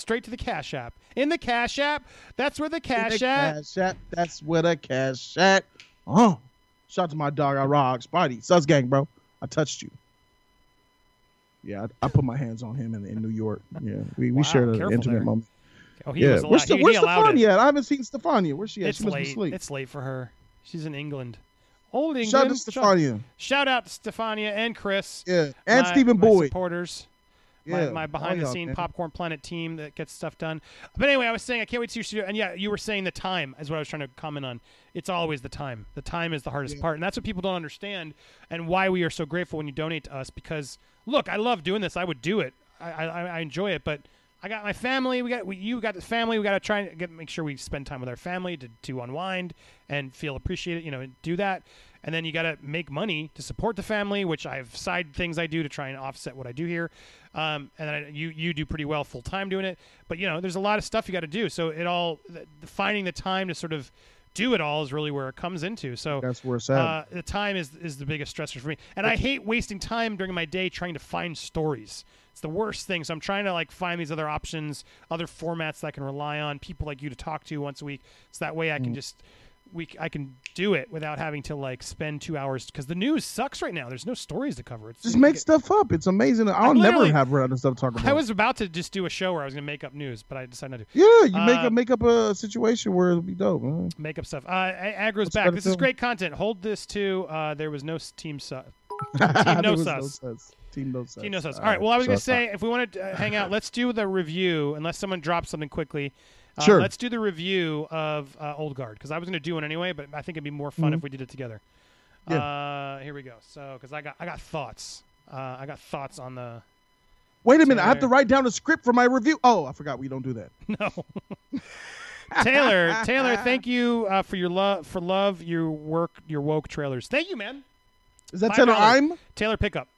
Straight to the Cash App. In the Cash App, that's where the Cash The App. Cash App. That's where the cash App. Oh, shout out to my dog Irog Spidey. Sus gang, bro. I touched you. Yeah, I, I put my hands on him in, in New York. Yeah, we, Wow, we shared an intimate there. moment. Oh, he yeah, was allowed. where's, he, where's he it. Stefania at? I haven't seen Stefania. Where's she at? It's she must be late. It's late for her. She's in England. Old England. Shout out to Stefania. Shout out to Stefania and Chris. Yeah, and my- Stephen Boyd. supporters. Yeah, my, my all behind the scene man. Popcorn Planet team that gets stuff done. But anyway, I was saying I can't wait to see your studio. And yeah, you were saying the time is what I was trying to comment on. It's always the time. The time is the hardest Yeah. part, and that's what people don't understand, and why we are so grateful when you donate to us. Because look, I love doing this. I would do it. I I, I enjoy it, but. I got my family. We got we, you got the family. We got to try and get make sure we spend time with our family to, to unwind and feel appreciated. You know, and do that. And then you got to make money to support the family, which I have side things I do to try and offset what I do here. Um, and I, you you do pretty well full time doing it. But you know, there's a lot of stuff you got to do. So it all the, finding the time to sort of do it all is really where it comes into. So That's where it's at. uh, the time is is the biggest stressor for me, and I hate wasting time during my day trying to find stories. It's the worst thing. So I'm trying to like find these other options, other formats that I can rely on, people like you to talk to once a week, so that way I Mm. can just we I can do it without having to like spend two hours because the news sucks right now. There's no stories to cover. It's Just make stuff up. It's amazing. I'll never have random stuff to talk about. I was about to just do a show where I was going to make up news, but I decided not to. yeah, you make Uh, up make up a situation where it'll be dope. huh? Make up stuff. Uh, Agro's What's back. This is great content. Hold this to. Uh, there was no team su- There no sus. sus. Team no sus. Team no sus. All right. Well, I was so going to say if we want to uh, hang out, let's do the review. Unless someone drops something quickly. Uh, Sure. Let's do the review of uh, Old Guard because I was going to do one anyway, but I think it'd be more fun Mhm. if we did it together. Yeah. Uh, here we go. So because I got I got thoughts. Uh, I got thoughts on the Wait a minute, I have to write down a script for my review. Oh, I forgot we don't do that. No. Taylor, Taylor, thank you uh, for your love for love your work your woke trailers. Thank you, man. Is that Taylor. I'm? Taylor Pickup.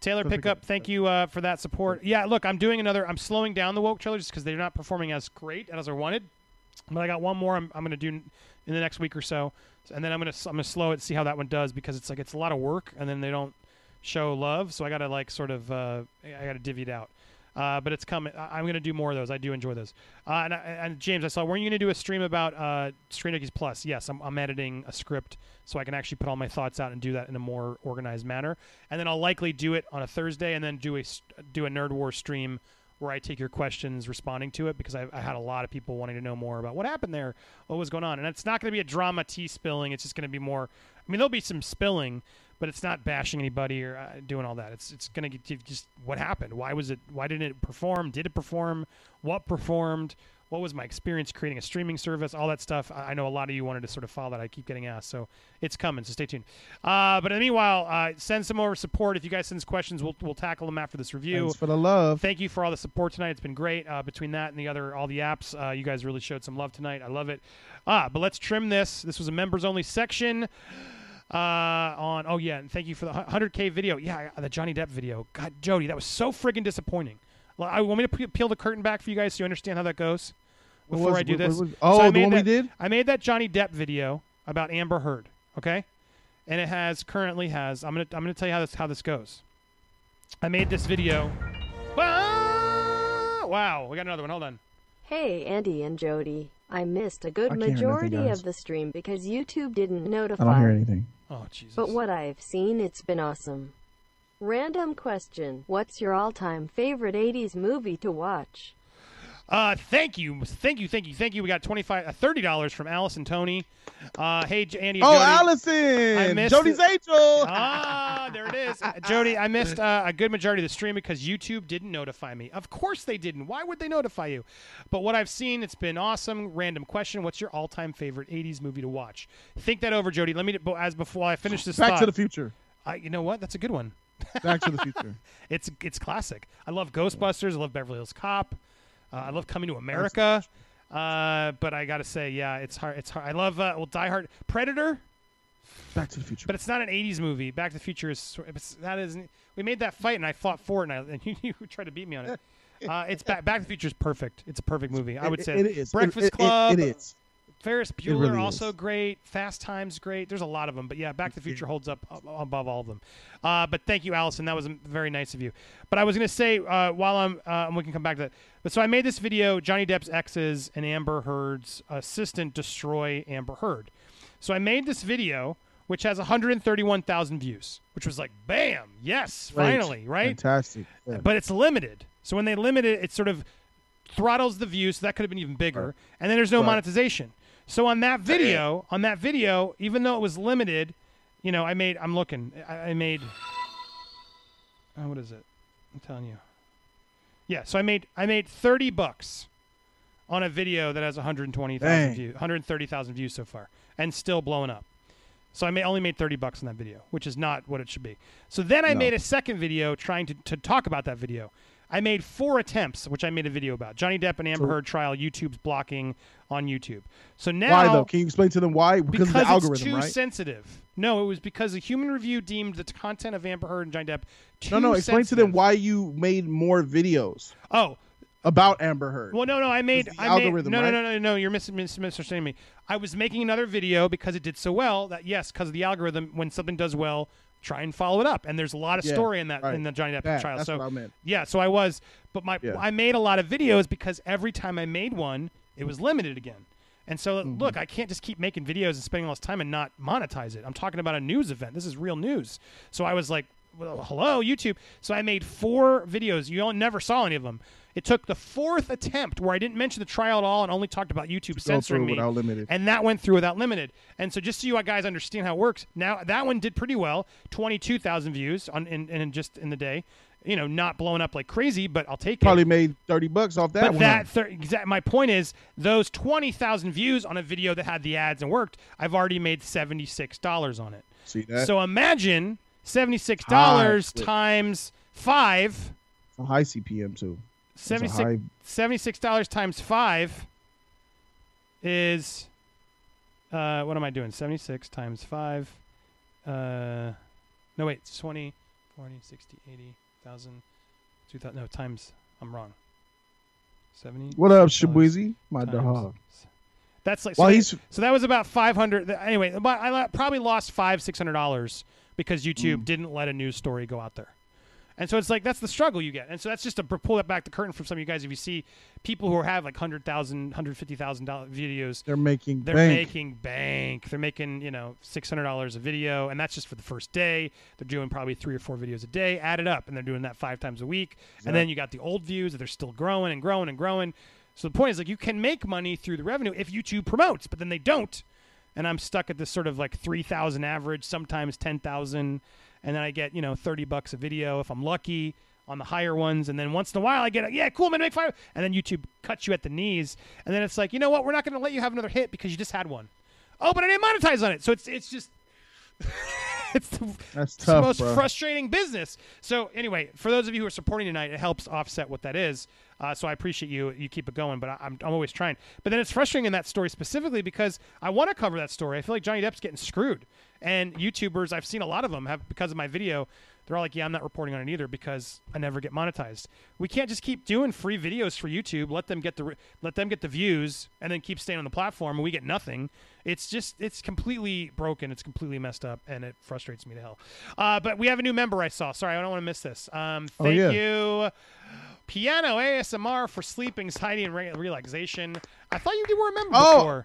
Taylor Pickup. thank you uh, for that support. Yeah, look, I'm doing another. I'm slowing down the woke trailer just because they're not performing as great as I wanted. But I got one more. I'm, I'm going to do in the next week or so, and then I'm going to I'm going to slow it, see how that one does because it's like it's a lot of work, and then they don't show love, so I got to like sort of uh, I got to divvy it out. Uh, but it's coming. I- I'm going to do more of those. I do enjoy those. Uh, and, and James, I saw. Weren't you going to do a stream about uh, Stream Donkeys Plus? Yes, I'm, I'm editing a script so I can actually put all my thoughts out and do that in a more organized manner. And then I'll likely do it on a Thursday, and then do a do a Nerd War stream where I take your questions, responding to it, because I, I had a lot of people wanting to know more about what happened there, what was going on, and it's not going to be a drama tea spilling. It's just going to be more. I mean, there'll be some spilling, but it's not bashing anybody or uh, doing all that. It's it's going to give just what happened. Why was it? Why didn't it perform? Did it perform? What performed? What was my experience creating a streaming service? All that stuff. I I know a lot of you wanted to sort of follow that. I keep getting asked, so it's coming. So stay tuned. Uh, but in the meanwhile, uh, send some more support. If you guys send us questions, we'll we'll tackle them after this review. Thanks for the love. Thank you for all the support tonight. It's been great. Uh, between that and the other, all the apps, uh, you guys really showed some love tonight. I love it. Ah, but let's trim this. This was a members only section. Uh, on oh yeah, and thank you for the 100k video. Yeah, the Johnny Depp video. God, Jody, that was so friggin' disappointing. Well, I want me to pe- peel the curtain back for you guys so you understand how that goes. Before was- I do what- this, what was- oh, So I the made one we that- did? I made that Johnny Depp video about Amber Heard. Okay, and it has currently has. I'm gonna I'm gonna tell you how this how this goes. I made this video. Ah! Wow, we got another one. Hold on. Hey Andy and Jody, I missed a good I can't hear nothing, majority guys. of the stream because YouTube didn't notify. I don't notify. hear anything. Oh Jesus. But what I've seen, it's been awesome. Random question. What's your all-time favorite 80s movie to watch? Uh, thank you, thank you, thank you, thank you. We got twenty five, uh, thirty dollars from Allison and Tony. Uh, hey, J- Andy. And Oh, Jody. Allison! missed Jody's it. angel! Ah, there it is. Uh, Jody, I missed uh, a good majority of the stream because YouTube didn't notify me. Of course they didn't. Why would they notify you? But what I've seen, it's been awesome. Random question: What's your all-time favorite '80s movie to watch? Think that over, Jody. Let me as before I finish this Back thought. to the future. I, you know what? That's a good one. Back to the future. It's it's classic. I love Ghostbusters. I love Beverly Hills Cop. Uh, I love Coming to America. Uh, but I gotta say, yeah, it's hard. It's hard. I love uh, well, Die Hard, Predator, Back to the future. but it's not an '80s movie. Back to the Future is it's, that isn't. We made that fight, and I fought for it, and, I, and you, you tried to beat me on it. Uh, it's back. Back to the Future is perfect. It's a perfect movie. I would It- say. it is. Breakfast It- it- Club. it is. Ferris Bueller really also is. great. Fast Times great. There's a lot of them, but yeah, Back to the Future holds up above all of them. Uh, but thank you, Allison. That was very nice of you. But I was gonna say uh, while I'm, uh, and we can come back to that. But so I made this video: Johnny Depp's exes and Amber Heard's assistant destroy Amber Heard. So I made this video, which has 131,000 views, which was like, bam, yes, Great. finally, right? Fantastic. Yeah. but it's limited. So when they limit it, it sort of throttles the views. So that could have been even bigger. Right. And then there's no Right. monetization. So on that video, on that video, even though it was limited, you know, I made. I'm looking. I, I made. Oh, what is it? I'm telling you. Yeah, so I made I made 30 bucks on a video that has 120,000 views, 130,000 views so far, and still blowing up. So I may, only made 30 bucks on that video, which is not what it should be. So then I No. made a second video trying to, to talk about that video. I made four attempts, which I made a video about. Johnny Depp and Amber Heard trial, YouTube's blocking on YouTube. So now why though? Can you explain to them why? Because, because of the it's algorithm, too right? sensitive. No, it was because a human review deemed the content of Amber Heard and Johnny Depp too no, no. Explain to them why you made more videos Oh, about Amber Heard. Well, no, no, I made, It's the I made, algorithm, no, right? no, no, no, no, you're mis- mis- misunderstanding me. I was making another video because it did so well that yes, because of the algorithm, when something does well, try and follow it up. And there's a lot of Yeah, story in that right. in the Johnny Depp That- trial. so what I meant. yeah, so I was, but my Yeah. I made a lot of videos because every time I made one, it was limited again. And so Mm-hmm. look, I can't just keep making videos and spending all this time and not monetize it. I'm talking about a news event. This is real news. So I was like, well, hello YouTube. So I made four videos. You all never saw any of them. It took the fourth attempt where I didn't mention the trial at all and only talked about YouTube censoring me. without limited. And that went through without limited. And so just so you guys understand how it works, now that one did pretty well, twenty two thousand views on in, in just in the day. You know, not blowing up like crazy, but I'll take it. Probably made thirty bucks off that But one. that thir- exact my point is those twenty thousand views on a video that had the ads and worked, I've already made seventy six dollars on it. See that? So imagine seventy six dollars times five. It's a high CPM too. It's 76 high- Seventy-six dollars times five is uh, what am I doing? Seventy-six times five. Uh, no wait, it's 20, 40, 60, 80, 1,000, 2,000. No, times. I'm wrong. Seventy. What up, Shabuizi? My times- dog. That's like so, Well, they- he's so that was about five hundred. Anyway, but I probably lost five six hundred dollars because YouTube Mm. didn't let a news story go out there. And so it's like that's the struggle you get. And so that's just to pull that back the curtain for some of you guys. If you see people who have like hundred thousand, hundred fifty thousand dollar videos, they're making they're bank. making bank. They're making you know six hundred dollars a video, and that's just for the first day. They're doing probably three or four videos a day, added up, and they're doing that five times a week. And then you got the old views that they're still growing and growing and growing. So the point is like you can make money through the revenue if YouTube promotes, but then they don't. And I'm stuck at this sort of like three thousand average, sometimes ten thousand, and then I get you know thirty bucks a video if I'm lucky on the higher ones, and then once in a while I get yeah cool I'm gonna make five, and then YouTube cuts you at the knees, and then it's like you know what we're not gonna let you have another hit because you just had one. Oh, but I didn't monetize on it, so it's it's just it's the, That's it's the most bro. frustrating business. So anyway, for those of you who are supporting tonight, it helps offset what that is. Uh, so I appreciate you. You keep it going, but I, I'm, I'm always trying. But then it's frustrating in that story specifically because I want to cover that story. I feel like Johnny Depp's getting screwed, and YouTubers I've seen a lot of them have because of my video. They're all like, "Yeah, I'm not reporting on it either because I never get monetized." We can't just keep doing free videos for YouTube. Let them get the re- let them get the views, and then keep staying on the platform, and we get nothing. It's just it's completely broken. It's completely messed up, and it frustrates me to hell. Uh, but we have a new member I saw. Sorry, I don't want to miss this. Um, Oh, thank yeah. you. Piano ASMR for sleep anxiety and re- relaxation. I thought you were a member Oh. before.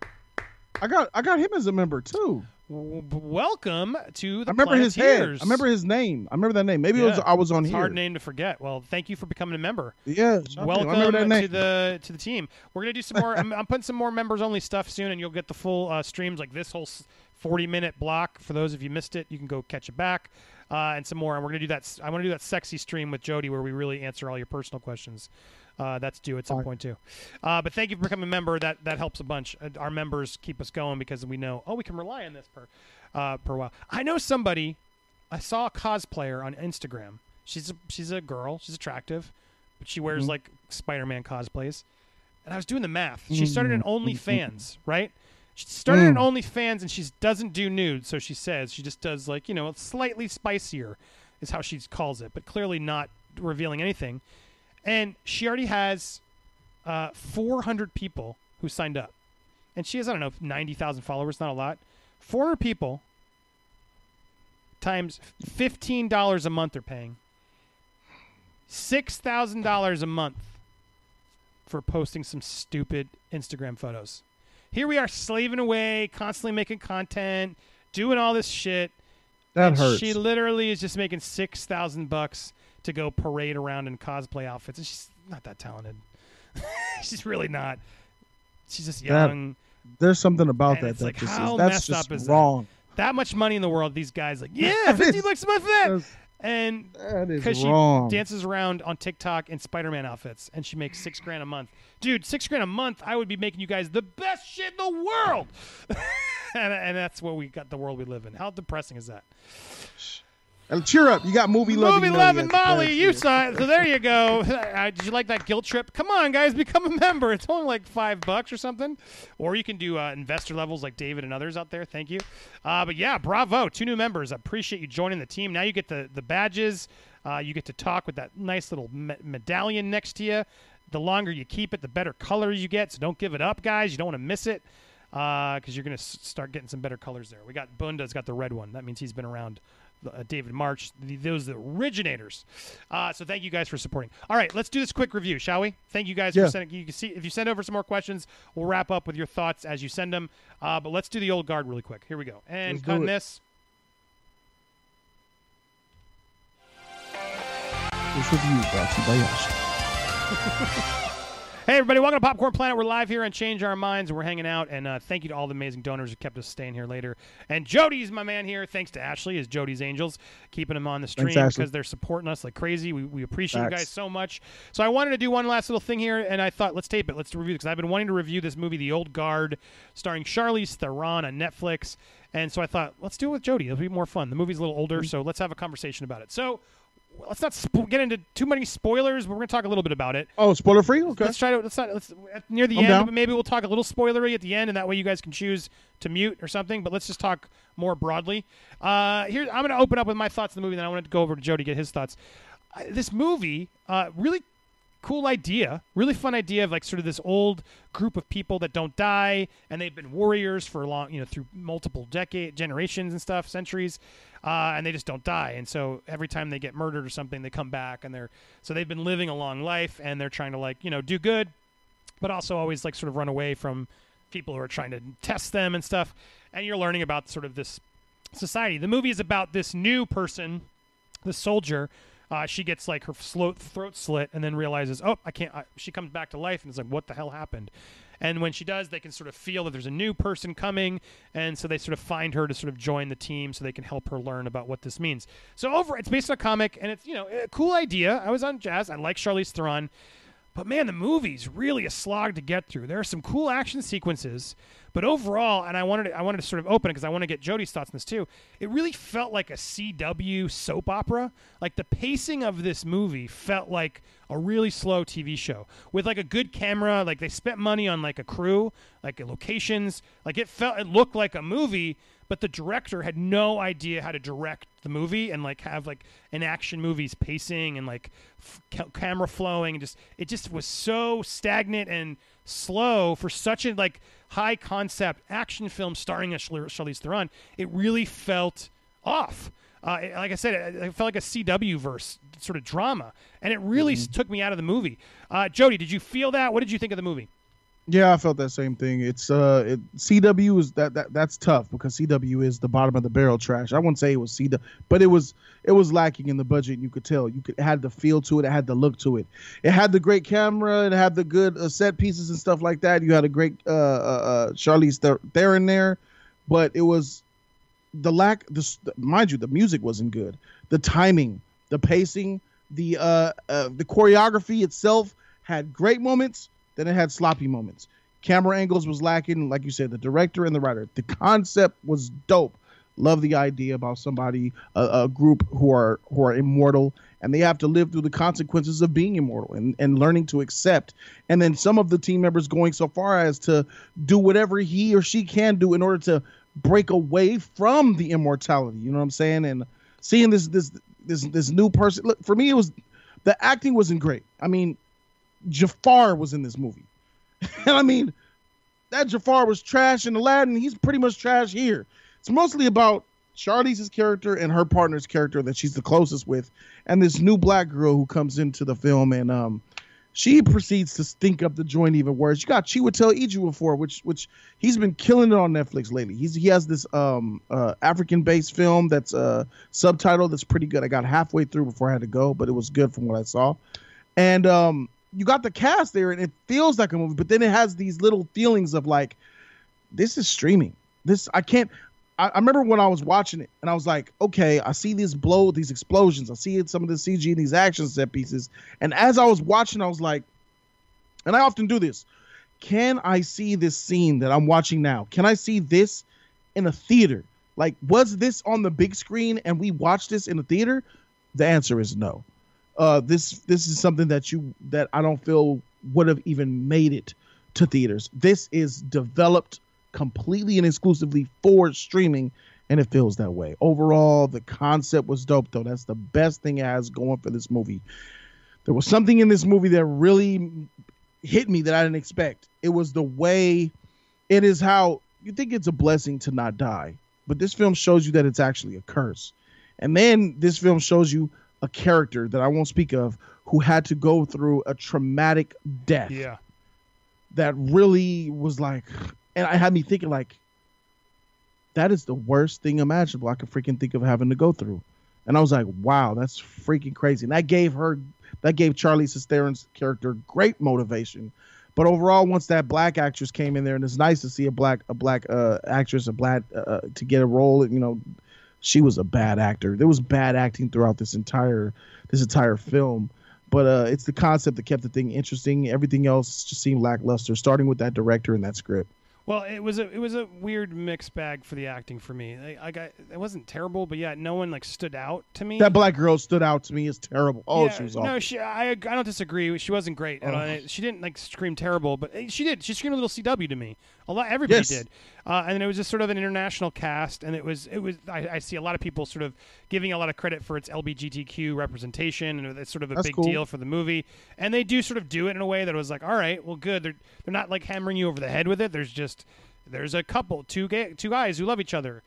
I got I got him as a member too. Welcome to the I remember his head. I remember his name. I remember that name. Maybe it was I was on It's here. hard name to forget. Well, thank you for becoming a member. Yeah. Welcome I remember that name. to the to the team. We're gonna do some more. I'm, I'm putting some more members only stuff soon, and you'll get the full uh, streams like this whole 40 minute block. For those of you missed it, you can go catch it back, uh, and some more. And we're gonna do that. I want to do that sexy stream with Jody where we really answer all your personal questions. Uh, that's due at some point too. Uh, but thank you for becoming a member. That that helps a bunch. Uh, Our members keep us going because we know oh we can rely on this per uh, per while. I know somebody. I saw a cosplayer on Instagram. She's a, she's a girl. She's attractive, but she wears Mhm. like Spider-Man cosplays. And I was doing the math. She started an Mm. OnlyFans, right? She started an Mm. OnlyFans, and she doesn't do nude, so she says she just does like you know slightly spicier, is how she calls it, but clearly not revealing anything. And she already has uh, 400 people who signed up, and she has I don't know 90,000 followers, not a lot. 400 people times fifteen dollars a month they're paying. Six thousand dollars a month for posting some stupid Instagram photos. Here we are slaving away, constantly making content, doing all this shit. that hurts. She literally is just making six thousand bucks to go parade around in cosplay outfits, and she's not that talented. she's really not. She's just That- young. There's something about that that like, just how is, that's messed just up is that? wrong. That much money in the world, these guys like, yeah, That fifty is- bucks a month for that. And because she dances around on TikTok in Spider-Man outfits, and she makes six grand a month. Dude, six grand a month, I would be making you guys the best shit in the world. and, and that's what we got the world we live in. How depressing is that? And cheer up. You got movie loving. Movie loving Molly, you it. So there you go. Uh, did you like that guilt trip? Come on, guys, become a member. It's only like five bucks or something. Or you can do uh, investor levels like David and others out there. Thank you. Uh, but yeah, bravo. Two new members. I appreciate you joining the team. Now you get the, the badges. Uh, you get to talk with that nice little me- medallion next to you. The longer you keep it, the better colors you get. So don't give it up, guys. You don't want to miss it because you're going to s- start getting some better colors there. We got Bunda's got the red one. That means he's been around. Uh, David March, the, those are the originators. Uh, so thank you guys for supporting. All right, let's do this quick review, shall we? Thank you guys Yeah. for sending. You can see if you send over some more questions, we'll wrap up with your thoughts as you send them. Uh, but let's do the old guard really quick. Here we go. And Let's do cut this. This review brought to you by Yashi. Hey, everybody, welcome to Popcorn Planet. We're live here on Change Our Minds, and we're hanging out. And uh, thank you to all the amazing donors who kept us staying here later. And Jody's my man here. Thanks to Ashley, is Jody's Angels, keeping them on the stream Thanks, Ashley. because they're supporting us like crazy. We, we appreciate you Facts. guys so much. So I wanted to do one last little thing here, and I thought, let's tape it. Let's review it because I've been wanting to review this movie, The Old Guard, starring Charlize Theron on Netflix. And so I thought, let's do it with Jody. It'll be more fun. The movie's a little Mm-hmm. older, so let's have a conversation about it. So let's not spo- get into too many spoilers. But we're going to talk a little bit about it. Oh, spoiler free. Okay. Let's try to let's not let's at, near the I'm end. down. Maybe we'll talk a little spoilery at the end, and that way you guys can choose to mute or something. But let's just talk more broadly. Uh, here, I'm going to open up with my thoughts on the movie, and then I want to go over to Joe to get his thoughts. Uh, this movie, uh, really cool idea, really fun idea of like sort of this old group of people that don't die, and they've been warriors for long, you know, through multiple decade generations and stuff, centuries, uh, and they just don't die. And so every time they get murdered or something, they come back, and they're so they've been living a long life, and they're trying to like you know do good, but also always like sort of run away from people who are trying to test them and stuff. And you're learning about sort of this society. The movie is about this new person, the soldier. Uh, she gets like her throat slit and then realizes, oh, I can't. I, she comes back to life and it's like, what the hell happened? And when she does, they can sort of feel that there's a new person coming, and so they sort of find her to sort of join the team so they can help her learn about what this means. So over, it's based on a comic, and it's you know a cool idea. I was on Jazz. I like Charlize Theron. But man, the movie's really a slog to get through. There are some cool action sequences, but overall, and I wanted to, I wanted to sort of open it because I want to get Jody's thoughts on this too. It really felt like a CW soap opera. Like the pacing of this movie felt like a really slow TV show with like a good camera. Like they spent money on like a crew, like locations. Like it felt, it looked like a movie, but the director had no idea how to direct the movie and like have like an action movie's pacing and like f- camera flowing and just it just was so stagnant and slow for such a like high concept action film starring a Charlize Theron it really felt off uh, it- like I said, it, it felt like a CW verse sort of drama, and it really s took me out of the movie. Uh, Jody, did you feel that? What did you think of the movie? Yeah, I felt that same thing. It's uh, it, CW is that, that that's tough because CW is the bottom of the barrel trash. I wouldn't say it was CW, but it was it was lacking in the budget. You could tell you could had the feel to it. It had the look to it. It had the great camera. It had the good uh, set pieces and stuff like that. You had a great uh, uh, uh Charlize Ther- Theron there, but it was the lack. The mind you, the music wasn't good. The timing, the pacing, the uh, uh the choreography itself had great moments then it had sloppy moments. Camera angles was lacking, like you said, the director and the writer. The concept was dope. Love the idea about somebody, a, a group who are who are immortal, and they have to live through the consequences of being immortal and, and learning to accept. And then some of the team members going so far as to do whatever he or she can do in order to break away from the immortality. You know what I'm saying? And seeing this this this this new person. Look, for me, it was the acting wasn't great. I mean, Jafar was in this movie. and I mean, that Jafar was trash in Aladdin. He's pretty much trash here. It's mostly about Charlize's character and her partner's character that she's the closest with, and this new black girl who comes into the film and um she proceeds to stink up the joint even worse. You got Chiwetel Ejiofor, which which he's been killing it on Netflix lately. He's he has this um uh African based film that's uh subtitled that's pretty good. I got halfway through before I had to go, but it was good from what I saw. And um you got the cast there and it feels like a movie, but then it has these little feelings of like this is streaming. This I can't I, I remember when I was watching it, and I was like, okay, I see this blow, these explosions, I see some of the CG and these action set pieces, and as I was watching, I was like, and I often do this. Can I see this scene that I'm watching now? Can I see this in a theater? Like, was this on the big screen and we watched this in a theater? The answer is no. Uh, this this is something that you that I don't feel would have even made it to theaters. This is developed completely and exclusively for streaming, and it feels that way. Overall, the concept was dope, though. That's the best thing it has going for this movie. There was something in this movie that really hit me that I didn't expect. It was the way it is how you think it's a blessing to not die, but this film shows you that it's actually a curse. And then this film shows you a character that I won't speak of who had to go through a traumatic death. Yeah. That really was like, and I had me thinking like, that is the worst thing imaginable I could freaking think of having to go through. And I was like, wow, that's freaking crazy. And that gave her, that gave Charlize Theron's character great motivation. But overall, once that black actress came in there, and it's nice to see a black a black uh, actress, a black uh, to get a role. You know, she was a bad actor. There was bad acting throughout this entire this entire film. But uh, it's the concept that kept the thing interesting. Everything else just seemed lackluster, starting with that director and that script. Well, it was a it was a weird mixed bag for the acting for me. I, I got it wasn't terrible, but yeah, no one like stood out to me. That black girl stood out to me as terrible. Oh, Yeah, she was no, awful. she I I don't disagree. She wasn't great. at she didn't like scream terrible, but eh, she did. She screamed a little CW to me. A lot. Everybody Yes. did. Uh, and it was just sort of an international cast, and it was it was. I, I see a lot of people sort of giving a lot of credit for its LGBTQ representation, and it's sort of a That's big cool. deal for the movie. And they do sort of do it in a way that was like, all right, well, good. They're they're not like hammering you over the head with it. There's just there's a couple, two gay, two guys who love each other.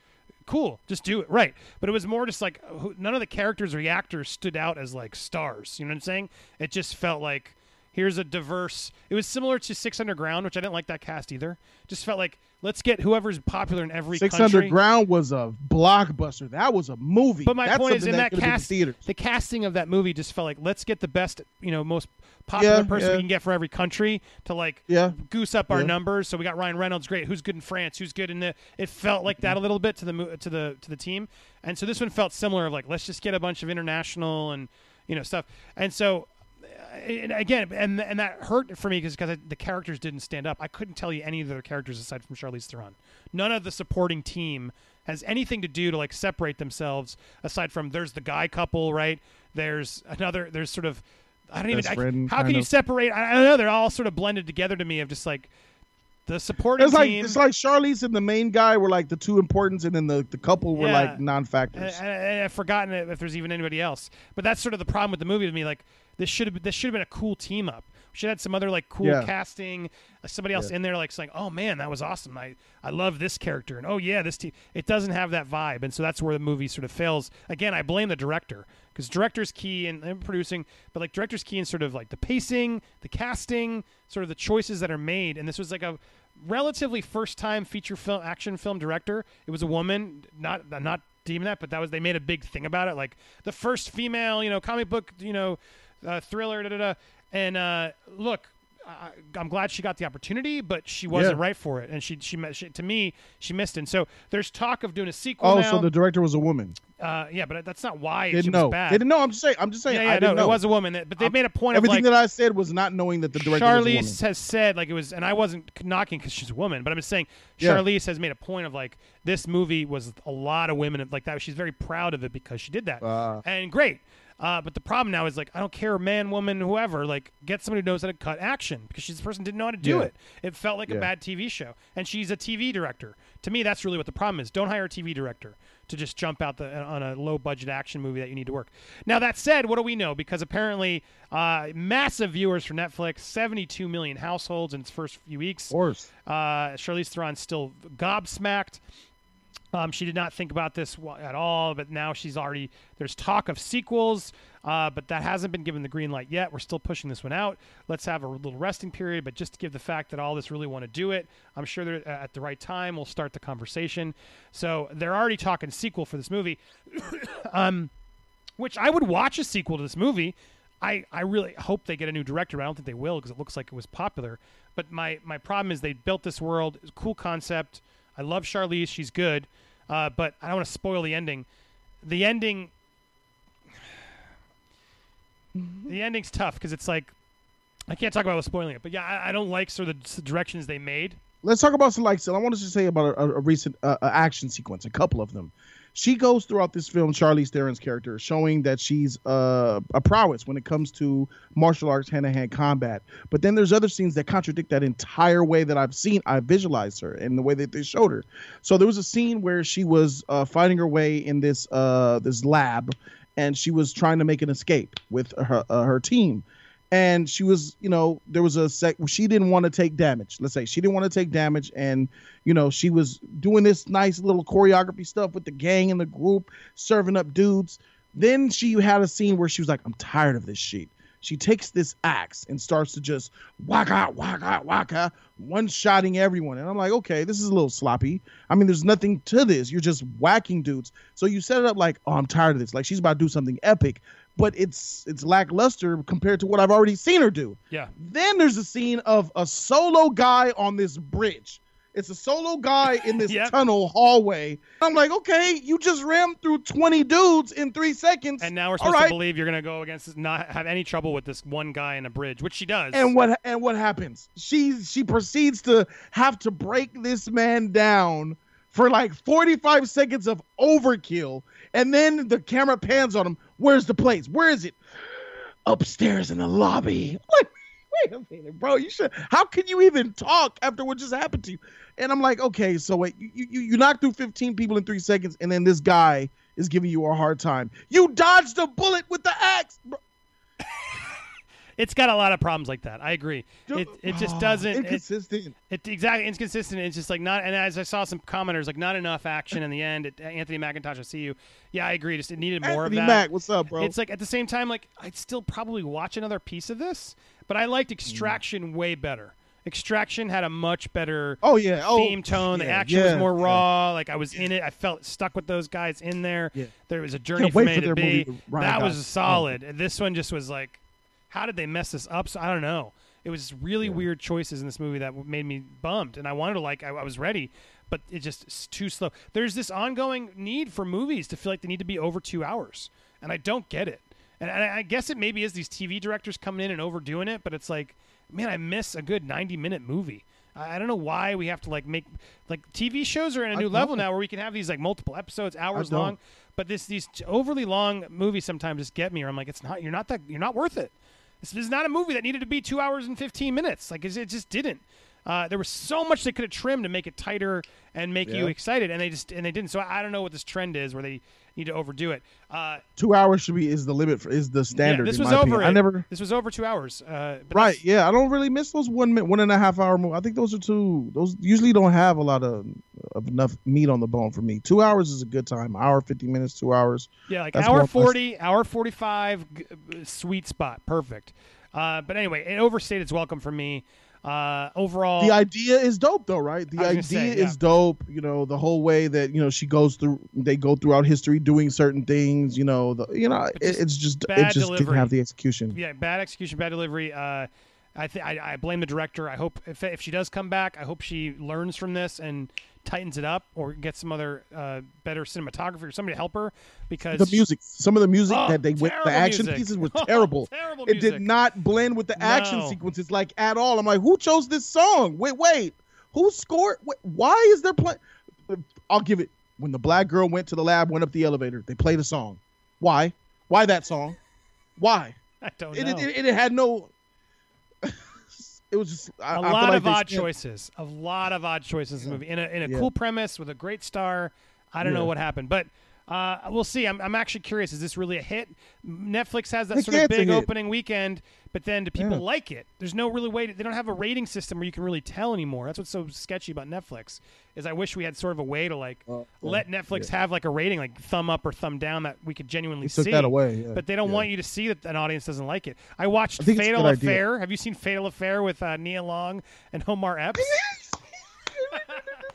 Cool, just do it right. But it was more just like who, none of the characters or the actors stood out as like stars. You know what I'm saying? It just felt like here's a diverse. It was similar to Six Underground, which I didn't like that cast either. Just felt like let's get whoever's popular in every Six country. Underground was a blockbuster. That was a movie. But my That's point is, in that could've cast, theaters. the casting of that movie just felt like let's get the best, you know, most popular Yeah, person yeah. we can get for every country to like Yeah. goose up our numbers. So we got Ryan Reynolds, great. Who's good in France? Who's good in the? It felt like that a little bit to the to the to the team, and so this one felt similar. Of like let's just get a bunch of international and you know stuff, and so. And again, and and that hurt for me because because the characters didn't stand up. I couldn't tell you any of the characters aside from Charlize Theron. None of the supporting team has anything to do to like separate themselves aside from there's the guy couple, right? There's another. There's sort of I don't even. I, friend, how can kind you separate? I, I don't know. They're all sort of blended together to me. Of just like the supporting It's like team. it's like Charlize and the main guy were like the two importance, and then the, the couple were Yeah. like non-factors. and, and I've forgotten if there's even anybody else. But that's sort of the problem with the movie to me. Like this should have this should have been a cool team up. We should have had some other like cool Yeah. casting. uh, Somebody else Yeah. in there like saying, "Oh man, that was awesome. I I love this character." And oh yeah, this team. It doesn't have that vibe, and so that's where the movie sort of fails. Again, I blame the director because director's key in, in producing, but like director's key in sort of like the pacing, the casting, sort of the choices that are made. And this was like a relatively first time feature film action film director. It was a woman, not not deeming that, but that was they made a big thing about it, like the first female, you know, comic book, you know, uh, thriller, da da da. And uh, look, I, I'm glad she got the opportunity, but she wasn't Yeah. right for it, and she, she she to me she missed it. And so there's talk of doing a sequel oh, now. so the director was a woman. uh, yeah, but that's not why she Didn't was know. bad. Didn't know. I'm just saying. I'm just saying. yeah, I yeah, didn't no, know. it was a woman, that- but they I'm- made a point Everything of like Everything that I said was not knowing that the director was a woman. Charlize has said like it was, and I wasn't knocking because she's a woman, but I'm just saying Yeah. Charlize has made a point of like this movie was a lot of women like that. She's very proud of it because she did that, Ah. and great. Uh, but the problem now is like I don't care, man, woman, whoever. Like, get somebody who knows how to cut action because she's the person who didn't know how to do Yeah. it. It felt like a bad TV show, and she's a TV director. To me, that's really what the problem is. Don't hire a TV director to just jump out the, on a low budget action movie that you need to work. Now that said, what do we know? Because apparently, uh, massive viewers for Netflix, 72 million households in its first few weeks. Of course. Uh, Charlize Theron's still gobsmacked. Um, she did not think about this at all, but now she's already. There's talk of sequels, uh, but that hasn't been given the green light yet. We're still pushing this one out. Let's have a little resting period, but just to give the fact that all this really want to do it, I'm sure that at the right time we'll start the conversation. So they're already talking sequel for this movie, um, which I would watch a sequel to this movie. I, I really hope they get a new director. I don't think they will because it looks like it was popular. But my, my problem is they built this world. It's a cool concept. I love Charlize. She's good. Uh, but I don't want to spoil the ending. The ending, the ending's tough because it's like I can't talk about spoiling it. But yeah, I, I don't like sort of the directions they made. Let's talk about some like. So I wanted to say about a, a recent uh, action sequence, a couple of them. She goes throughout this film, Charlize Theron's character, showing that she's uh, a prowess when it comes to martial arts, hand-to-hand combat. But then there's other scenes that contradict that entire way that I've seen, I visualized her, and the way that they showed her. So there was a scene where she was uh, fighting her way in this uh, this lab, and she was trying to make an escape with her uh, her team and she was you know there was a sec she didn't want to take damage. Let's say she didn't want to take damage and you know she was doing this nice little choreography stuff with the gang and the group serving up dudes. Then she had a scene where she was like i'm tired of this shit. She takes this axe and starts to just waka waka waka one shotting everyone. And i'm like okay this is a little sloppy. I mean there's nothing to this. You're just whacking dudes. So you set it up like oh i'm tired of this. Like she's about to do something epic but it's it's lackluster compared to what I've already seen her do. Yeah. Then there's a scene of a solo guy on this bridge. It's a solo guy in this Yep. tunnel hallway. I'm like, okay, you just rammed through 20 dudes in three seconds. And now we're supposed to believe you're going to go against not have any trouble with this one guy in a bridge, which she does. And what and what happens? She she proceeds to have to break this man down for like 45 seconds of overkill, and then the camera pans on him. Where's the place? Where is it? Upstairs in the lobby. Like, wait a minute, bro. You should. How can you even talk after what just happened to you? And I'm like, okay, so wait, you you you knocked through 15 people in three seconds, and then this guy is giving you a hard time. You dodged a bullet with the axe. Bro. It's got a lot of problems like that. I agree. It, it just Oh, doesn't. It, inconsistent. it exactly inconsistent. It's just like not. And as I saw some commenters, like not enough action in the end. It, Anthony McIntosh, I see you. Yeah, I agree. Just it needed more Anthony of that. Mack, what's up, bro? It's like at the same time, like I'd still probably watch another piece of this, but I liked Extraction mm. way better. Extraction had a much better oh yeah, oh theme tone. the yeah, action was yeah, more yeah. raw. Like I was in it. I felt stuck with those guys in there. Yeah. There was a journey from A for to B. movie with Ryan That was oh. solid. And This one just was like, how did they mess this up? So I don't know. It was really weird choices in this movie that made me bummed, and I wanted to like. I, I was ready, but it just it's too slow. There's this ongoing need for movies to feel like they need to be over two hours, and I don't get it. And I, I guess it maybe is these TV directors coming in and overdoing it, but it's like, man, I miss a good 90 minute movie. I I don't know why we have to like make like TV shows are in a new level now where we can have these like multiple episodes, hours long. But this these overly long movies sometimes just get me. Or I'm like, it's not. You're not that. You're not worth it. This is not a movie that needed to be two hours and 15 minutes. Like it just didn't. Uh, there was so much they could have trimmed to make it tighter and make you excited, and they just and they didn't. So I don't know what this trend is where they need to overdo it. Uh, Two hours should be is the limit for is the yeah, standard. this in was over. opinion. I never. This was over two hours. Uh, Right, yeah, I don't really miss those one minute, one and a half hour movies. I think those are two. Those usually don't have a lot of, of enough meat on the bone for me. Two hours is a good time. Hour fifty minutes, two hours. Yeah, like That's hour forty, hour forty-five, g- sweet spot, perfect. Uh, but anyway, it overstayed its welcome for me. Uh, overall, The idea is dope, though, right? The idea say, is dope. You know, the whole way that you know she goes through, they go throughout history doing certain things. You know, the you know, it, it's just bad it just didn't have the execution. yeah, bad execution, bad delivery. Uh, I, th- I I blame the director. I hope if if she does come back, I hope she learns from this and tightens it up or gets some other uh, better cinematography or somebody to help her because The music, some of the music Oh, that they went, the action music. pieces were Oh, terrible. terrible it did not blend with the action No. sequences like at all. I'm like, who chose this song? Wait, wait, who scored? Wait, why is there play? I'll give it. When the black girl went to the lab, went up the elevator, they played a song. Why? Why that song? Why? I don't know. it, it, it had no. It was just I, a I lot like of odd spent- choices. A lot of odd choices in the movie. In a in a Yeah. cool premise with a great star. I don't know what happened, but uh, we'll see. I'm, I'm actually curious. Is this really a hit? Netflix has that Heck sort of big opening weekend, but then do people Yeah. like it? There's no really way. To, they don't have a rating system where you can really tell anymore. That's what's so sketchy about Netflix. Is I wish we had sort of a way to like let Netflix have like a rating, like thumb up or thumb down, that we could genuinely took see. that away. yeah, But they don't yeah. want you to see that an audience doesn't like it. I watched I think it's a Fatal good idea. Affair. Have you seen Fatal Affair with uh, Nia Long and Omar Epps?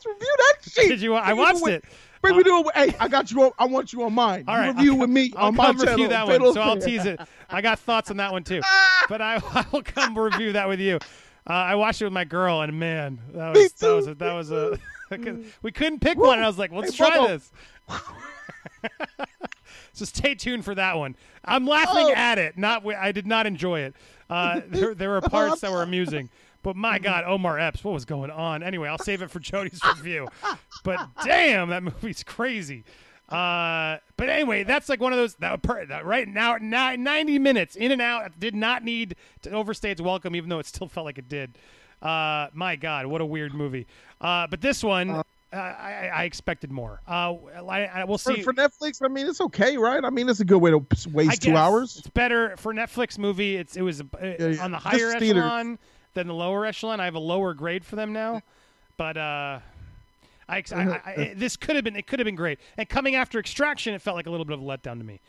Let's review that shit. Did you? I watched it. Bring me it. Hey, I got you. On, I want you on mine. All You review I'll, with me I'll on my come channel. review that Fatal one. So I'll tease it. I got thoughts on that one too, but I, I will come review that with you. Uh, I watched it with my girl, and man, that was that was a, that was a we couldn't pick one, and I was like, let's Hey, try this. so stay tuned for that one. I'm laughing Oh. at it. Not I did not enjoy it. Uh, there, there were parts that were amusing, but my God, Omar Epps, what was going on? Anyway, I'll save it for Jody's review. But damn, that movie's crazy. Uh, but anyway, that's like one of those that, that right now, ni- 90 minutes in and out did not need to overstay its welcome, even though it still felt like it did. Uh, my God, what a weird movie. Uh, but this one, uh, I, I expected more. Uh, I, I, we'll For, see. for Netflix, I mean, it's okay, right? I mean, it's a good way to waste two hours. It's better for Netflix movie. It's it was uh, yeah. on the Just higher theater. Than the lower echelon. I have a lower grade for them now, but uh, I, I, I this could have been it could have been great. And coming after Extraction, it felt like a little bit of a letdown to me.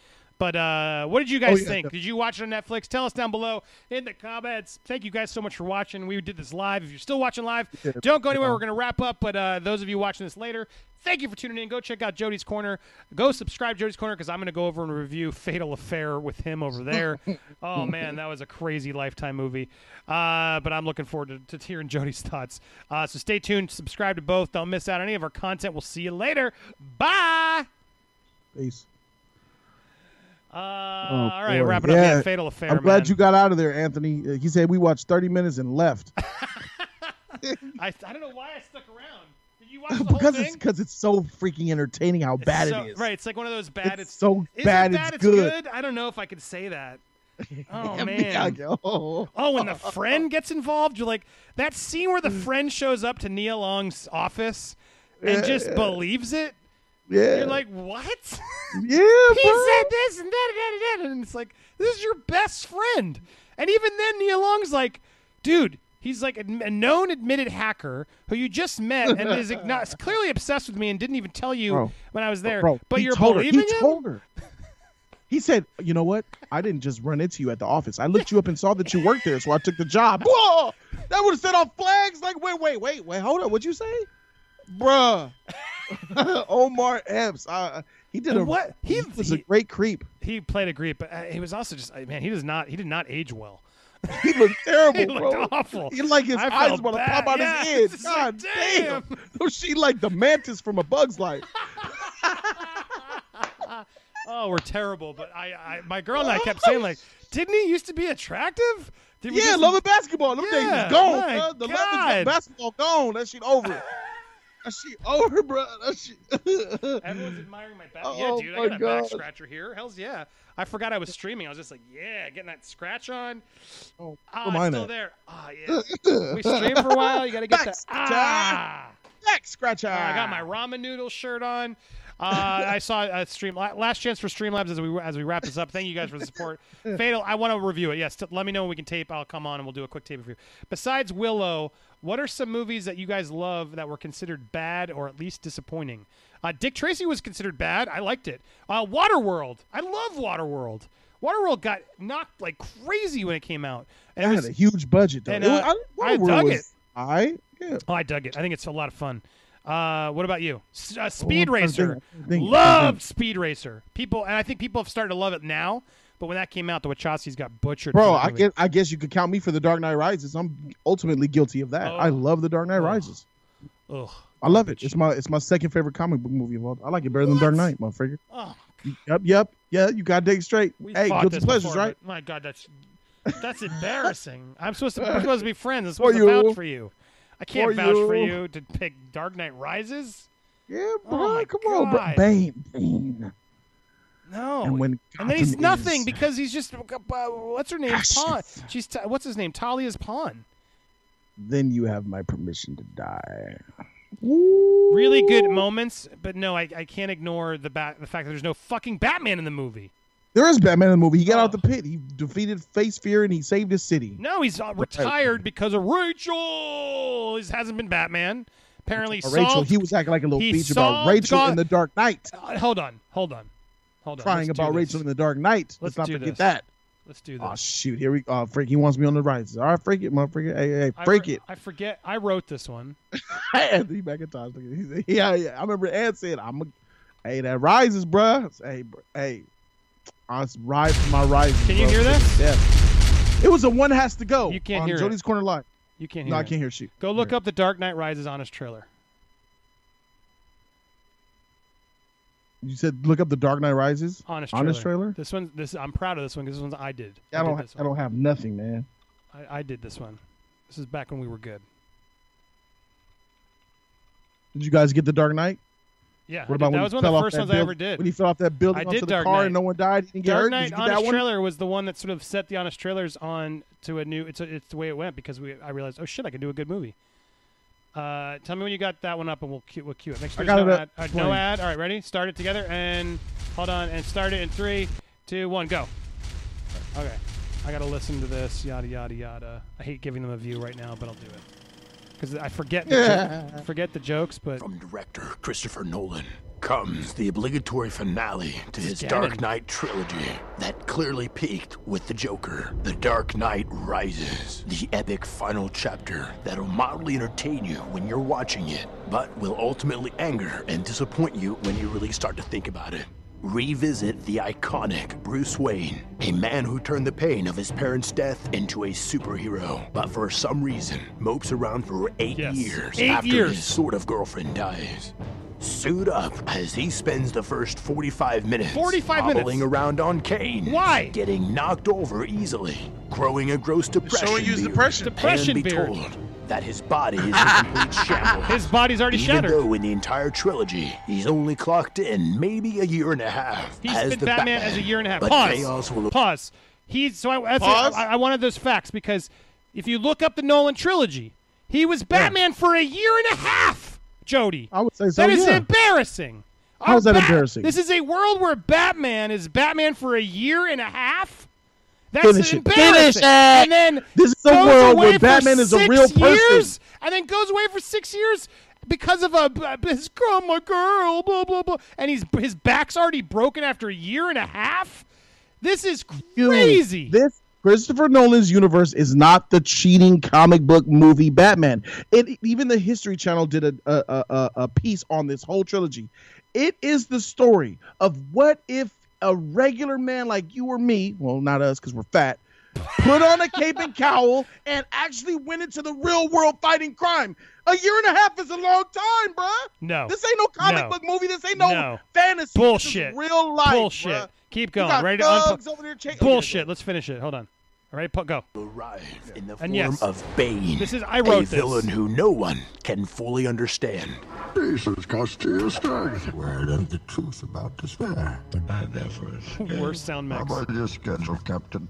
But uh, what did you guys yeah, think? Did you watch it on Netflix? Tell us down below in the comments. Thank you guys so much for watching. We did this live. If you're still watching live, Yeah. don't go anywhere. We're going to wrap up. But uh, those of you watching this later, thank you for tuning in. Go check out Jody's Corner. Go subscribe to Jody's Corner because I'm going to go over and review Fatal Affair with him over there. oh, man, that was a crazy Lifetime movie. Uh, but I'm looking forward to, to hearing Jody's thoughts. Uh, so stay tuned. Subscribe to both. Don't miss out on any of our content. We'll see you later. Bye. Peace. Uh, all right, boy. wrapping up. Yeah. Yeah, Fatal Affair. I'm glad man. you got out of there, Anthony. Uh, He said we watched 30 minutes and left I, I don't know why I stuck around. Did you watch the whole because thing? it's because it's so freaking entertaining how It's bad so- it is. Right, it's like one of those bad. It's so is it bad, bad it's good. I don't know if I could say that. Oh Yeah, man. yeah, oh. Oh, when the friend gets involved, you're like that scene where the friend shows up to Nia Long's office and Yeah, just yeah. believes it. Yeah, You're like, what? yeah, he bro. said this and that and that and that, and it's like this is your best friend. And even then, Nia Long's like, dude. He's like a known admitted hacker who you just met and is not, clearly obsessed with me and didn't even tell you Bro. when I was there. Bro, but you're told her. believing He him? told her. He said, "You know what? I didn't just run into you at the office. I looked you up and saw that you worked there, so I took the job." Whoa! That would have set off flags. Like, wait, wait, wait, wait. Hold up. What'd you say, bruh? Omar Epps. Uh, he did And a what- He, he- was he- a great creep. he played a great, but uh, he was also just uh, man. He does not. He did not age well. He looked terrible, He looked bro. awful. He like his I eyes want to pop out Yeah, his head. it's like, God damn. damn. No, she like the mantis from A Bug's Life. Oh, we're terrible. But I, I my girl and I kept saying like, didn't he used to be attractive? Yeah, just- love and basketball. Them Yeah, is gone. The love God. basketball gone. That shit over. That shit over, bro. Shit. Everyone's admiring my back. Oh, yeah, dude, I my got a back scratcher here. Hell's yeah. I forgot I was streaming. I was just like, yeah, getting that scratch on. Oh, Ah, mine still at? there. Ah, yeah. we streamed for a while. You got to get Back that. scratcher. Ah. Back scratcher. Uh, I got my ramen noodle shirt on. Uh, I saw a stream last chance for Streamlabs as we as we wrap this up. Thank you guys for the support. Fatal, I want to review it. Yes, t- let me know when we can tape. I'll come on and we'll do a quick tape review. Besides Willow, what are some movies that you guys love that were considered bad or at least disappointing? Uh, Dick Tracy was considered bad. I liked it. Uh, Waterworld. I love Waterworld. Waterworld got knocked like crazy when it came out. And it I was- had a huge budget though. and, It was- uh, I dug was- it. I yeah. Oh, I dug it. I think it's a lot of fun. Uh, what about you? S- uh, Speed Oh, to Racer. think. Loved Speed Racer. People, and I think people have started to love it now. But when that came out, the Wachowskis got butchered. Bro, I guess I guess you could count me for the Dark Knight Rises. I'm ultimately guilty of that. Oh. I love the Dark Knight Oh. Rises. Ugh. I love it. It's my it's my second favorite comic book movie of all. I like it better than Dark Knight, motherfucker. Oh, Yep, yep, yeah. You got to dig straight. we hey, guilty pleasures, before, right? My God, that's that's embarrassing. I'm supposed to we're supposed to be friends. I'm supposed to vouch for you. I can't For vouch for you. you to pick Dark Knight Rises. Yeah, Oh bro. my come on, bro. Bane, Bane. No. and when And then he's nothing is- because he's just uh, what's her name? Ashes. Pawn. She's t- what's his name? Talia's pawn. then you have my permission to die. really good moments, but no, I, I can't ignore the bat, the fact that there's no fucking Batman in the movie. There is Batman in the movie. He got out Oh. the pit. He defeated Face Fear and he saved his city. No, he's uh, retired because of Rachel. He hasn't been Batman. Apparently, Uh, Rachel, he was acting like a little bitch about Rachel God- in the Dark Knight. Uh, hold on, hold on, hold on. Crying about. Rachel in the Dark Knight. Let's Let's, not forget this. that. Let's do this. Oh shoot! Here we. Oh, freak! He wants me on the rises. All right, freak it, motherfucker. Hey, hey, I freak re- it. I forget. I wrote this one. Anthony McIntosh. Look at he said, Yeah, yeah. I remember Ant said, "I'm a, hey, that rises, bruh. Hey, hey, I rise from my rise. Can you bro. hear this? Yeah. It was a one has to go. You can't on hear Jody's it. Corner Live. You can't hear. No, it. I can't hear. Shoot. Go look up the Dark Knight Rises on his trailer. You said look up the Dark Knight Rises. Honest trailer. Honest trailer. This one. This I'm proud of this one because this one's I did. I, don't. Did I don't have nothing, man. I, I did this one. This is back when we were good. Did you guys get the Dark Knight? Yeah, What about that was one of the first ones I ever did. When he fell off that building I onto did the Dark car Knight. and no one died. He didn't get Dark hurt. Knight Did you get Honest that? Trailer was the one that sort of set the Honest Trailers on to a new. It's a, it's the way it went because we I realized oh shit I can do a good movie. Uh, tell me when you got that one up and we'll cue, we'll cue it. Make sure I there's got no ad. up. All right, no ad. All right, ready? Start it together and hold on and start it in three, two, one, go. Okay, I gotta listen to this. Yada yada yada. I hate giving them a view right now, but I'll do it because I forget the jo- forget the jokes. But From director Christopher Nolan comes the obligatory finale to his Scanning. Dark Knight trilogy that clearly peaked with the Joker. The Dark Knight Rises, the epic final chapter that'll mildly entertain you when you're watching it, but will ultimately anger and disappoint you when you really start to think about it. Revisit the iconic Bruce Wayne, a man who turned the pain of his parents' death into a superhero, but for some reason mopes around for eight Yes. years Eight after years. his sort of girlfriend dies. Suit up as he spends the first 45 minutes 45 hobbling minutes? around on cane. Why? Getting knocked over easily, growing a gross depression showing you his depression. Depression and be beard. told that his body is a complete shambles. his body's already Even shattered. though in the entire trilogy, he's only clocked in maybe a year and a half He's as been the Batman, as a year and a half. But Pause. chaos will Pause. He's so I, that's Pause. I, I wanted those facts because if you look up the Nolan trilogy, he was Batman for a year and a half. Jody, I would say so. that is yeah. embarrassing. How is Our that embarrassing? This is a world where Batman is Batman for a year and a half. That's Finish it. Finish it. And then This is a world where Batman is a real person. Years, and then goes away for six years because of a his girl, my girl, blah blah blah, and he's his back's already broken after a year and a half. This is Dude, crazy. This Christopher Nolan's universe is not the cheating comic book movie Batman. It even the History Channel did a, a, a- a piece on this whole trilogy. It is the story of what if a regular man like you or me, well, not us because we're fat, put on a cape and cowl and actually went into the real world fighting crime. A year and a half is a long time, bruh. no, This ain't no comic No. book movie. This ain't no, No. fantasy. Bullshit. This is real life. bullshit. bruh. Keep going. Ready to thugs unpo- over there cha- okay, bullshit. Let's finish it. Hold on. All right, pu- go. arrive in the And form yes, of Bane. this is- I wrote a villain who no one can fully understand. Jesus cost you your strength. Word of the truth about despair. But not that first. Worst sound mix. How mix. about your schedule, Captain?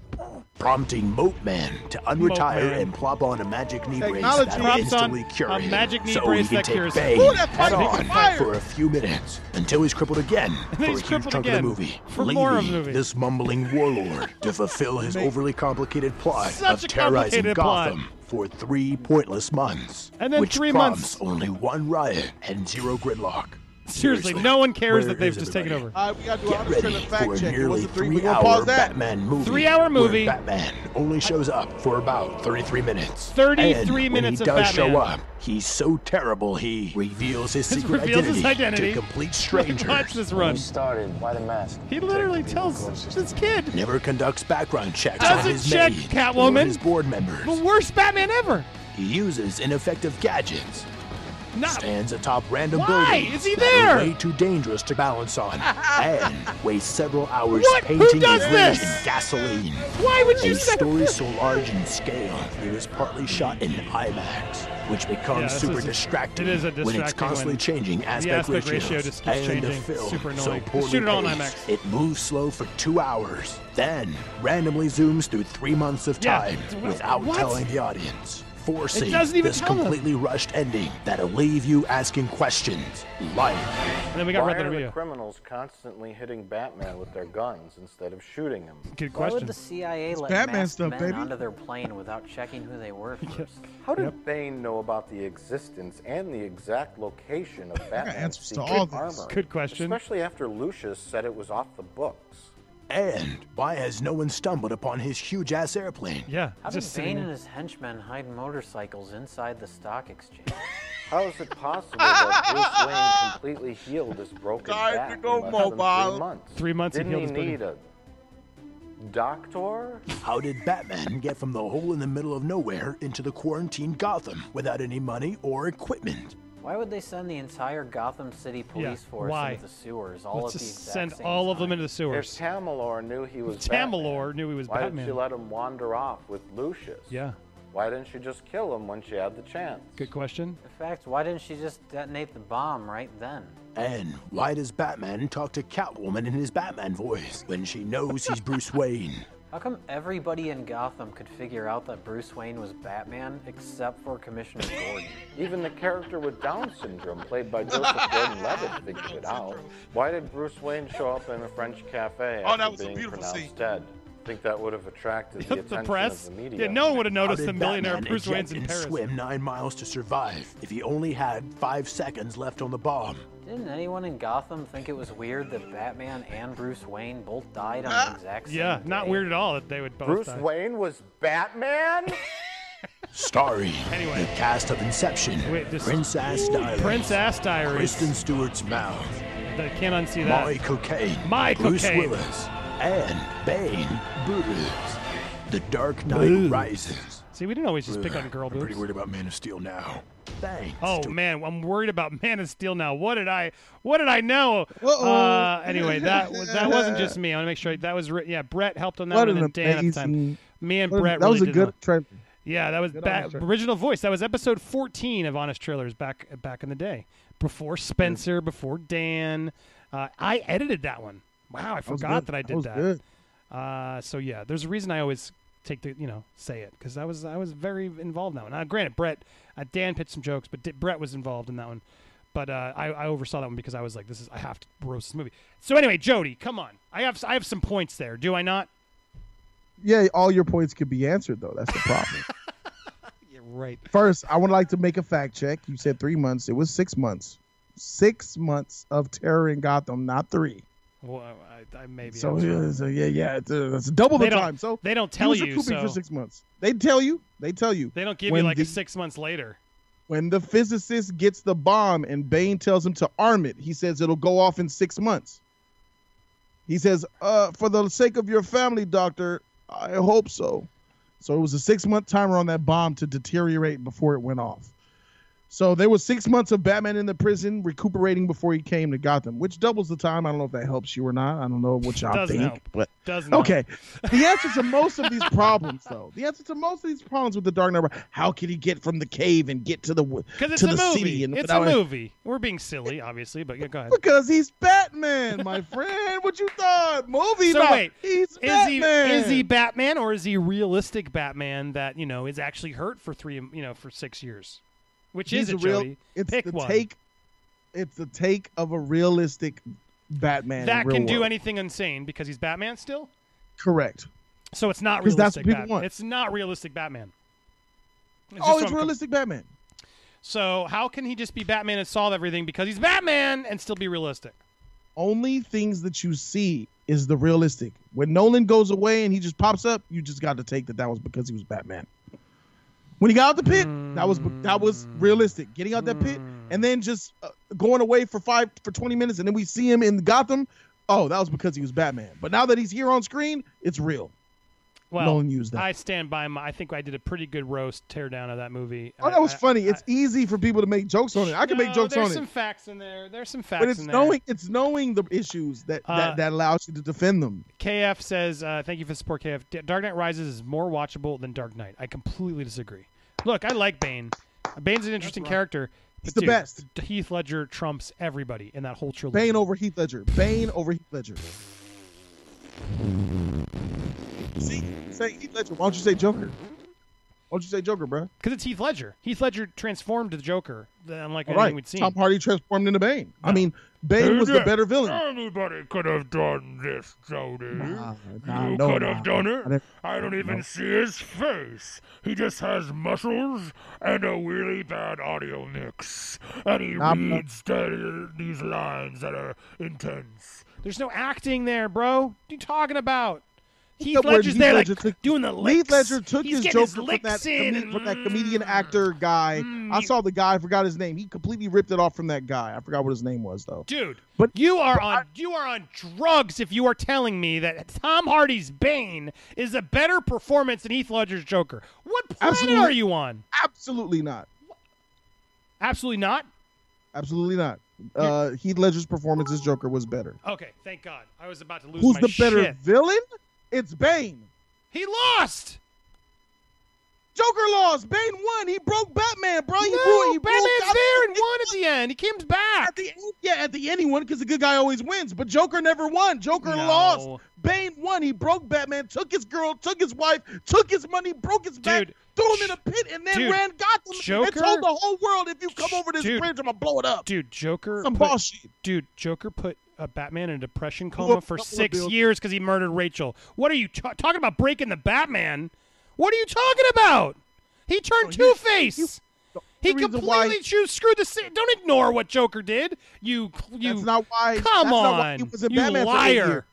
Prompting Moat Man to unretire Man. and plop on a magic knee brace Props instantly cure a him. magic knee so brace he can that take. Bane head on fire. for a few minutes until he's crippled again for a huge chunk of the movie, for leaving more of the movie. this mumbling warlord to fulfill his overly complicated plot Such of terrorizing complicated plot. Gotham for three pointless months, And then which three prompts months- only one riot and zero gridlock. Seriously, no one cares where that they've just taken everybody? over. All right, we got to do a Get hundred ready percent for a fact check. It nearly wasn't three. We're gonna three-hour pause that. Batman movie. Three-hour movie. Where Batman only shows up for about 33 minutes. 33 and when minutes he of does show up, he's so terrible he reveals his secret reveals his identity, identity. to complete strangers. Watch this run. you started, why the mask? He literally tells this kid Never conducts background checks on Doesn't his check maid Catwoman. or his board members. the worst Batman ever. He uses ineffective gadgets. Not Stands atop random Why buildings is he there? way too dangerous to balance on, and wastes several hours What? Painting does his rage this? in gasoline. why would you A say story so large in scale, it was partly shot in IMAX, which becomes Yeah, super is- distracting it is a when it's constantly changing aspect, aspect ratio just keeps and the changing. film Super so annoying. poorly Shoot it all in IMAX. It moves slow for two hours, then randomly zooms through three months of time Wh- without what? telling the audience. Forcing doesn't even this tell them. completely rushed ending that'll leave you asking questions like And then we got Why Red Dead are the Video. criminals constantly hitting Batman with their guns instead of shooting him? Good question. Why would question. the CIA let Batman masked stuff, men baby. onto their plane without checking who they were first? How did Bane know about the existence and the exact location of Batman's answers secret armor? Good question. Especially after Lucius said it was off the books. And why has no one stumbled upon his huge ass airplane? Yeah, How did just Bane and his henchmen hide motorcycles inside the stock exchange? How is it possible that Bruce Wayne completely healed his broken Time to back go in less than mobile. three months? Three months he Didn't healed he his broken- need a doctor? How did Batman get from the hole in the middle of nowhere into the quarantined Gotham without any money or equipment? Why would they send the entire Gotham City police force why? into the sewers all Let's at the just exact send same all of them into the If sewers. Tamalor knew he was Tamalor Batman, knew he was why Batman. did she let him wander off with Lucius? Yeah, Why didn't she just kill him when she had the chance? good question. In fact, why didn't she just detonate the bomb right then? And why does Batman talk to Catwoman in his Batman voice when she knows he's Bruce Wayne? How come everybody in Gotham could figure out that Bruce Wayne was Batman except for Commissioner Gordon? Even the character with Down syndrome, played by Joseph Gordon-Levitt, figured it out. Why did Bruce Wayne show up in a French cafe Oh, after that was a being beautiful pronounced scene. dead? Think that would have attracted the The, attention press. of the media. Yeah, no one would have noticed did the millionaire Batman Bruce Wayne's eject in and Paris. swim nine miles to survive if he only had five seconds left on the bomb? Didn't anyone in Gotham think it was weird that Batman and Bruce Wayne both died on the ah. exact same Yeah, not day? weird at all that they would both die. Bruce die. Wayne was Batman? Starring Anyway. the cast of Inception, Wait, this- Princess Diaries, Prince Ass Diaries. Kristen Stewart's mouth, I can't unsee that. My Cocaine, My cocaine. Bruce Cocaine. Willis, and Bane Bruce. The Dark Knight Boo. Rises. See, we didn't always just pick on girl I'm pretty boobs. worried about Man of Steel now. Thanks. Oh man, I'm worried about Man of Steel now. What did I? What did I know? Uh, anyway, that that wasn't just me. I want to make sure that was ri- yeah. Brett helped on that What one, an and Dan at the time. Me and Brett. that really was a good a- Yeah, that was ba- original voice. That was episode 14 of Honest Trailers back back in the day, before Spencer, before Dan. Uh, I edited that one. Wow, I forgot good. that I did was that. Uh, so yeah, there's a reason I always take the you know say it because I was I was very involved in that one. Now, granted, Brett, uh, Dan pitched some jokes, but D- Brett was involved in that one. But uh, I, I oversaw that one because I was like, this is I have to roast this movie. So anyway, Jody, come on, I have I have some points there. Do I not? Yeah, all your points could be answered though. That's the problem. Yeah, right. First, I would like to make a fact check. You said three months. It was six months. Six months of terror in Gotham, not three. Well, I, I maybe. So, yeah, so yeah, yeah, it's, uh, it's double the They don't- time. So they don't tell you, so- for six months. They tell you. They tell you. They don't give you like the, a six months later. when the physicist gets the bomb and Bane tells him to arm it, he says it'll go off in six months. He says, uh, for the sake of your family, doctor, I hope so. So it was a six month timer on that bomb to deteriorate before it went off. So there was six months of Batman in the prison recuperating before he came to Gotham, which doubles the time. I don't know if that helps you or not. I don't know what y'all Doesn't think. help. But Doesn't Okay. The answer to most of these problems, though, the answer to most of these problems with the Dark Knight, how could he get from the cave and get to the Because it's to a the movie. city? It's a movie. We're being silly, obviously, but yeah, go ahead. Because he's Batman, my friend. What you thought? Movie? So about- wait, he's is Batman. he is he Batman or is he realistic Batman that you know is actually hurt for three you know for six years? Which He's is a real. Jody? It's Pick the one. take. It's the take of a realistic Batman. that can do world. anything insane because he's Batman still. Correct. So it's not 'Cause that's realistic. what people Batman. want. It's not realistic Batman. It's oh, it's realistic Batman. So how can he just be Batman and solve everything because he's Batman and still be realistic? Only things that you see is the realistic. When Nolan goes away and he just pops up, you just got to take that that was because he was Batman. When he got out the pit, that was that was realistic. Getting out that pit and then just uh, going away for five for twenty minutes, and then we see him in Gotham. Oh, that was because he was Batman. But now that he's here on screen, it's real. Well, Nolan used that. I stand by my. I think I did a pretty good roast teardown of that movie. oh, that was I- I- funny. It's easy for people to make jokes on it. I can make No, jokes there's on some facts in there. There's some facts But it's in there. knowing it's knowing the issues that, Uh, that that allows you to defend them. KF says, uh, "Thank you for the support, KF. Dark Knight Rises is more watchable than Dark Knight. I completely disagree. Look, I like Bane. Bane's an interesting character. He's the dude, best. Heath Ledger trumps everybody in that whole trilogy. Bane over Heath Ledger. Bane over Heath Ledger. See, say Heath Ledger. Why don't you say Joker? Why don't you say Joker, bro? because it's Heath Ledger. Heath Ledger transformed to the Joker, unlike All anything right. we'd seen. Tom Hardy transformed into Bane. I mean, Bane was the better villain. Anybody could have done this, Jody. Nah, nah, you no, could nah. have done it. didn't- I don't even no. see his face. He just has muscles and a really bad audio mix. And he I'm not- reads the- these lines that are intense. There's no acting there, bro. What are you talking about? Heath Ledger's there, Ledger like took- doing the licks. Heath. Ledger took He's his Joker his from that, in and- from that comedian actor guy. Mm, I saw the guy. I forgot his name. He completely ripped it off from that guy. I forgot what his name was though. Dude, But- you are but on I- you are on drugs if you are telling me that Tom Hardy's Bane is a better performance than Heath Ledger's Joker. What planet are you on? Absolutely not. Absolutely not. Absolutely not. Uh, Heath Ledger's performance as Joker was better. Okay, thank God. I was about to lose Who's the better shit. villain? It's Bane. He lost. Joker lost. Bane won. He broke Batman, bro. He no, broke, he Batman's Gotham. there and won at the end. He comes back. At the end, yeah, at the end he won because the good guy always wins. But Joker never won. Joker No. lost. Bane won. He broke Batman, took his girl, took his wife, took his money, broke his back, threw him in a pit, and then dude, ran Gotham Joker- and told the whole world, if you come over this Dude, bridge, I'm gonna blow it up. Dude, Joker. Some put, bullshit. Dude, Joker put a Batman in a depression coma for a couple of six years because he murdered Rachel. What are you ta- talking about? Breaking the Batman? What are you talking about? He turned he- Two Face. He reason why- completely choo- screwed the. ci- Don't ignore what Joker did. You. You. That's not why. Come that's not why on, he was a you Batman for liar.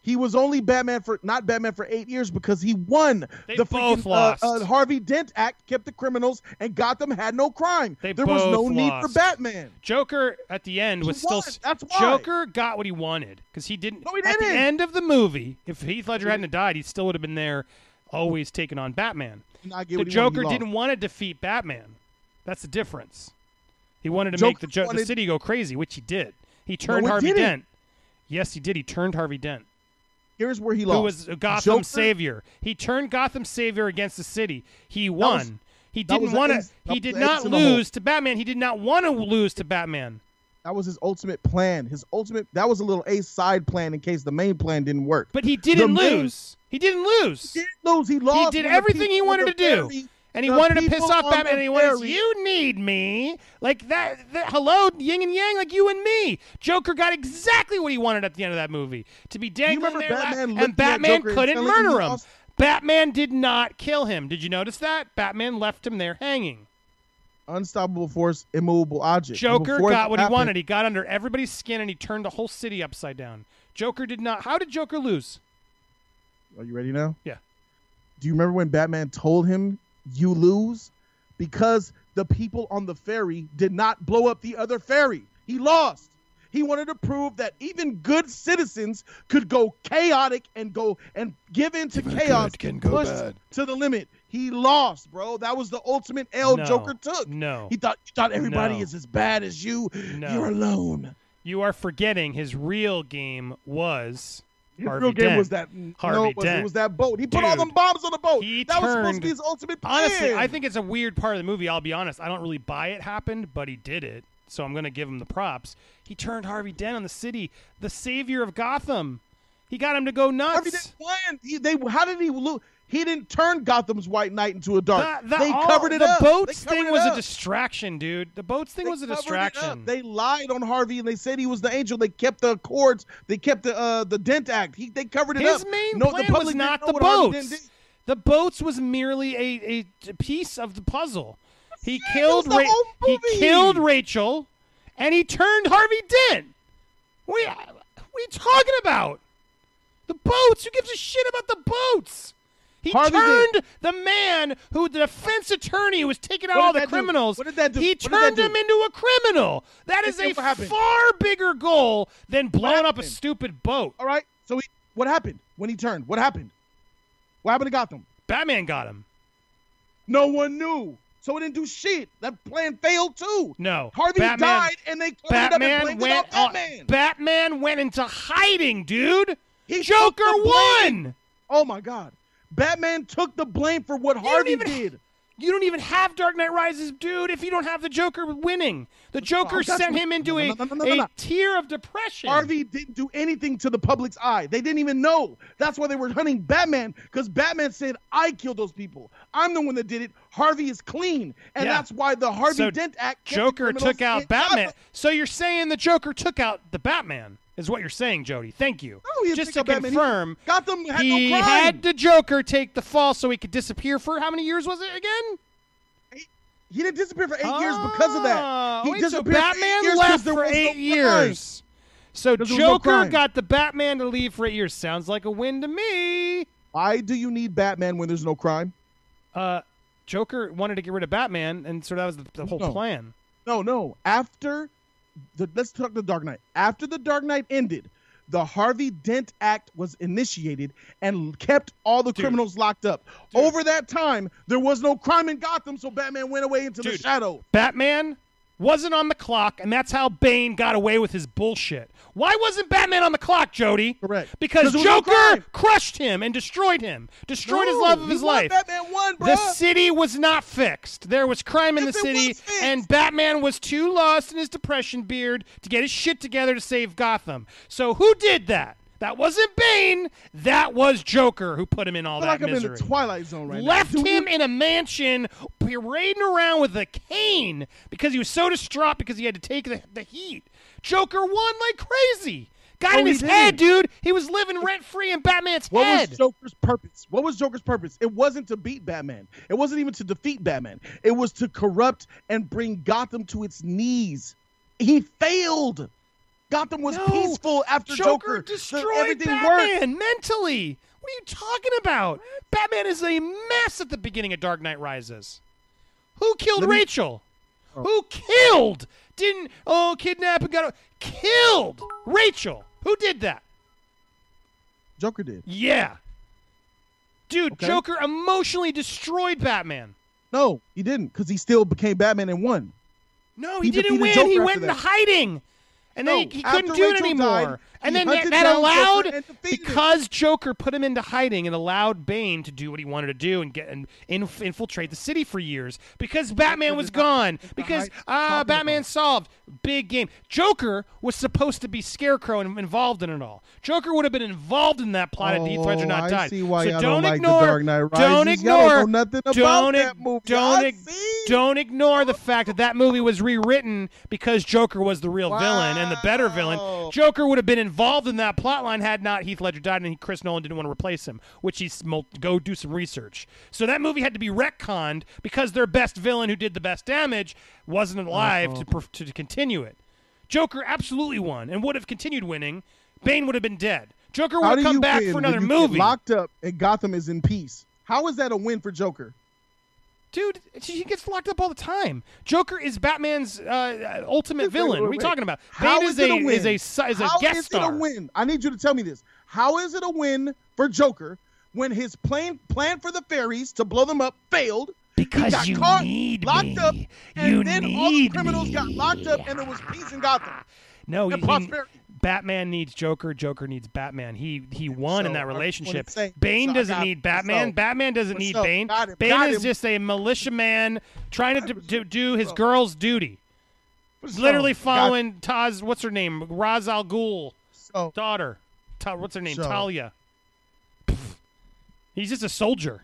He was only Batman for not Batman for eight years because he won. They the both freaking, lost. Uh, uh, Harvey Dent Act kept the criminals, and Gotham had no crime. They there was no both need for. Batman. Joker at the end was He still. won. That's why. Joker got what he wanted because he didn't. No, he didn't. At the end of the movie, if Heath Ledger hadn't died, he still would have been there, always taking on Batman. Did not get The wanted, Joker didn't want to defeat Batman. That's the difference. He wanted to Joker make the, jo- the city go crazy, which he did. He turned it Harvey didn't. Dent. Yes, he did. He turned Harvey Dent, Here's where he lost. who was Gotham's Joker- savior. He turned Gotham's savior against the city. He won. was- he didn't want to. He did not ace in the hole. lose to Batman. He did not want to lose to Batman. That was his ultimate plan. His ultimate. That was a little ace side plan in case the main plan didn't work. But he didn't The main- lose. He didn't lose. He didn't lose. He lost. He did everything he wanted to do. And he the wanted to piss off Batman. And he wanted, you need me. Like that, that. Hello, yin and yang, like you and me. Joker got exactly what he wanted at the end of that movie. To be dangling remember there, Batman and Batman couldn't murder him. Batman did not kill him. Did you notice that? Batman left him there hanging. Unstoppable force, immovable object. Joker got what he wanted. He got under everybody's skin and he turned the whole city upside down. Joker did not. How did Joker lose? Are you ready now? Yeah. Do you remember when Batman told him you lose? Because the people on the ferry did not blow up the other ferry. He lost. He wanted to prove that even good citizens could go chaotic and go and give in to chaos good can go push bad. to the limit. He lost, bro. That was the ultimate L No. Joker took. No. He thought he thought everybody No. is as bad as you. No. You're alone. You are forgetting his real game was His Harvey real game Dent. was that Harvey no, it, was, Dent. it was that boat. He put all them bombs on the boat. he that was supposed to be his ultimate plan. Honestly, I think it's a weird part of the movie. I'll be honest. I don't really buy it happened, but he did it. So I'm going to give him the props. He turned Harvey Dent on the city, the savior of Gotham. He got him to go nuts. Harvey didn't win. He, they, how did he lose? He didn't turn Gotham's White Knight into a dark. The- the- they all- covered it up. the up. boats thing it was a distraction, dude. The boats thing They was a distraction. They lied on Harvey and they said he was the angel. They kept the accords. They kept the uh, the Dent Act. He, they covered it His up. main no, the plan public was didn't the what Harvey Dent boats. The boats was merely a, a piece of the puzzle. He it killed Ra- he killed Rachel, and he turned Harvey Dent. We what are you talking about? The boats. Who gives a shit about the boats? He Harvey turned Dent. the man who the defense attorney who was taking out all the that do? criminals. What did that do? He What turned him into a criminal. That is a far bigger goal than blowing up a stupid boat. All right. So he, what happened when he turned? What happened? What happened to Gotham? Batman got him. No one knew. So it didn't do shit. That plan failed too. No. Harvey Batman, died, and they covered it up and Batman it went. on on- Batman. Batman went into hiding, dude. He Joker took the blame. won. Oh my God. Batman took the blame for what Harvey even- did. You don't even have Dark Knight Rises, dude. If you don't have the Joker winning, the oh, Joker Oh, sent him into a, no, no, no, a tier of depression. Harvey didn't do anything to the public's eye. They didn't even know. That's why they were hunting Batman because Batman said, I killed those people. I'm the one that did it. Harvey is clean. And Yeah. that's why the Harvey so Dent Act. Joker took out in Batman. So you're saying the Joker took out the Batman? Is what you're saying, Jody? Thank you. No, he Just to. He- confirm, Gotham had he no crime. had the Joker take the fall so he could disappear for how many years was it again? He didn't disappear for eight years because of that. Oh, He wait, disappeared for eight Batman 'cause left for no eight crime. years. So was no Joker got the Batman to leave for eight years. Sounds like a win to me. Why do you need Batman when there's no crime? Uh, Joker wanted to get rid of Batman, and so that was the, the whole No. plan. No, no. After the let's talk the Dark Knight. After the Dark Knight ended, the Harvey Dent Act was initiated and kept all the Dude. criminals locked up. Over that time, there was no crime in Gotham, so Batman went away into the shadow. Batman wasn't on the clock, and that's how Bane got away with his bullshit. Why wasn't Batman on the clock, Jody? Correct. Because no Joker crushed him and destroyed him, destroyed his love of his life. Batman won, bro. The city was not fixed. There was crime in Yes, the city, and Batman was too lost in his depression beard to get his shit together to save Gotham. So who did that? That wasn't Bane. That was Joker who put him in all that like I'm in misery. the Twilight Zone right Left now. Him in a mansion, parading around with a cane because he was so distraught because he had to take the, the heat. Joker won like crazy. Got No, in he his head, dude. He was living rent free in Batman's What head. What was Joker's purpose? What was Joker's purpose? It wasn't to beat Batman. It wasn't even to defeat Batman. It was to corrupt and bring Gotham to its knees. He failed. Gotham was No, peaceful after Joker, Joker. Destroyed everything Batman worked. mentally. What are you talking about? Batman is a mess at the beginning of Dark Knight Rises. Who killed me- Rachel? Oh. Who killed? Didn't oh kidnap and got killed Rachel? Who did that? Joker did. Yeah. Dude, Okay. Joker emotionally destroyed Batman. No, he didn't, because he still became Batman and won. No, he, He didn't win. Joker he went into that. hiding. And then No, he, he couldn't do it Rachel anymore. died, and he then that, that allowed Joker and him. because Joker put him into hiding and allowed Bane to do what he wanted to do and get and inf- infiltrate the city for years because Batman was gone because Talking ah, Batman solved big game. Joker was supposed to be Scarecrow and involved in it all. Joker would have been involved in that plot had Heath Ledger not Oh, died. so don't don't like The ignore. Don't Rises. Y'all don't ignore. about don't that movie. Don't ig- don't ignore the fact that that movie was rewritten because Joker was the real villain and the better villain. Joker would have been involved in that plot line had not Heath Ledger died and Chris Nolan didn't want to replace him, which he's go do some research. So that movie had to be retconned because their best villain who did the best damage wasn't alive to, oh. perf- to continue it. Joker absolutely won and would have continued winning. Bane would have been dead. Joker would have come back win for another movie. locked up and Gotham is in peace? How is that a win for Joker? Dude, he gets locked up all the time. Joker is Batman's uh, ultimate Wait, villain. wait, what are we talking about? How Bane is is, a win? is a is a How guest is star. it a win? I need you to tell me this. How is it a win for Joker when his plan plan for the ferries to blow them up failed? He Because got you caught, need locked me. up, and You then all the criminals got locked up, and there was peace in Gotham. No, and he, he- prosperity. Batman needs Joker. Joker needs Batman. He he won in that relationship. Bane so doesn't need Batman. so- Batman doesn't need so, Bane. him, Bane is just a militia man trying to, do- to do his girl's duty. So, Literally following Taz. What's her name? Ra's al Ghul so, daughter. Ta- what's her name? So- Talia. He's just a soldier.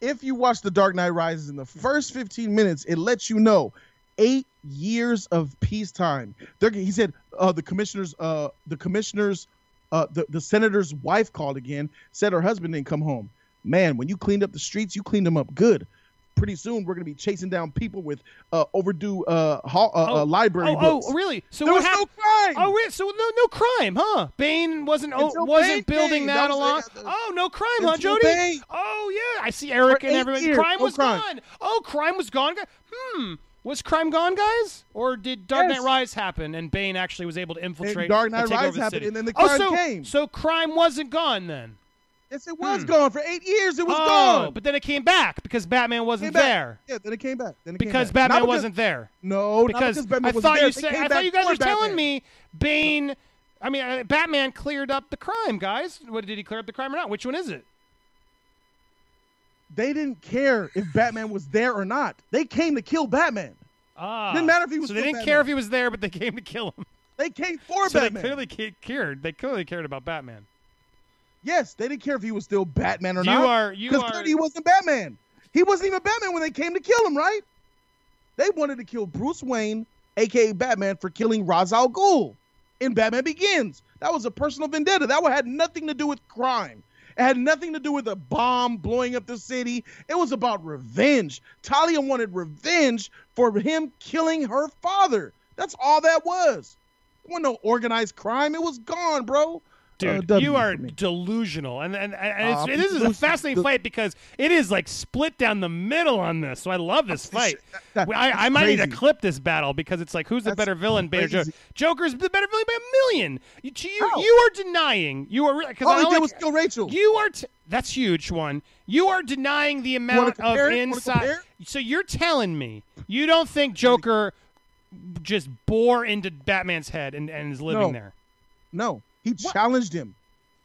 if you watch The Dark Knight Rises in the first 15 minutes, it lets you know eight years of peacetime. They're, he said uh, the commissioner's uh, the commissioner's uh, the, the senator's wife called again, said her husband didn't come home. Man, when you cleaned up the streets, you cleaned them up good. Pretty soon, we're gonna be chasing down people with uh, overdue uh, hall, uh, uh, library oh, books. oh, really? So there what was no crime. Oh, really? So no, no crime, huh? Bane wasn't oh, wasn't Bane building that, That along. oh, no crime, huh, Jody? Bane. Oh yeah, I see Eric For and everybody. years, crime was crime. gone. Oh, crime was gone. Hmm. Was crime gone, guys? Or did Dark Yes. Knight Rise happen and Bane actually was able to infiltrate Dark Knight and take Rise over the happened, city? and then the oh, crime so, came. So crime wasn't gone then. yes, it was gone for eight years. It was oh, gone. but then it came back because Batman wasn't there. Yeah, then it came back. Then it came Because back. Batman because- wasn't there. No, because, because Batman I wasn't thought there. you said I thought you guys were telling me Bane. I mean, uh, Batman cleared up the crime, guys. What did he clear up the crime or not? Which one is it? They didn't care if Batman was there or not. They came to kill Batman. Ah, Didn't matter if he was So they didn't care if he was there, but they came to kill him. They came for So Batman. they clearly cared. They clearly cared about Batman. yes, they didn't care if he was still Batman or You not. are- you Because are- clearly he wasn't Batman. He wasn't even Batman when they came to kill him, right? They wanted to kill Bruce Wayne, aka Batman, for killing Ra's al Ghul in Batman Begins. That was a personal vendetta. That had nothing to do with crime. It had nothing to do with a bomb blowing up the city. It was about revenge. Talia wanted revenge for him killing her father. That's all that was. It wasn't no organized crime. It was gone, bro. Dude, W you are delusional, and and, and it's, Uh, this is a fascinating del- fight because it is like split down the middle on this. So I love this fight. that- I, I might need to clip this battle because it's like who's the That's better villain, Bane or Joker? crazy. Joker's the better villain by a million. You you, you are denying. You are because All I he did was kill Rachel. You are. T- that's huge. One. You are denying the amount of it? Inside. So you're telling me you don't think Joker just bore into Batman's head and, and is living No. there? No, he challenged him.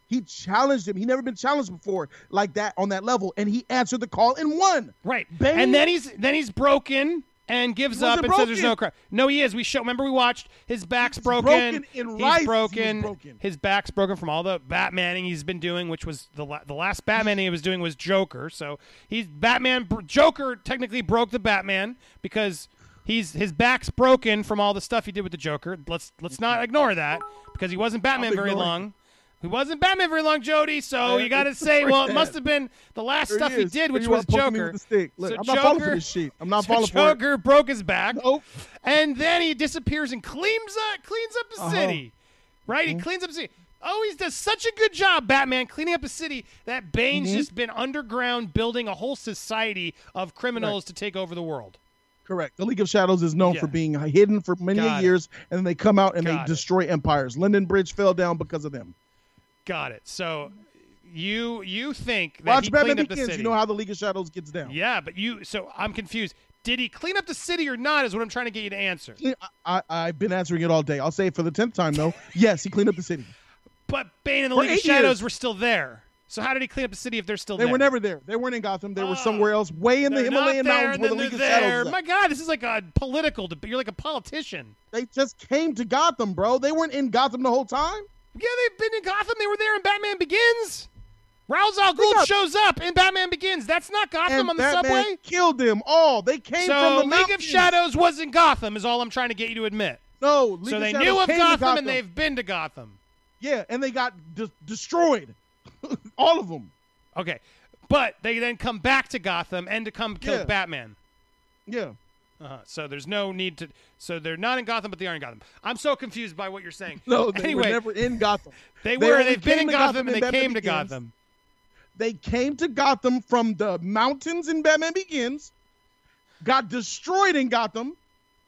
He challenged him. He never been challenged before like that on that level, and he answered the call and won. Right. Bane- and then he's then he's broken and gives up and says there's no broken. crime. No, he is. We show. Remember we watched his back's He's broken. broken he's Rises, he was broken. broken. His back's broken from all the Batmaning he's been doing, which was the la- the last Batmaning he was doing was Joker. So he's Batman. Joker technically broke the Batman because. He's his back's broken from all the stuff he did with the Joker. Let's let's not ignore that because he wasn't Batman very long. He wasn't Batman very long, Jody. So you got to say, well, it must have been the last There stuff he he did, which was are, poking me Joker. Look, So I'm not falling for Joker- this shit. I'm not so falling for it. Joker broke his back, Nope. and then he disappears and cleans up, cleans up the Uh-huh. city. Right? He cleans up the city. Oh, he does such a good job, Batman, cleaning up a city that Bane's Mm-hmm. just been underground building a whole society of criminals to take over the world. Correct. The League of Shadows is known Yeah. for being hidden for many it. years, and then they come out and Got they it. destroy empires. London Bridge fell down because of them. Got it. So you you think that Watch he Batman cleaned up the Begins. city? You know how the League of Shadows gets down. yeah, but you. So I'm confused. Did he clean up the city or not? Is what I'm trying to get you to answer. I, I, I've been answering it all day. I'll say it for the tenth time though. yes, he cleaned up the city. But Bane and the For League of Shadows years. were still there. So how did he clean up the city if they're still They there? They were never there. They weren't in Gotham. They were Oh. somewhere else, way in the Himalayan there, mountains and where the League of they're there. Shadows. My. God, this is like a political debate. You're like a politician. They just came to Gotham, bro. They weren't in Gotham the whole time. Yeah, they've been in Gotham. They were there in Batman Begins. Ra's al Ghul got- shows up in Batman Begins. That's not Gotham and on the Batman subway. killed them all. They came So from the League mountains. of Shadows was in Gotham. Is all I'm trying to get you to admit. No, League of Shadows. so they knew of to Gotham, and they've been to Gotham. yeah, and they got de- destroyed, all of them. Okay, but they then come back to Gotham and to come kill Yeah. Batman. Yeah, Uh-huh. So there's no need to. So they're not in Gotham, but they are in Gotham. I'm so confused by what you're saying. no, they anyway, were never in Gotham. they they were. They've been in Gotham, Gotham and they Batman came to Gotham. They came to Gotham from the mountains in Batman Begins, got destroyed in Gotham,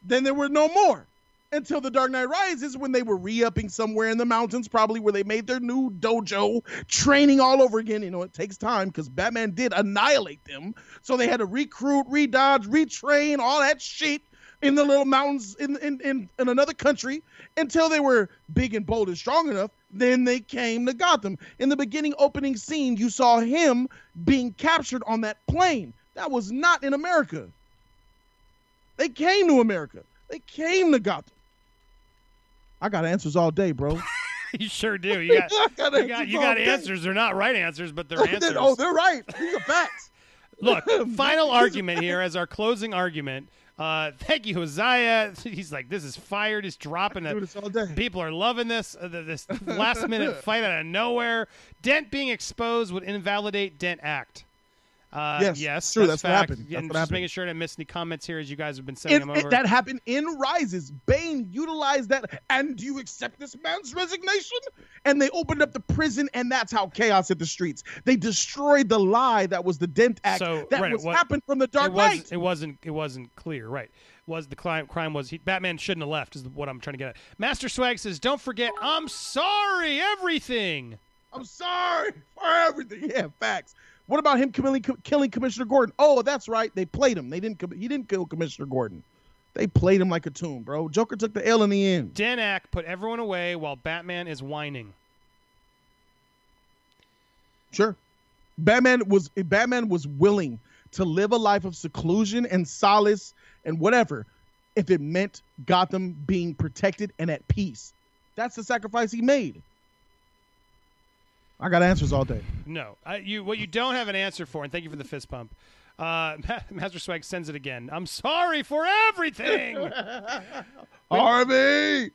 then there were no more. Until The Dark Knight Rises, when they were re-upping somewhere in the mountains, probably where they made their new dojo, training all over again. You know, it takes time because Batman did annihilate them. So they had to recruit, redodge, retrain, all that shit in the little mountains in, in, in, in another country until they were big and bold and strong enough. Then they came to Gotham. In the beginning opening scene, you saw him being captured on that plane. That was not in America. They came to America. They came to Gotham. I got answers all day, bro. you sure do. You got. Got You got, answers you got answers. They're not right answers, but they're answers. oh, they're right. These are facts. Look, final argument here as our closing argument. Uh, thank you, Hosea. He's like, this is fire, just dropping it. this all day. People are loving this. Uh, this last minute fight out of nowhere. Dent being exposed would invalidate Dent Act. Uh, Yes, yes, true, that's what fact. happened. That's and what just happened. making sure I didn't miss any comments here as you guys have been sending It- them it- over. that happened in Rises. Bane utilized that. And do you accept this man's resignation? And they opened up the prison, and that's how chaos hit the streets. They destroyed the lie that was the Dent Act. So, that right, was wa- happened from the Dark it was, Knight. It wasn't. It wasn't clear. Right. Was the crime? Crime was he, Batman shouldn't have left. Is what I'm trying to get at. Master Swag says, "Don't forget, I'm sorry, everything." I'm sorry for everything. Yeah, facts. What about him killing, killing Commissioner Gordon? Oh, that's right. They played him. They didn't. He didn't kill Commissioner Gordon. They played him like a tune, bro. Joker took the L in the end. Dent Act put everyone away while Batman is whining. Sure. Batman was Batman was willing to live a life of seclusion and solace and whatever if it meant Gotham being protected and at peace. That's the sacrifice he made. I got answers all day. No, I, you. What you don't have an answer for, and thank you for the fist pump. Uh, Master Swag sends it again. I'm sorry for everything. Harvey!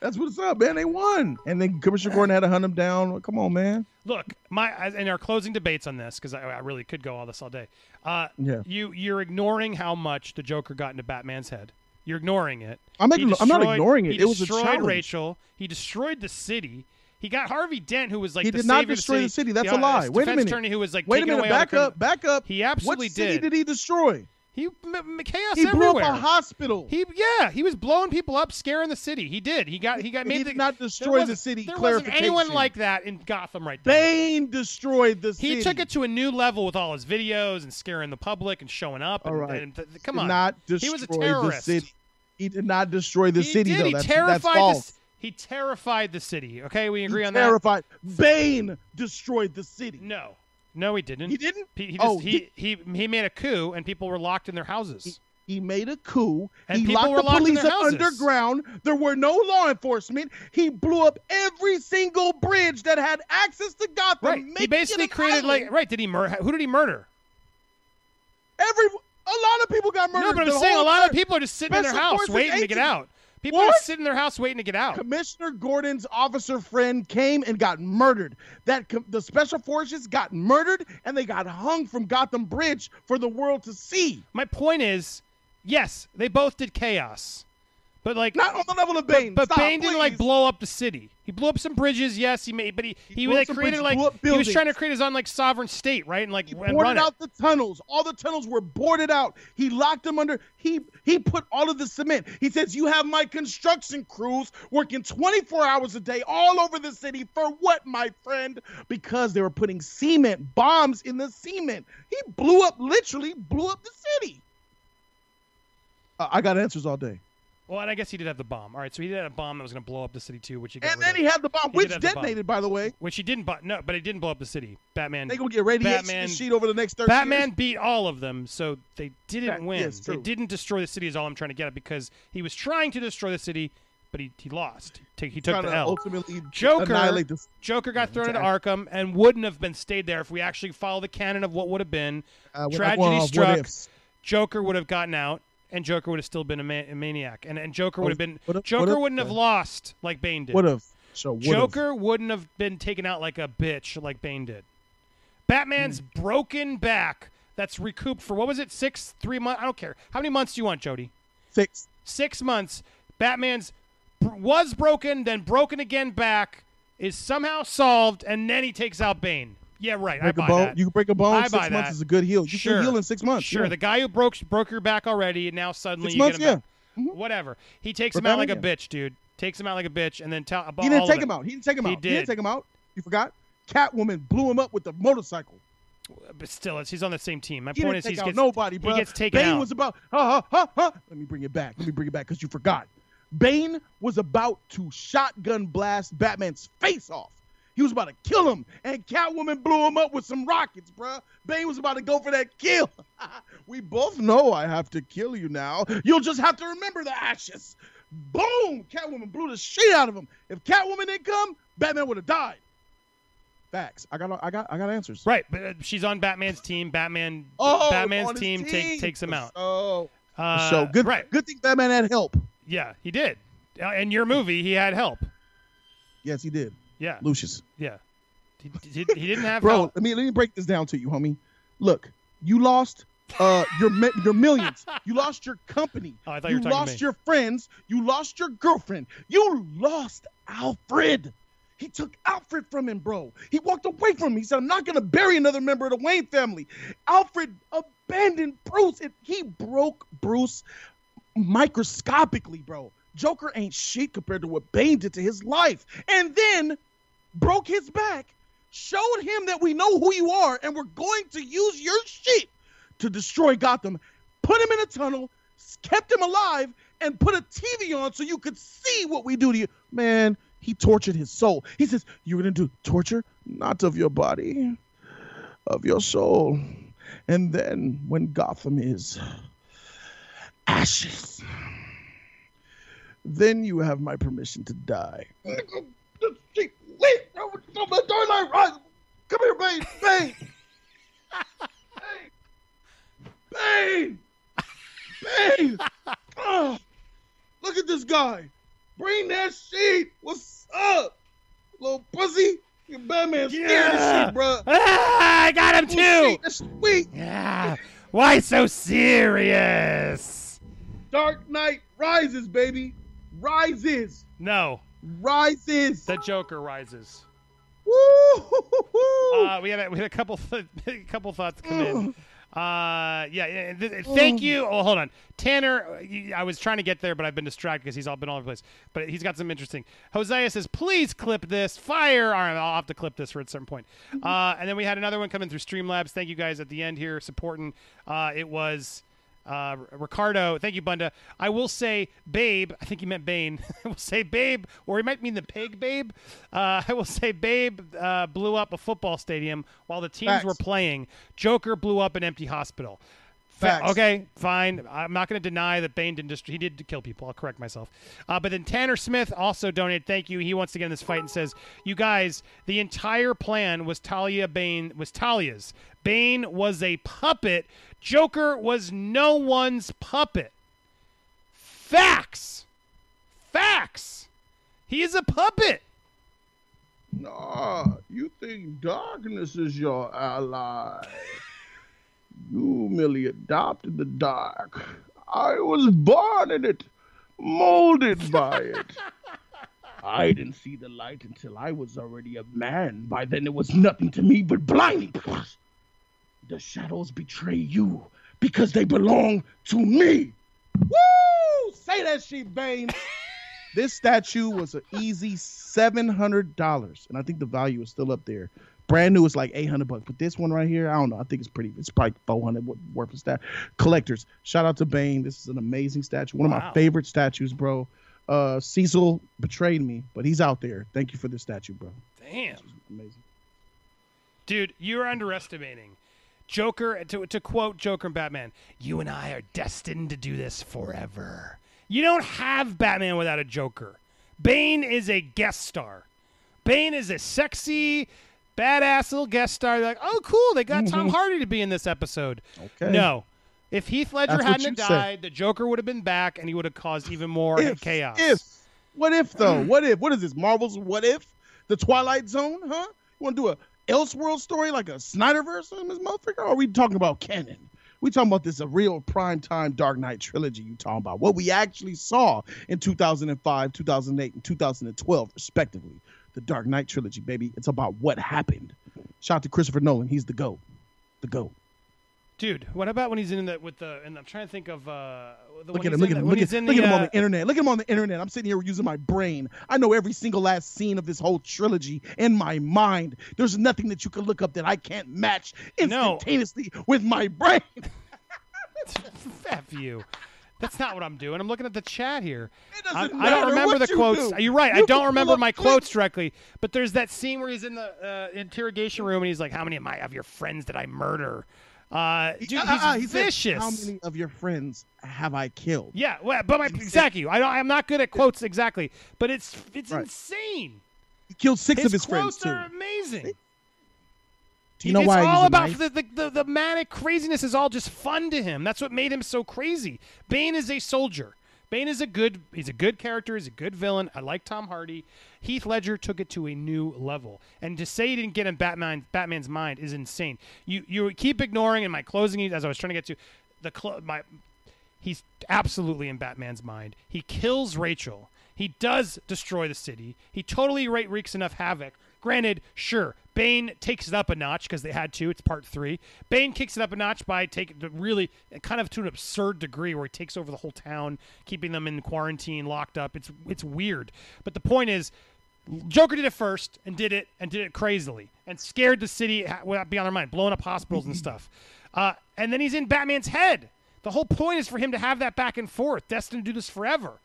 That's what's up, man. They won. And then Commissioner Gordon had to hunt him down. Come on, man. Look, my in our closing debates on this, because I, I really could go all this all day. Uh, Yeah. You you're ignoring how much the Joker got into Batman's head. You're ignoring it. I'm igno- I'm not ignoring it. He It was destroyed. Rachel. He destroyed the city. He got Harvey Dent, who was like He the did not destroy the city. That's the, a lie. Wait a minute. attorney who was like Wait a minute. away Back up. Back up. He absolutely what city did. did he destroy? He m- chaos He blew everywhere. up a hospital. He yeah, he was blowing people up, scaring the city. He did. He got he got He did the, not destroy the city. There wasn't anyone like that in Gotham right there. Bane destroyed the city. He took it to a new level with all his videos and scaring the public and showing up. And, All right. and th- come on, Not he was a the terrorist. city. He did not destroy the he city did. though. He that's, terrified that's the false. c- He terrified the city. Okay, we agree He on that. terrified. Bane destroyed the city. No, no, he didn't. He didn't? He, he, Oh, just, he, he he made a coup and people were locked in their houses. He made a coup. And he people locked were the locked in police their up houses. underground. There were no law enforcement. He blew up every single bridge that had access to Gotham. right. He basically created like right. Did he murder? Who did he murder? every. A lot of people got murdered. No, but I'm The saying a lot of people are just sitting in their house waiting to get out. People are What? sitting in their house waiting to get out. Commissioner Gordon's officer friend came and got murdered. That com- the special forces got murdered and they got hung from Gotham Bridge for the world to see. My point is, yes, they both did chaos, but like Not on the level of Bane. But Stop, Bane didn't like blow up the city. He blew up some bridges, yes. He made, but he he, up like created bridges, like he was trying to create his own like sovereign state, right? And like He and run boarded it. out the tunnels. All the tunnels were boarded out. He locked them under. He he put all of the cement. He says, "You have my construction crews working 24 hours a day all over the city for what, my friend? Because they were putting cement bombs in the cement. He blew up, literally blew up the city. Uh, I got answers all day. Well, and I guess he did have the bomb. All right, so he did have a bomb that was going to blow up the city too, which he got And then of. he had the bomb, He which the bomb. detonated, by the way. which he didn't. Bu- no, but he didn't blow up the city. Batman. They gonna get radiation Batman- sheet over the next 30 Batman years. beat all of them, so they didn't That- win. yes, they didn't destroy the city. Is all I'm trying to get at because he was trying to destroy the city, but he, he lost. He, he took the to L. ultimately Joker. Joker got thrown into. Arkham and wouldn't have been stayed there if we actually follow the canon of what would have been. Uh, Tragedy well, struck. Joker would have gotten out, and Joker would have still been a, ma- a maniac, and and Joker would have been What if- Joker what if- wouldn't have lost like Bane did. Would have. So if? Joker wouldn't have been taken out like a bitch like Bane did. Batman's Hmm. broken back. That's recouped for what was it? Six, three months. I don't care. How many months do you want, Jody? Six. Six months. Batman's br- was broken, then broken again back, is somehow solved, and then he takes out Bane. Yeah, right. I break buy a bone. that. You can break a bone. I six months that. is a good heal. You sure. can heal in six months. Sure. yeah. The guy who broke broke your back already, and now suddenly Six you months, get him yeah. back. Whatever. He takes him out like a bitch, dude. Takes him out like a bitch, and then tell. He didn't take him out. He didn't take him He out. He didn't take him out. You forgot? Catwoman blew him up with the motorcycle. But still, it's, he's on the same team. My He point is, he's gets, nobody, bro. He gets taken Bane out. was about ha ha ha ha. Let me bring it back. Let me bring it back because you forgot. Bane was about to shotgun blast Batman's face off. He was about to kill him, and Catwoman blew him up with some rockets, bruh. Bane was about to go for that kill. we both know I have to kill you now. You'll just have to remember the ashes. Boom! Catwoman blew the shit out of him. If Catwoman didn't come, Batman would have died. Facts. I got. I got. I got answers. Right, but uh, she's on Batman's team. Batman, Oh, Batman's his team, take, takes him out. Oh, Uh, so good. Right. Good thing Batman had help. Yeah, he did. Uh, in your movie, he had help. Yes, he did. Yeah, Lucius. yeah. He, he, he didn't have Bro, help. let me let me break this down to you, homie. Look, you lost uh your your millions. You lost your company. Oh, I thought you you were talking to lost your friends. You lost your girlfriend. You lost Alfred. He took Alfred from him, bro. He walked away from him. He said, "I'm not gonna bury another member of the Wayne family." Alfred abandoned Bruce. and he broke Bruce microscopically, bro. Joker ain't shit compared to what Bane did to his life. And then broke his back, showed him that we know who you are, and we're going to use your shit to destroy Gotham. Put him in a tunnel, kept him alive, and put a TV on so you could see what we do to you. Man, he tortured his soul. He says, You're going to do torture, not of your body, of your soul. And then when Gotham is ashes, then you have my permission to die. Wait, from the Dark Knight Rises. Come here, Bane. Bane. Bane. Bane. Oh, look at this guy. Bring that sheet. What's up, little pussy? Your Batman scared Yeah. of shit, bro. Ah, I got him too. That's sweet. Yeah. Why so serious? Dark Knight rises, baby. Rises. No, rises. The Joker rises. Woo! Uh, we had a, we had a couple th- a couple thoughts come in. Uh, yeah, yeah. th- th- thank you. Oh, hold on, Tanner. you- I was trying to get there, but I've been distracted because he's all been all over the place. But he's got some interesting. Hosea says, "Please clip this. Fire." All right, I'll have to clip this for at some point. Uh, and then we had another one coming through Streamlabs. Thank you guys at the end here supporting. Uh, it was. Uh, Ricardo, thank you, Bunda. I will say, Babe. I think he meant Bane. I will say, Babe, or he might mean the pig, Babe. Uh, I will say, Babe uh, blew up a football stadium while the teams Facts. were playing. Joker blew up an empty hospital. Fa- Facts. Okay, fine. I'm not going to deny that Bane didn't just he did kill people. I'll correct myself. Uh, but then Tanner Smith also donated. Thank you. He wants to get in this fight and says, "You guys, the entire plan was Talia Bane was Talia's. Bane was a puppet. Joker was no one's puppet. Facts. Facts. He is a puppet. Nah, you think darkness is your ally. You merely adopted the dark. I was born in it, molded by it. I didn't see the light until I was already a man. By then it was nothing to me but blinding. The shadows betray you because they belong to me. Woo! Say that shit, Bane. this statue was an easy seven hundred dollars, and I think the value is still up there. Brand new is like eight hundred bucks, but this one right here, I don't know. I think it's pretty. It's probably four hundred worth of stat. Collectors, shout out to Bane. This is an amazing statue. One of my favorite statues, bro. Uh, Cecil betrayed me, but he's out there. Thank you for this statue, bro. Damn. Amazing. Dude, you're underestimating. Joker, to, to quote Joker and Batman, you and I are destined to do this forever. You don't have Batman without a Joker. Bane is a guest star. Bane is a sexy, badass little guest star. Like, oh, cool, they got Tom mm-hmm. Hardy to be in this episode. Okay. No. If Heath Ledger That's hadn't died, the Joker would have been back and he would have caused even more If, chaos. if, what if though? Mm. What if? What is this? Marvel's What If? The Twilight Zone? Huh? You want to do a Elseworld story like a Snyderverse on this motherfucker? Or are we talking about canon? We talking about this a real prime time Dark Knight trilogy. You talking about what we actually saw in 2005, 2008, and 2012, respectively. The Dark Knight trilogy, baby. It's about what happened. Shout out to Christopher Nolan. He's the goat. The goat. Dude, what about when he's in the with the and I'm trying to think of uh the Look at him. Look at him. Look at, look the, at him on uh, the internet. Look at him on the internet. I'm sitting here using my brain. I know every single last scene of this whole trilogy in my mind. There's nothing that you can look up that I can't match No. instantaneously with my brain. F you. That's not what I'm doing. I'm looking at the chat here. I, I don't remember the you quotes. do. You're right. I don't remember my quotes directly. But there's that scene where he's in the uh, interrogation room and he's like, "How many of my of your friends did I murder?" Uh, dude, he's Uh, uh, he said, vicious. How many of your friends have I killed? yeah, well, but my exactly. I don't. I'm not good at quotes exactly, but it's it's Right. insane. He killed six his of his friends quotes too. are amazing. Do you know it's why I all about the, the, the, the manic craziness is all just fun to him. That's what made him so crazy. Bane is a soldier. Bane is a good he's a good character, he's a good villain. I like Tom Hardy. Heath Ledger took it to a new level. And to say he didn't get in Batman Batman's mind is insane. You you keep ignoring in my closing as I was trying to get to the clo- my he's absolutely in Batman's mind. He kills Rachel. He does destroy the city. He totally re- wreaks enough havoc. Granted, sure, Bane takes it up a notch because they had to. It's part three. Bane kicks it up a notch by taking really kind of to an absurd degree where he takes over the whole town, keeping them in quarantine, locked up. It's it's weird. But the point is, Joker did it first and did it and did it crazily and scared the city without beyond their mind, blowing up hospitals and stuff. Uh, and then he's in Batman's head. The whole point is for him to have that back and forth, destined to do this forever.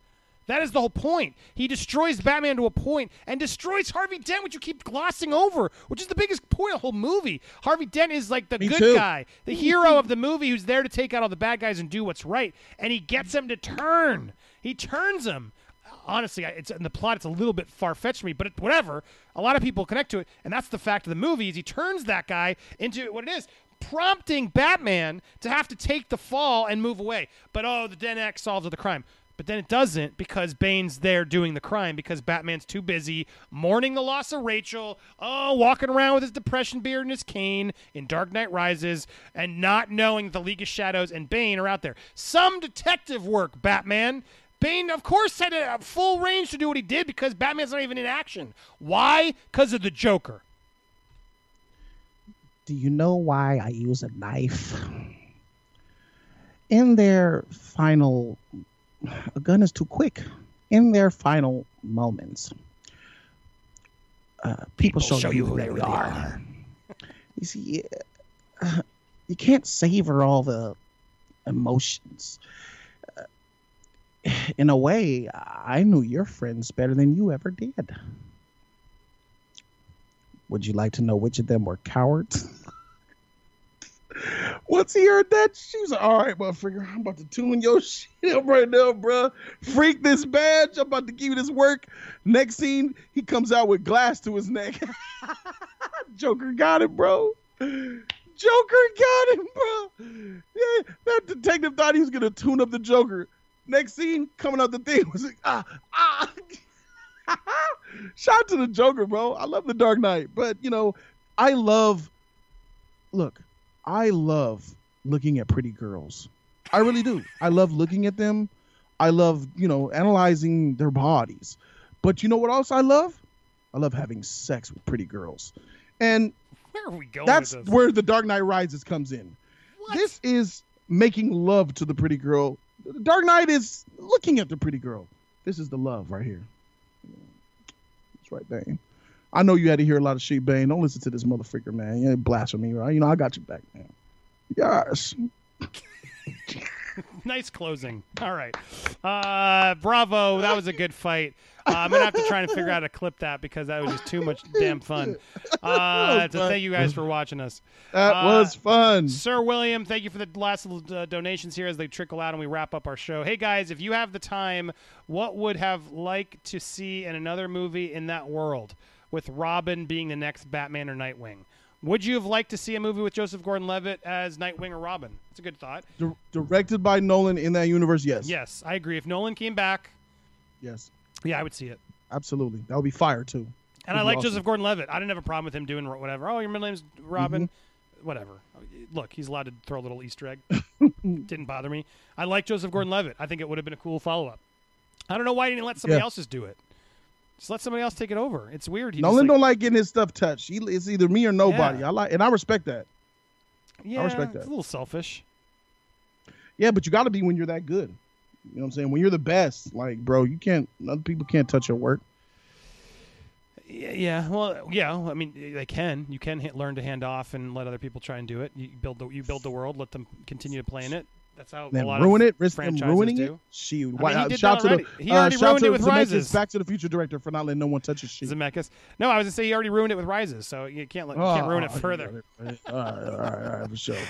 That is the whole point. He destroys Batman to a point and destroys Harvey Dent, which you keep glossing over, which is the biggest point of the whole movie. Harvey Dent is like the Me good too. guy, the hero of the movie who's there to take out all the bad guys and do what's right. And he gets him to turn. He turns him. Honestly, it's in the plot. It's a little bit far fetched to me, but it, whatever. A lot of people connect to it, and that's the fact of the movie. Is he turns that guy into what it is, prompting Batman to have to take the fall and move away. But oh, the Dent Act solves the crime. But then it doesn't because Bane's there doing the crime because Batman's too busy mourning the loss of Rachel, oh, walking around with his depression beard and his cane in Dark Knight Rises, and not knowing the League of Shadows and Bane are out there. Some detective work, Batman. Bane, of course, had a full range to do what he did because Batman's not even in action. Why? Because of the Joker. Do you know why I use a knife? In their final, a gun is too quick. In their final moments, uh, people, show, you who they, really are. You see, uh, you can't savor all the emotions. Uh, in a way, I knew your friends better than you ever did. Would you like to know which of them were cowards? Once he heard that, she was like, all right, motherfucker, I'm about to tune your shit up right now, bruh. Freak this badge. I'm about to give you this work. Next scene, he comes out with glass to his neck. Joker got it, bro. Joker got him, bro. Yeah, that detective thought he was gonna tune up the Joker. Next scene, coming out the thing was like, ah, ah. Shout out to the Joker, bro. I love the Dark Knight, but you know, I love. Look, I love looking at pretty girls. I really do. I love looking at them. I love, you know, analyzing their bodies. But you know what else I love? I love having sex with pretty girls. And Where are we going that's where the Dark Knight Rises comes in. This is making love to the pretty girl. The Dark Knight is looking at the pretty girl. This is the love right here. That's right, Bane. I know you had to hear a lot of shit, Bane. Don't listen to this motherfucker, man. You ain't blasphemy, right? You know, I got you back, man. Yes. nice closing. All right. Uh, bravo. That was a good fight. Uh, I'm going to have to try and figure out how to clip that because that was just too much damn fun. Uh, so thank you guys for watching us. That Uh, was fun. Sir William, thank you for the last uh, donations here as they trickle out and we wrap up our show. Hey guys, if you have the time, what would have liked to see in another movie in that world with Robin being the next Batman or Nightwing? Would you have liked to see a movie with Joseph Gordon-Levitt as Nightwing or Robin? It's a good thought. Di- directed by Nolan in that universe, yes. Yes, I agree. If Nolan came back, Yes. yeah, I would see it. Absolutely. That would be fire, too. And I like Joseph Gordon-Levitt. I didn't have a problem with him doing whatever. Oh, your middle name's Robin. Mm-hmm. Whatever. Look, he's allowed to throw a little Easter egg. didn't bother me. I like Joseph Gordon-Levitt. I think it would have been a cool follow-up. I don't know why he didn't let somebody Yeah. else just do it. Just let somebody else take it over. It's weird. He Nolan just, don't like getting his stuff touched. He, it's either me or nobody. Yeah. I like, and I respect that. yeah, I respect that. It's a little selfish. Yeah, but you got to be when you're that good. You know what I'm saying? When you're the best, like, bro, you can't. Other people can't touch your work. Yeah, yeah. Well, yeah. I mean, they can. You can hit, learn to hand off and let other people try and do it. You build the you build the world. Let them continue to play in it. That's how a Then lot ruin of it, risk them ruining do. it. She, mean, why, he uh, did shout to already. the, He uh, already shout ruined to it with Rises. Back to the Future director for not letting no one touch his shit. Zemeckis. No, I was gonna say he already ruined it with Rises, so you can't let, you can't ruin it Oh, further. All right, all right, all right, all right, for sure.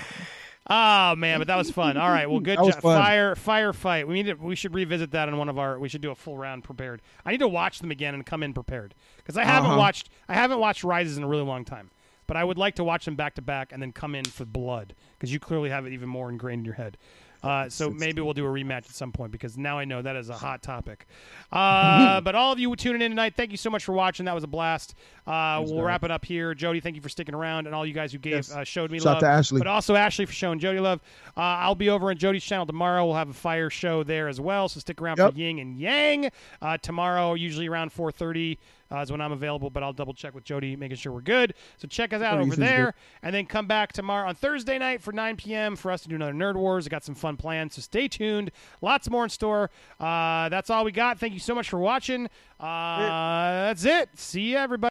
Oh man, but that was fun. All right, well, good job. Fire, fire fight. We need to. We should revisit that in one of our. We should do a full round prepared. I need to watch them again and come in prepared because I haven't Uh-huh. watched. I haven't watched Rises in a really long time, but I would like to watch them back to back and then come in for Blood because you clearly have it even more ingrained in your head. Uh, so maybe we'll do a rematch at some point because now I know that is a hot topic. Uh, but all of you tuning in tonight, thank you so much for watching. That was a blast. Uh, we'll wrap it up here. Jody, thank you for sticking around, and all you guys who gave Yes. uh, showed me Shout love. to Ashley. But also Ashley for showing Jody love. Uh, I'll be over on Jody's channel tomorrow. We'll have a fire show there as well. So stick around Yep. for Ying and Yang. Uh, tomorrow, usually around 4:30 uh, is when I'm available. But I'll double check with Jody, making sure we're good. So check us out Jody over there, good. and then come back tomorrow on Thursday night for 9 p.m. for us to do another Nerd Wars. I got some fun plans, so stay tuned. Lots more in store. Uh, that's all we got. Thank you so much for watching. Uh, that's it. See you, everybody.